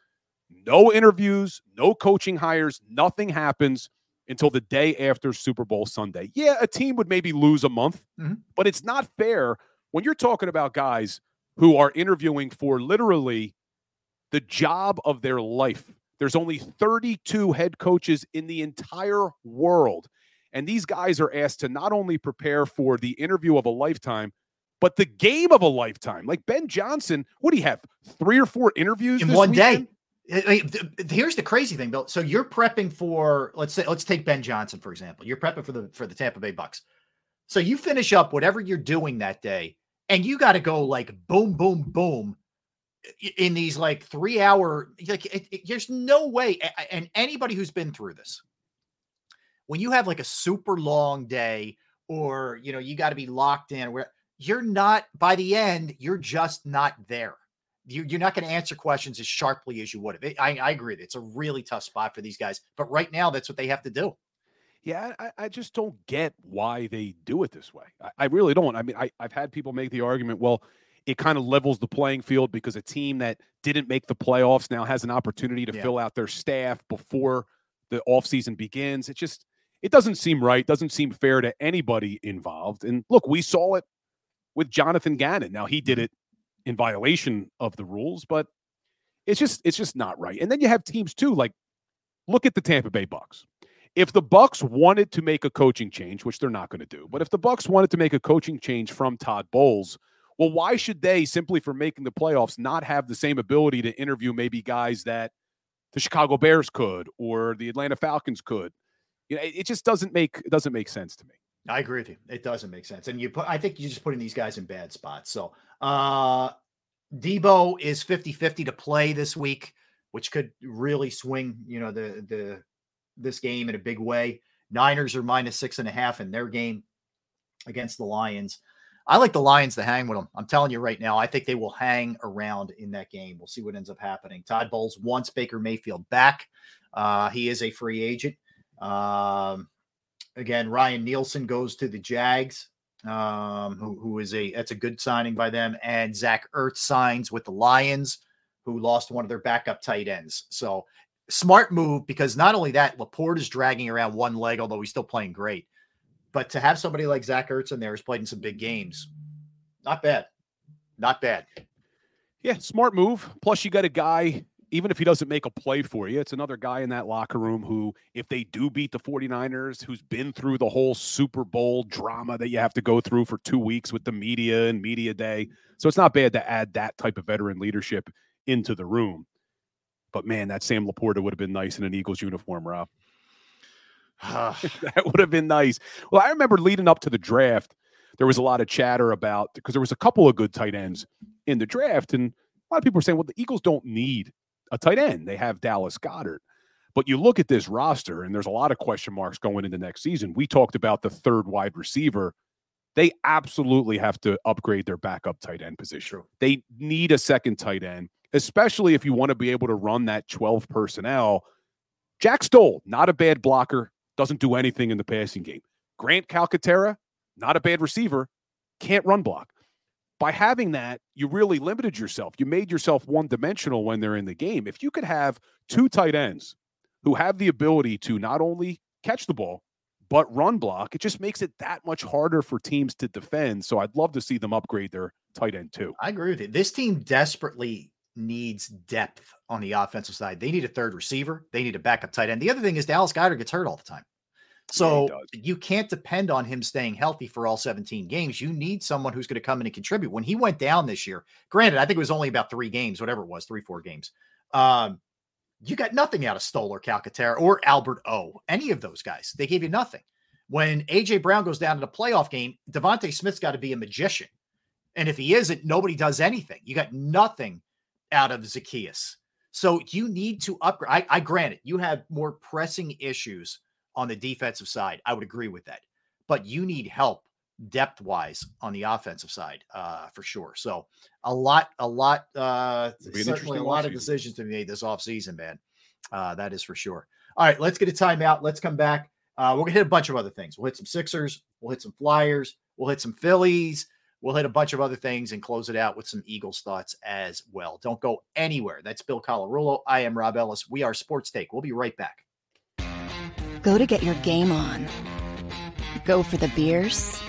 no interviews, no coaching hires, nothing happens until the day after Super Bowl Sunday. Yeah, a team would maybe lose a month, mm-hmm. but it's not fair when you're talking about guys who are interviewing for literally the job of their life. There's only 32 head coaches in the entire world. And these guys are asked to not only prepare for the interview of a lifetime, but the game of a lifetime. Like Ben Johnson, what do you have? Three or four interviews in one weekend? day. Here's the crazy thing, Bill. So you're prepping for let's say let's take Ben Johnson for example. You're prepping for the for the Tampa Bay Bucs. So you finish up whatever you're doing that day, and you got to go like boom, boom, boom in these like three hour. Like it, it, there's no way. And anybody who's been through this, when you have like a super long day, or you know you got to be locked in where you're not by the end, you're just not there. You, are not going to answer questions as sharply as you would have. I, I agree. It's a really tough spot for these guys, but right now, that's what they have to do. Yeah, I, I just don't get why they do it this way. I, I really don't. I mean, I, I've had people make the argument, well, it kind of levels the playing field because a team that didn't make the playoffs now has an opportunity to yeah. fill out their staff before the offseason begins. It just it doesn't seem right, doesn't seem fair to anybody involved. And look, we saw it with Jonathan Gannon. Now he did mm-hmm. it in violation of the rules, but it's just it's just not right. And then you have teams too, like look at the Tampa Bay Bucs. If the Bucs wanted to make a coaching change, which they're not going to do, but if the Bucs wanted to make a coaching change from Todd Bowles, well, why should they simply for making the playoffs not have the same ability to interview maybe guys that the Chicago Bears could or the Atlanta Falcons could? You know, it just doesn't make it doesn't make sense to me. I agree with you. It doesn't make sense. And you put I think you're just putting these guys in bad spots. So uh Deebo is 50-50 to play this week, which could really swing, you know, the the this game in a big way. Niners are minus six and a half in their game against the Lions. I like the Lions to hang with them. I'm telling you right now, I think they will hang around in that game. We'll see what ends up happening. Todd Bowles wants Baker Mayfield back. Uh, he is a free agent. Um, Again, Ryan Nielsen goes to the Jags, um, who, who is a that's a good signing by them, and Zach Ertz signs with the Lions, who lost one of their backup tight ends. So smart move because not only that, LaPorta is dragging around one leg, although he's still playing great. But to have somebody like Zach Ertz in there who's played in some big games, not bad. Not bad. Yeah, smart move. Plus, you got a guy even if he doesn't make a play for you, it's another guy in that locker room who, if they do beat the 49ers, who's been through the whole Super Bowl drama that you have to go through for two weeks with the media and media day. So it's not bad to add that type of veteran leadership into the room. But man, that Sam LaPorta would have been nice in an Eagles uniform, Rob. that would have been nice. Well, I remember leading up to the draft, there was a lot of chatter about because there was a couple of good tight ends in the draft, and a lot of people were saying, "Well, the Eagles don't need a tight end; they have Dallas Goedert." But you look at this roster, and there's a lot of question marks going into next season. We talked about the third wide receiver. They absolutely have to upgrade their backup tight end position. They need a second tight end, especially if you want to be able to run that 12 personnel. Jack Stoll, not a bad blocker, doesn't do anything in the passing game. Grant Calcaterra, not a bad receiver, can't run block. By having that, you really limited yourself. You made yourself one dimensional when they're in the game. If you could have two tight ends who have the ability to not only catch the ball, but run block, it just makes it that much harder for teams to defend. So I'd love to see them upgrade their tight end too. I agree with you. This team desperately needs depth on the offensive side. They need a third receiver. They need a backup tight end. The other thing is Dallas Goedert gets hurt all the time. So yeah, you can't depend on him staying healthy for all 17 games. You need someone who's going to come in and contribute. When he went down this year, granted, I think it was only about three games, whatever it was, three, four games. Um, you got nothing out of Stoller, Calcaterra, or Albert O. Any of those guys. They gave you nothing. When AJ Brown goes down in a playoff game, DeVonta Smith's got to be a magician. And if he isn't, nobody does anything. You got nothing out of Zaccheaus. So you need to upgrade. I, I grant it, you have more pressing issues on the defensive side. I would agree with that. But you need help depth wise on the offensive side uh, for sure. So a lot, a lot, uh, certainly a lot of decisions to be made this offseason, man. Uh, that is for sure. All right, let's get a timeout. Let's come back. Uh, we're gonna hit a bunch of other things. We'll hit some Sixers. We'll hit some Flyers. We'll hit some Phillies. We'll hit a bunch of other things and close it out with some Eagles thoughts as well. Don't go anywhere. That's Bill Colarulo. I am Rob Ellis. We are Sports Take. We'll be right back. Go to get your game on. Go for the beers.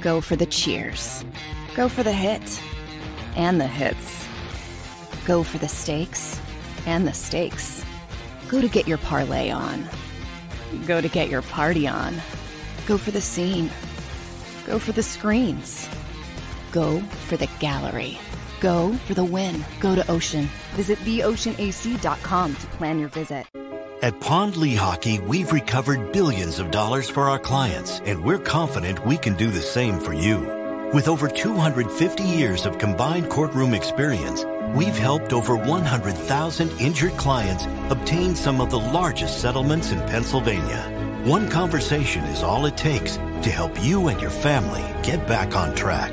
Go for the cheers. Go for the hit and the hits. Go for the stakes and the stakes. Go to get your parlay on. Go to get your party on. Go for the scene. Go for the screens. Go for the gallery. Go for the win. Go to Ocean. Visit theoceanac.com to plan your visit. At Pond Lehocky, we've recovered billions of dollars for our clients, and we're confident we can do the same for you. With over 250 years of combined courtroom experience, we've helped over 100,000 injured clients obtain some of the largest settlements in Pennsylvania. One conversation is all it takes to help you and your family get back on track.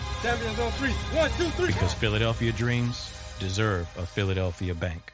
Champions on three. One, two, three. Because Philadelphia dreams deserve a Philadelphia bank.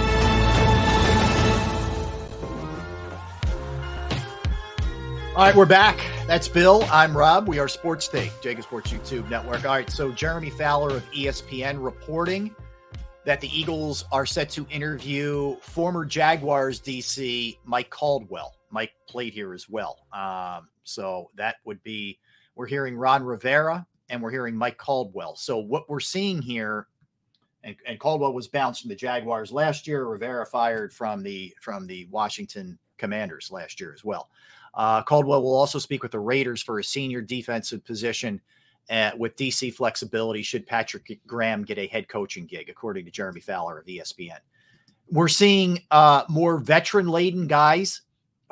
All right, we're back. That's Bill. I'm Rob. We are Sports Take, JAKIB Sports YouTube Network. All right, so Jeremy Fowler of ESPN reporting that the Eagles are set to interview former Jaguars DC Mike Caldwell. Mike played here as well. Um, so that would be, we're hearing Ron Rivera and we're hearing Mike Caldwell. So what we're seeing here, and, and Caldwell was bounced from the Jaguars last year. Rivera fired from the from the Washington Commanders last year as well. Uh, Caldwell will also speak with the Raiders for a senior defensive position uh, with DC flexibility should Patrick Graham get a head coaching gig, according to Jeremy Fowler of ESPN. We're seeing uh, more veteran laden guys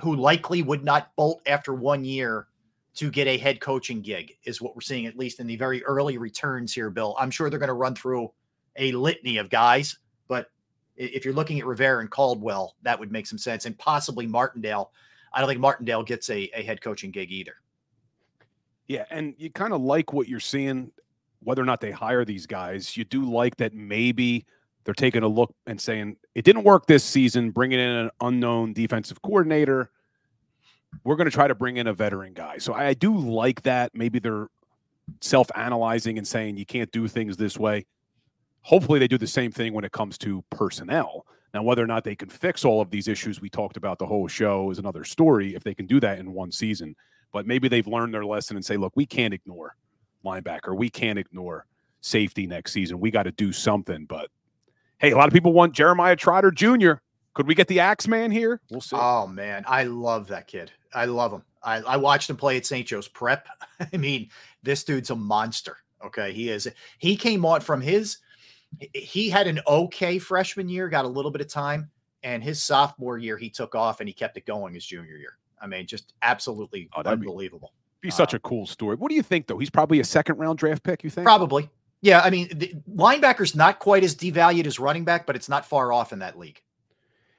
who likely would not bolt after one year to get a head coaching gig, is what we're seeing, at least in the very early returns here, Bill. I'm sure they're going to run through a litany of guys, but if you're looking at Rivera and Caldwell, that would make some sense, and possibly Martindale. I don't think Martindale gets a, a head coaching gig either. Yeah, and you kind of like what you're seeing, whether or not they hire these guys. You do like that maybe they're taking a look and saying it didn't work this season, bringing in an unknown defensive coordinator. We're going to try to bring in a veteran guy. So I do like that. Maybe they're self analyzing and saying you can't do things this way. Hopefully, they do the same thing when it comes to personnel. Now, whether or not they can fix all of these issues we talked about the whole show is another story if they can do that in one season. But maybe they've learned their lesson and say, look, we can't ignore linebacker. We can't ignore safety next season. We got to do something. But hey, a lot of people want Jeremiah Trotter Jr. Could we get the Axeman here? We'll see. Oh man, I love that kid. I love him. I, I watched him play at St. Joe's Prep. I mean, this dude's a monster. Okay, he is. He came on from his. He had an okay freshman year, got a little bit of time, and his sophomore year he took off and he kept it going his junior year. I mean, just absolutely Oh, that'd be- unbelievable. Be such a cool story. What do you think, though? He's probably a second round draft pick, you think? Probably. Yeah, I mean, the linebacker's not quite as devalued as running back, but it's not far off in that league.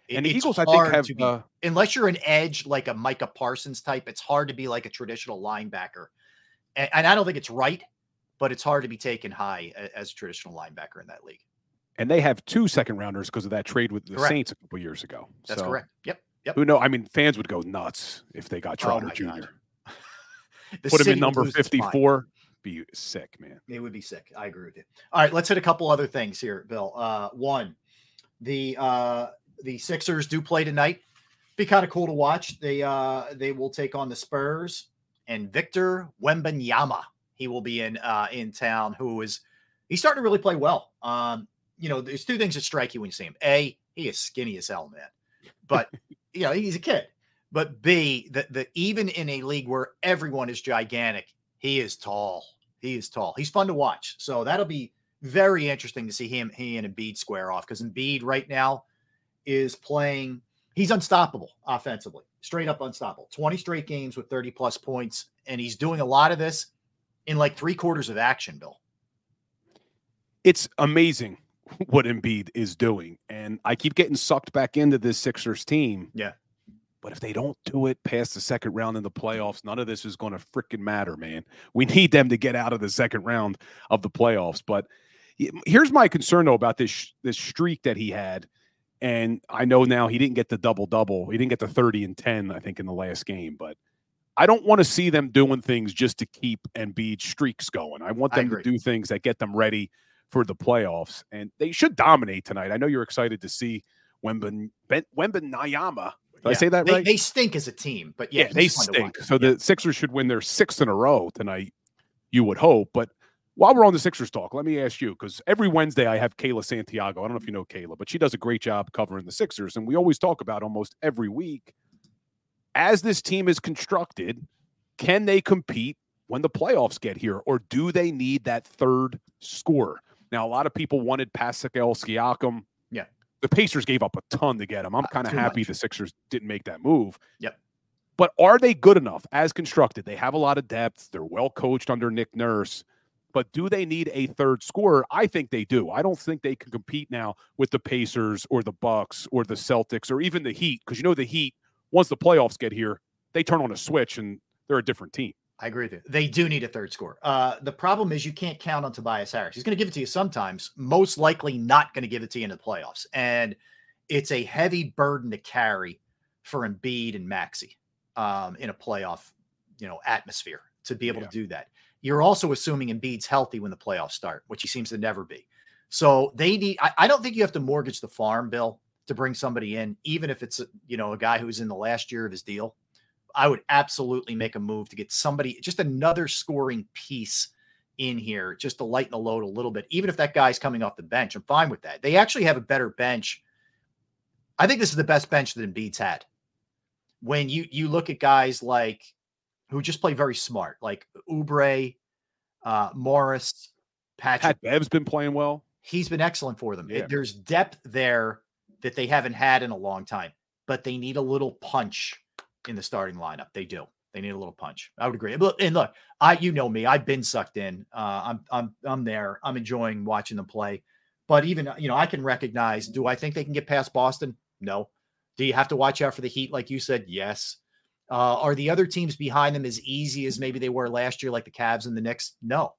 It- And the Eagles, I think, have, be- uh, unless you're an edge like a Micah Parsons type, it's hard to be like a traditional linebacker. And, and I don't think it's right, but it's hard to be taken high as a traditional linebacker in that league. And they have two second rounders because of that trade with the Correct. Saints a couple years ago. That's So, correct. Yep. Yep. Who know? I mean, fans would go nuts if they got Oh Trotter my Jr. Put him in number lose its mind. 54. Be sick, man. It would be sick. I agree with you. All right, let's hit a couple other things here, Bill. Uh, one, the uh, the Sixers do play tonight. Be kind of cool to watch. They uh, they will take on the Spurs and Victor Wembanyama. He will be in uh, in town. Who is he's starting to really play well. Um, you know, there's two things that strike you when you see him. A, he is skinny as hell, man. But you know, he's a kid. But B, that the even in a league where everyone is gigantic, he is tall. He is tall. He's fun to watch. So that'll be very interesting to see him, he and Embiid square off because Embiid right now is playing. He's unstoppable offensively, straight up unstoppable. 20 straight games with 30 plus points. And he's doing a lot of this in like three quarters of action, Bill. It's amazing what Embiid is doing. And I keep getting sucked back into this Sixers team. Yeah. But if they don't do it past the second round in the playoffs, none of this is going to freaking matter, man. We need them to get out of the second round of the playoffs. But here's my concern though about this this streak that he had, and I know now he didn't get the double double. He didn't get the thirty and ten, I think, in the last game. But I don't want to see them doing things just to keep Embiid streaks going. I want I them to do things that get them ready for the playoffs, and they should dominate tonight. I know you're excited to see Wemben Ben, Nyama. Did I say that they, right? They stink as a team, but yeah, yeah, they he's fun to stink. So the Sixers should win their sixth in a row tonight. You would hope, but while we're on the Sixers talk, let me ask you because every Wednesday I have Kayla Santiago. I don't know if you know Kayla, but she does a great job covering the Sixers, and we always talk about almost every week. As this team is constructed, can they compete when the playoffs get here, or do they need that third scorer? Now, a lot of people wanted Pascal Siakam. Yeah. The Pacers gave up a ton to get him. I'm uh, kind of happy much. the Sixers didn't make that move. Yep. But are they good enough as constructed? They have a lot of depth. They're well coached under Nick Nurse. But do they need a third scorer? I think they do. I don't think they can compete now with the Pacers or the Bucks or the Celtics or even the Heat because you know the Heat once the playoffs get here, they turn on a switch and they're a different team. I agree with you. They do need a third score. Uh, the problem is you can't count on Tobias Harris. He's going to give it to you sometimes, most likely not going to give it to you in the playoffs. And it's a heavy burden to carry for Embiid and Maxey um, in a playoff, you know, atmosphere to be able yeah. to do that. You're also assuming Embiid's healthy when the playoffs start, which he seems to never be. So they need. I, I don't think you have to mortgage the farm, Bill, to bring somebody in, even if it's you know a guy who's in the last year of his deal. I would absolutely make a move to get somebody, just another scoring piece in here, just to lighten the load a little bit. Even if that guy's coming off the bench, I'm fine with that. They actually have a better bench. I think this is the best bench that Embiid's had. When you you look at guys like who just play very smart, like Oubre, uh, Morris, Patrick. Pat Bev's been playing well. He's been excellent for them. Yeah. It, there's depth there that they haven't had in a long time, but they need a little punch in the starting lineup. They do. They need a little punch. I would agree. And look, I you know me, I've been sucked in. Uh, I'm I'm I'm there. I'm enjoying watching them play. But even you know, I can recognize. Do I think they can get past Boston? No. Do you have to watch out for the Heat, like you said? Yes. Uh, are the other teams behind them as easy as maybe they were last year, like the Cavs and the Knicks? No,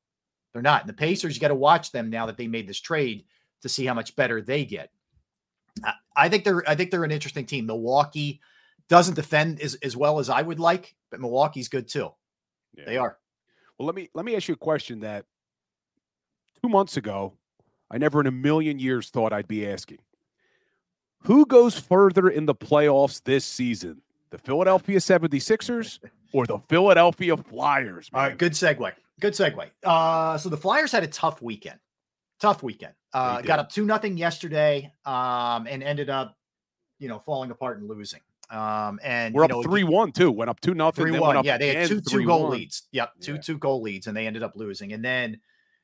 they're not. And the Pacers, you got to watch them now that they made this trade to see how much better they get. I, I think they're I think they're an interesting team. Milwaukee doesn't defend as, as well as I would like, but Milwaukee's good too. Yeah. They are. Well, let me let me ask you a question that two months ago, I never in a million years thought I'd be asking. Who goes further in the playoffs this season? The Philadelphia 76ers or the Philadelphia Flyers? Man? All right, good segue. Good segue. Uh, so the Flyers had a tough weekend. Tough weekend. Uh, got up two nothing yesterday, um, and ended up, you know, falling apart and losing. Um, and we're up know, three one too. Went up two nothing. Three one. Yeah, they had two two goal leads. Yep, two yeah. two goal leads, and they ended up losing. And then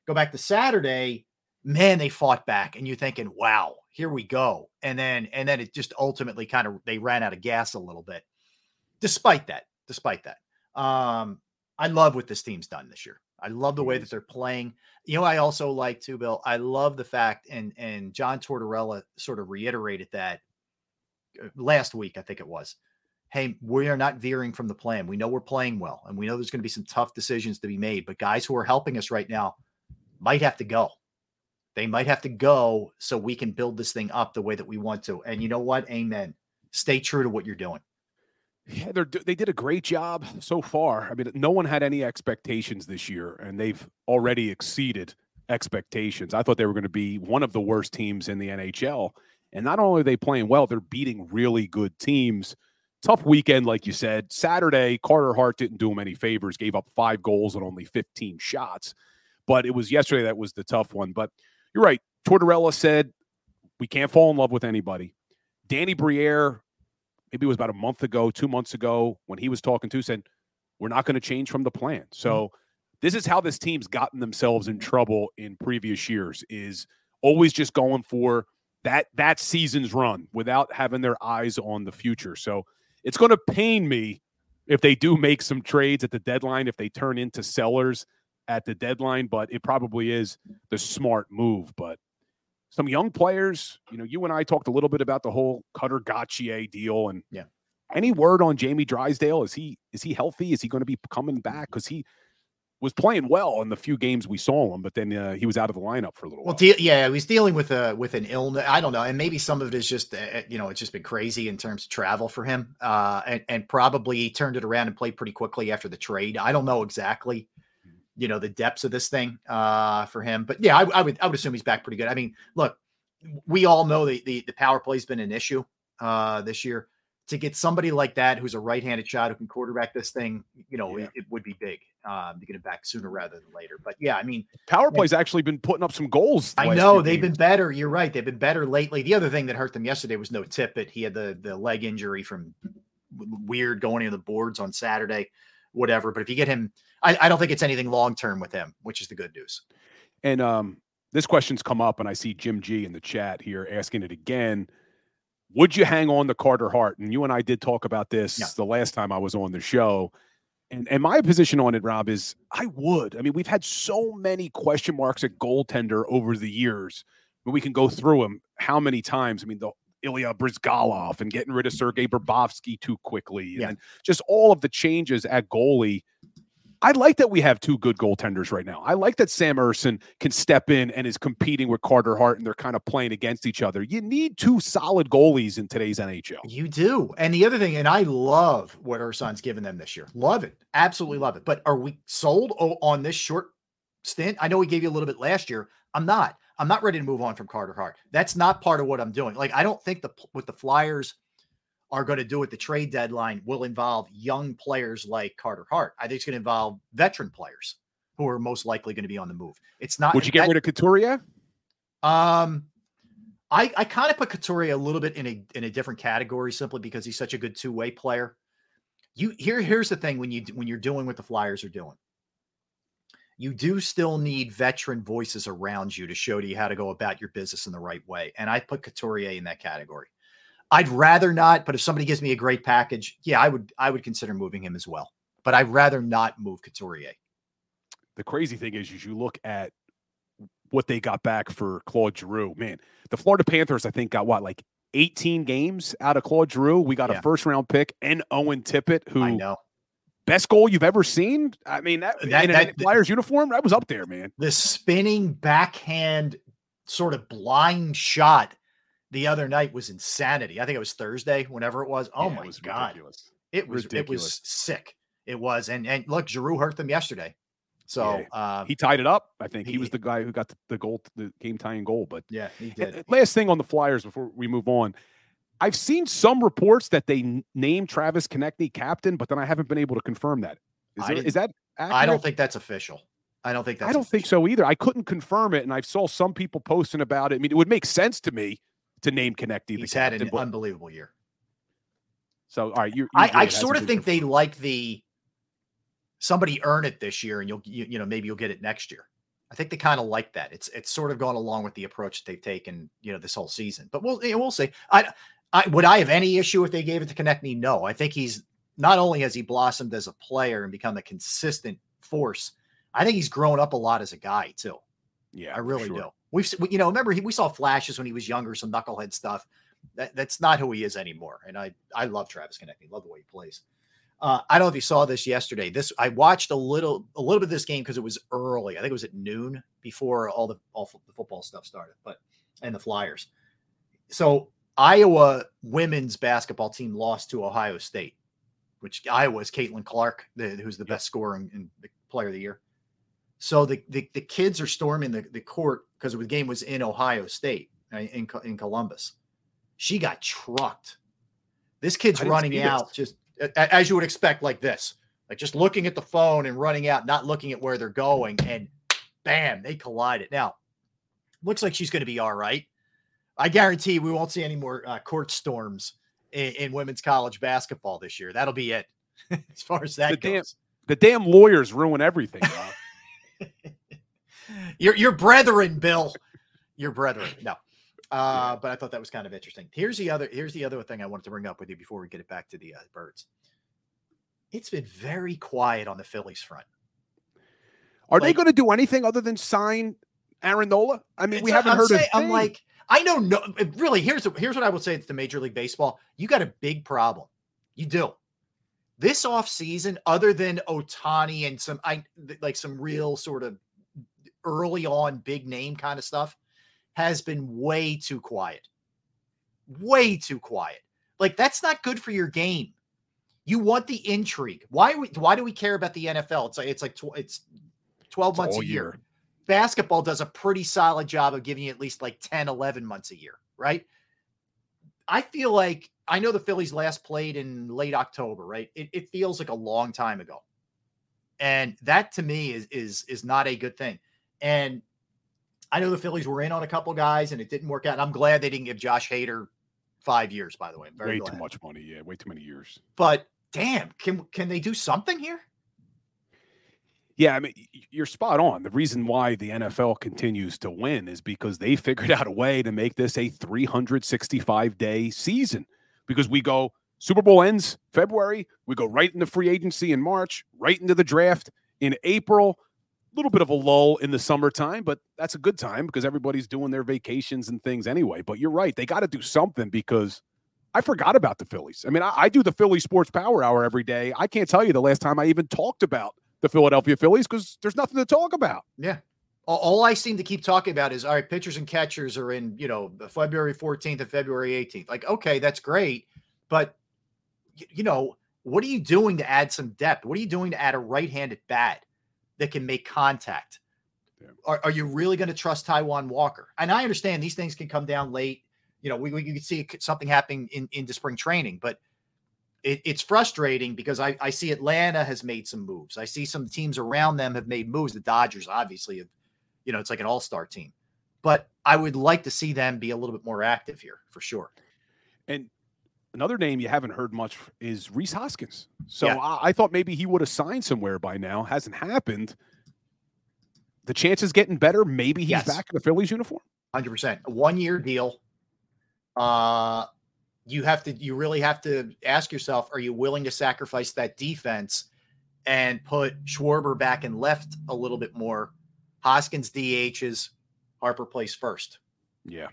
go back to Saturday. Man, they fought back, and you're thinking, "Wow, here we go." And then and then it just ultimately kind of they ran out of gas a little bit. Despite that, despite that, um, I love what this team's done this year. I love the way that they're playing. You know, I also like too, Bill. I love the fact, and and John Tortorella sort of reiterated that uh, last week, I think it was. Hey, we are not veering from the plan. We know we're playing well, and we know there's going to be some tough decisions to be made. But guys who are helping us right now might have to go. They might have to go so we can build this thing up the way that we want to. And you know what? Amen. Stay true to what you're doing. Yeah, they did a great job so far. I mean, no one had any expectations this year, and they've already exceeded expectations. I thought they were going to be one of the worst teams in the NHL, and not only are they playing well, they're beating really good teams. Tough weekend, like you said. Saturday, Carter Hart didn't do him any favors, gave up five goals and only 15 shots. But it was yesterday that was the tough one. But you're right. Tortorella said, we can't fall in love with anybody. Danny Briere, maybe it was about a month ago, two months ago, when he was talking to, said, we're not going to change from the plan. So mm-hmm. this is how this team's gotten themselves in trouble in previous years is always just going for that that season's run without having their eyes on the future. So it's going to pain me if they do make some trades at the deadline, if they turn into sellers at the deadline, but it probably is the smart move. But some young players, you know, you and I talked a little bit about the whole Cutter Gauthier deal and yeah. Any word on Jamie Drysdale? Is he is he healthy? Is he going to be coming back? Because he was playing well in the few games we saw him, but then uh, he was out of the lineup for a little well, while. De- yeah, he's dealing with a with an illness. I don't know, and maybe some of it is just uh, you know it's just been crazy in terms of travel for him, uh, and and probably he turned it around and played pretty quickly after the trade. I don't know exactly, you know, the depths of this thing uh, for him, but yeah, I, I would I would assume he's back pretty good. I mean, look, we all know the the, the power play has been an issue uh, this year to get somebody like that who's a right-handed shot who can quarterback this thing, you know, yeah. it, it, would be big um, to get it back sooner rather than later. But yeah, I mean, power play's actually been putting up some goals. I know they've games. been better. You're right; they've been better lately. The other thing that hurt them yesterday was no Tippett. He had the the leg injury from weird going into the boards on Saturday, whatever. But if you get him, I, I don't think it's anything long term with him, which is the good news. And um, this question's come up, and I see Jim G in the chat here asking it again would you hang on to Carter Hart? And you and I did talk about this yeah. the last time I was on the show. And and my position on it, Rob, is I would. I mean, we've had so many question marks at goaltender over the years. But we can go through them. How many times? I mean, the Ilya Bryzgalov and getting rid of Sergei Bobrovsky too quickly, and Yeah. then just all of the changes at goalie. I like that we have two good goaltenders right now. I like that Sam Ersson can step in and is competing with Carter Hart, and they're kind of playing against each other. You need two solid goalies in today's NHL. You do. And the other thing, and I love what Ersson's given them this year. Love it. Absolutely love it. But are we sold on this short stint? I know we gave you a little bit last year. I'm not. I'm not ready to move on from Carter Hart. That's not part of what I'm doing. Like, I don't think the with the Flyers are going to do at the trade deadline will involve young players like Carter Hart. I think it's going to involve veteran players who are most likely going to be on the move. It's not. Would you get that- rid of Couturier? um, I I kind of put Couturier a little bit in a in a different category simply because he's such a good two way player. You here here's the thing when you when you're doing what the Flyers are doing, you do still need veteran voices around you to show to you how to go about your business in the right way, and I put Couturier in that category. I'd rather not, but if somebody gives me a great package, yeah, I would I would consider moving him as well. But I'd rather not move Couturier. the crazy thing is, is you look at what they got back for Claude Giroux. Man, the Florida Panthers, I think, got what like 18 games out of Claude Giroux. We got Yeah. a first round pick and Owen Tippett, who I know. best goal you've ever seen. I mean, that, That- in that- Flyers uniform, that was up there, man. the spinning backhand sort of blind shot the other night was insanity. I think it was Thursday, whenever it was. Oh Yeah, it my was god, ridiculous. it was it was sick. It was, and and look, Giroux hurt them yesterday. So uh, He tied it up. I think he, he- was the guy who got the, the goal, the game tying goal. But yeah, he did. and last thing on the Flyers before we move on. I've seen some reports that they named Travis Konecny captain, but then I haven't been able to confirm that. Is, there- didn't- that I don't think that's official. I don't think that's. I don't think so either. I couldn't confirm it, and I saw some people posting about it. I mean, it would make sense to me to name the He's had captain. an but- unbelievable year. so, all right, you I, I sort of think they like the somebody earn it this year, and you'll you, you know maybe you'll get it next year. I think they kind of like that. It's it's sort of gone along with the approach that they've taken, you know, this whole season. But we'll you know, we'll see. I I would I have any issue if they gave it to Konecny? No. I think he's not only has he blossomed as a player and become a consistent force. I think he's grown up a lot as a guy too. Yeah, I really sure. do. We've you know remember he, we saw flashes when he was younger, some knucklehead stuff. That that's not who he is anymore. And I I love Travis Konecny. Love the way he plays. Uh, I don't know if you saw this yesterday. This I watched a little a little bit of this game because it was early. I think it was at noon before all the all the football stuff started. But and the Flyers. So Iowa women's basketball team lost to Ohio State, which Iowa's Caitlin Clark, the, who's the best scorer and, player of the year. So the, the, the kids are storming the, the court because the game was in Ohio State uh, in, in Columbus. She got trucked. This kid's running see this. out just as you would expect, like this, like just looking at the phone and running out, not looking at where they're going, and bam, they collided. Now, looks like she's going to be all right. I guarantee we won't see any more uh, court storms in, in women's college basketball this year. That'll be it, as far as that The damn, goes. the damn lawyers ruin everything. Your your brethren, Bill. Your brethren. No. Uh, but I thought that was kind of interesting. Here's the other here's the other thing I wanted to bring up with you before we get it back to the uh, birds. It's been very quiet on the Phillies front. Are they going to do anything other than sign Aaron Nola? I mean, we haven't I'm heard. a I'm thing. like, I know no really here's here's what I would say to Major League Baseball. You got a big problem. You do. This offseason, other than Ohtani and some I like some real sort of early on big name kind of stuff, has been way too quiet. Way too quiet. Like that's not good for your game. You want the intrigue. Why we, why do we care about the NFL? It's like it's like tw- it's 12 It's months a year year. basketball does a pretty solid job of giving you at least like 10, 11 months a year, right? I feel like I know the Phillies last played in late October, right? It, it feels like a long time ago. And that to me is is is not a good thing. And I know the Phillies were in on a couple guys and it didn't work out. And I'm glad they didn't give Josh Hader five years, by the way. I'm very way glad. too much money. Yeah, way too many years. But damn, can can they do something here? Yeah, I mean, you're spot on. The reason why the NFL continues to win is because they figured out a way to make this a 365 day season. Because we go Super Bowl ends February. We go right into free agency in March, right into the draft in April. Little bit of a lull in the summertime, but that's a good time because everybody's doing their vacations and things anyway. But you're right. They got to do something because I forgot about the Phillies. I mean, I, I, do the Philly Sports Power Hour every day. I can't tell you the last time I even talked about the Philadelphia Phillies because there's nothing to talk about. Yeah. All, all I seem to keep talking about is all right, pitchers and catchers are in, you know, February 14th and February 18th. Like, okay, that's great. But, you know, what are you doing to add some depth? What are you doing to add a right handed bat that can make contact? Yeah. Are, are you really going to trust Taijuan Walker? And I understand these things can come down late you know, we, we can see something happening in, into spring training, but it, it's frustrating because I, I see Atlanta has made some moves. I see some teams around them have made moves. The Dodgers, obviously, have, you know, it's like an all star team, but I would like to see them be a little bit more active here for sure. And another name you haven't heard much is Rhys Hoskins. So yeah. I, I thought maybe he would have signed somewhere by now. Hasn't happened. The chances getting better. Maybe he's yes. back in the Phillies uniform. Hundred percent. One year deal uh, you have to you really have to ask yourself are you willing to sacrifice that defense and put Schwarber back and left a little bit more Hoskins DHs Harper plays first yeah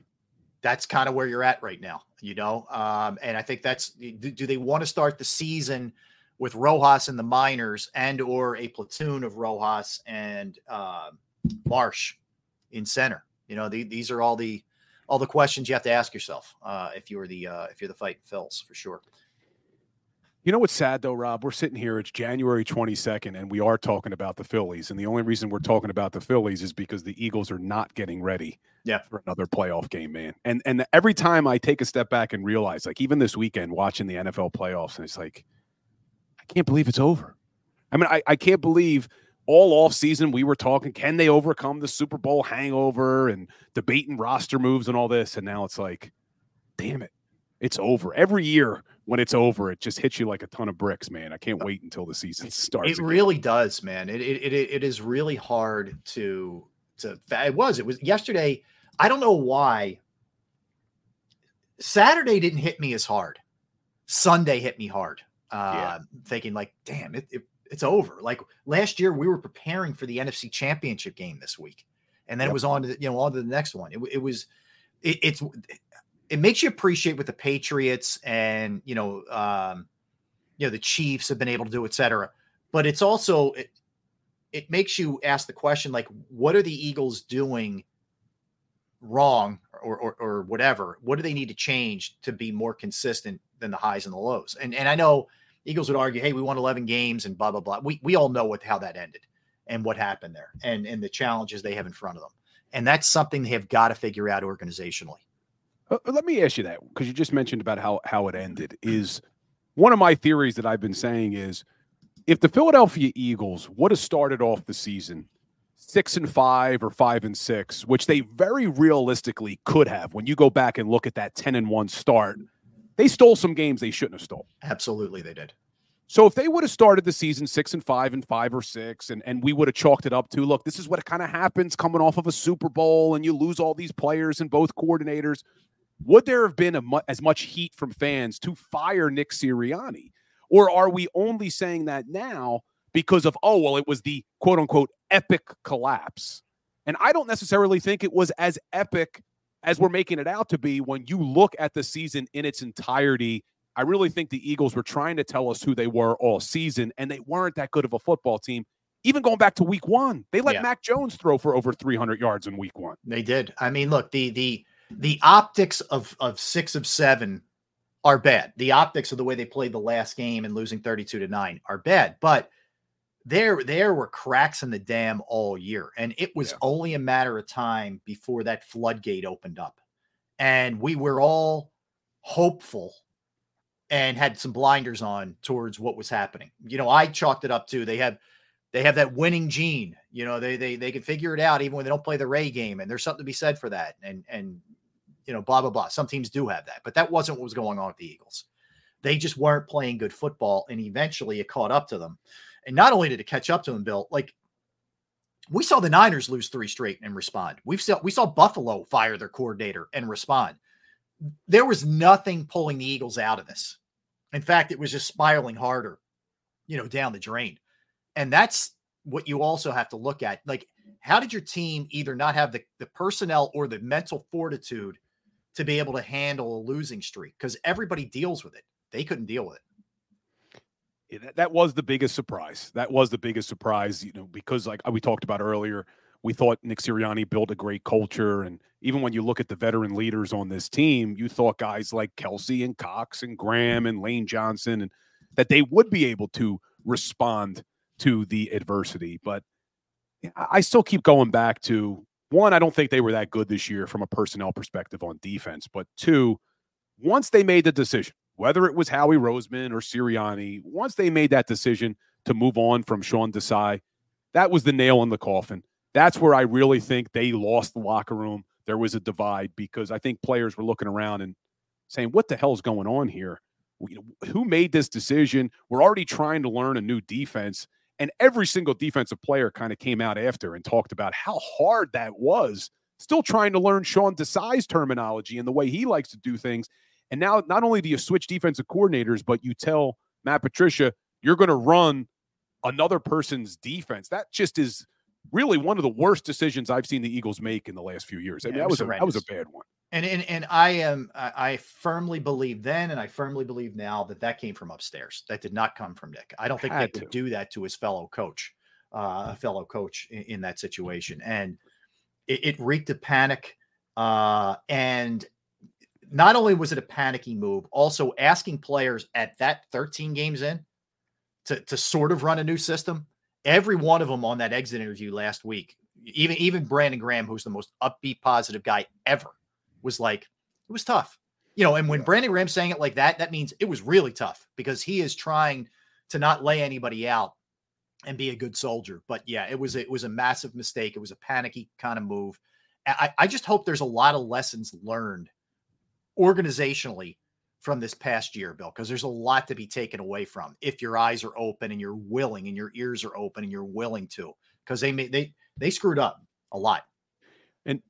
that's kind of where you're at right now you know um, and I think that's do, do they want to start the season with Rojas in the minors and or a platoon of Rojas and uh, Marsh in center you know the, these are all the all the questions you have to ask yourself uh, if you're the uh, if you're the fighting Phils for sure. You know what's sad though, Rob? We're sitting here. It's January 22nd, and we are talking about the Phillies. And the only reason we're talking about the Phillies is because the Eagles are not getting ready. Yeah. for another playoff game, man. And and every time I take a step back and realize, like even this weekend, watching the NFL playoffs, and it's like, I can't believe it's over. I mean, I, I can't believe all off season we were talking can they overcome the super bowl hangover and debating roster moves and all this and now it's like damn it it's over every year when it's over it just hits you like a ton of bricks man i can't wait until the season starts it again. really does man it, it, it, it is really hard to to it was it was yesterday i don't know why saturday didn't hit me as hard sunday hit me hard uh yeah. thinking like damn it, it it's over. Like last year, we were preparing for the NFC Championship game this week, and then yep. it was on to the, you know on to the next one. It, it was it, it's it makes you appreciate what the Patriots and you know um, you know the Chiefs have been able to do, et cetera. But it's also it, it makes you ask the question like, what are the Eagles doing wrong or, or, or whatever? What do they need to change to be more consistent than the highs and the lows? And and I know Eagles would argue, hey, we won 11 games and blah, blah, blah. We, we all know what how that ended and what happened there and, and the challenges they have in front of them. And that's something they have got to figure out organizationally. Uh, let me ask you that because you just mentioned about how, how it ended. Is one of my theories that I've been saying is if the Philadelphia Eagles would have started off the season six and five or five and six, which they very realistically could have when you go back and look at that 10 and one start they stole some games they shouldn't have stole. Absolutely, they did. So if they would have started the season six and five and five or six, and, and we would have chalked it up to, look, this is what kind of happens coming off of a Super Bowl, and you lose all these players and both coordinators. Would there have been mu- as much heat from fans to fire Nick Sirianni, or are we only saying that now because of oh well, it was the quote unquote epic collapse? And I don't necessarily think it was as epic as we're making it out to be when you look at the season in its entirety. I really think the Eagles were trying to tell us who they were all season, and they weren't that good of a football team. Even going back to week one, they let yeah. Mac Jones throw for over 300 yards in week one. They did. I mean, look, the the the optics of of six of seven are bad. The optics of the way they played the last game and losing 32 to 9 are bad. But there there were cracks in the dam all year and it was yeah. only a matter of time before that floodgate opened up and we were all hopeful and had some blinders on towards what was happening you know i chalked it up to they have they have that winning gene you know they they they can figure it out even when they don't play the ray game and there's something to be said for that and and you know blah blah blah some teams do have that but that wasn't what was going on with the eagles they just weren't playing good football and eventually it caught up to them and not only did it catch up to them, Bill, like we saw the Niners lose three straight and respond. We've saw we saw Buffalo fire their coordinator and respond. There was nothing pulling the Eagles out of this. In fact, it was just spiraling harder, you know, down the drain. And that's what you also have to look at. Like, how did your team either not have the, the personnel or the mental fortitude to be able to handle a losing streak? Because everybody deals with it. They couldn't deal with it. That, was the biggest surprise. That was the biggest surprise, you know, because like uh, we talked about earlier, we thought Nick Sirianni built a great culture. And even when you look at the veteran leaders on this team, you thought guys like Kelce and Cox and Graham and Lane Johnson and that they would be able to respond to the adversity. But I still keep going back to one, I don't think they were that good this year from a personnel perspective on defense. But two, once they made the decision, whether it was Howie Roseman or Sirianni, once they made that decision to move on from Sean Desai, that was the nail in the coffin that's where I really think they lost the locker room. There was a divide because I think players were looking around and saying, "What the hell's going on here? Who made this decision? We're already trying to learn a new defense." And every single defensive player kind of came out after and talked about how hard that was. Still trying to learn Sean Desai's terminology and the way he likes to do things. And now, not only do you switch defensive coordinators, but you tell Matt Patricia you're going to run another person's defense. That just is really one of the worst decisions I've seen the Eagles make in the last few years. I mean, that was, was a, that was a bad one. And, and and I am I firmly believe then, and I firmly believe now that that came from upstairs. That did not come from Nick. I don't think Nick would do that to his fellow coach, uh, a fellow coach in, in that situation, and it, it reeked of panic. Uh, and not only was it a panicky move, also asking players at that 13 games in to to sort of run a new system every one of them on that exit interview last week, even even Brandon Graham, who's the most upbeat, positive guy ever, was like, it was tough. You know, and when Brandon Graham's saying it like that, that means it was really tough because he is trying to not lay anybody out and be a good soldier. But yeah, it was it was a massive mistake. It was a panicky kind of move. I, I just hope there's a lot of lessons learned organizationally from this past year, Bill, because there's a lot to be taken away from if your eyes are open and you're willing and your ears are open and you're willing to, because they made they they screwed up a lot. And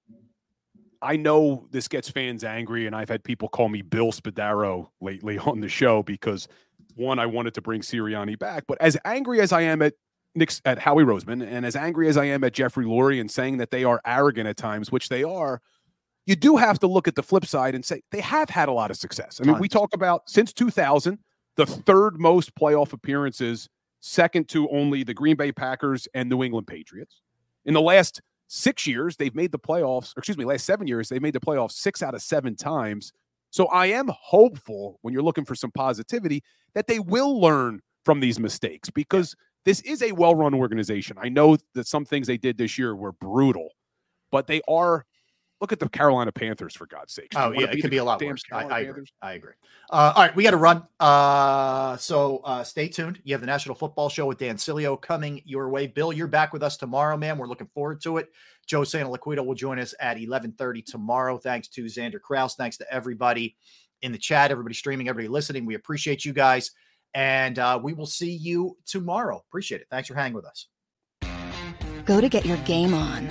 I know this gets fans angry, and I've had people call me Bill Spadaro lately on the show because one, I wanted to bring Sirianni back, but as angry as I am at Nick's at Howie Roseman, and as angry as I am at Jeffrey Lurie and saying that they are arrogant at times, which they are, you do have to look at the flip side and say they have had a lot of success. I mean, we talk about since 2000, the third most playoff appearances, second to only the Green Bay Packers and New England Patriots. In the last six years, they've made the playoffs, excuse me, last seven years, they've made the playoffs six out of seven times. So I am hopeful when you're looking for some positivity that they will learn from these mistakes because this is a well run organization. I know that some things they did this year were brutal, but they are Look at the Carolina Panthers for God's sake. Oh yeah, it could be a lot worse. I, I, agree. I agree. Uh, all right, we got to run. Uh, so uh, stay tuned. You have the National Football Show with Dan Sileo coming your way. Bill, you're back with us tomorrow, man. We're looking forward to it. Joe Santa Santoliquito will join us at 11:30 tomorrow. Thanks to Xander Kraus. Thanks to everybody in the chat, everybody streaming, everybody listening. We appreciate you guys, and uh, we will see you tomorrow. Appreciate it. Thanks for hanging with us. Go to get your game on.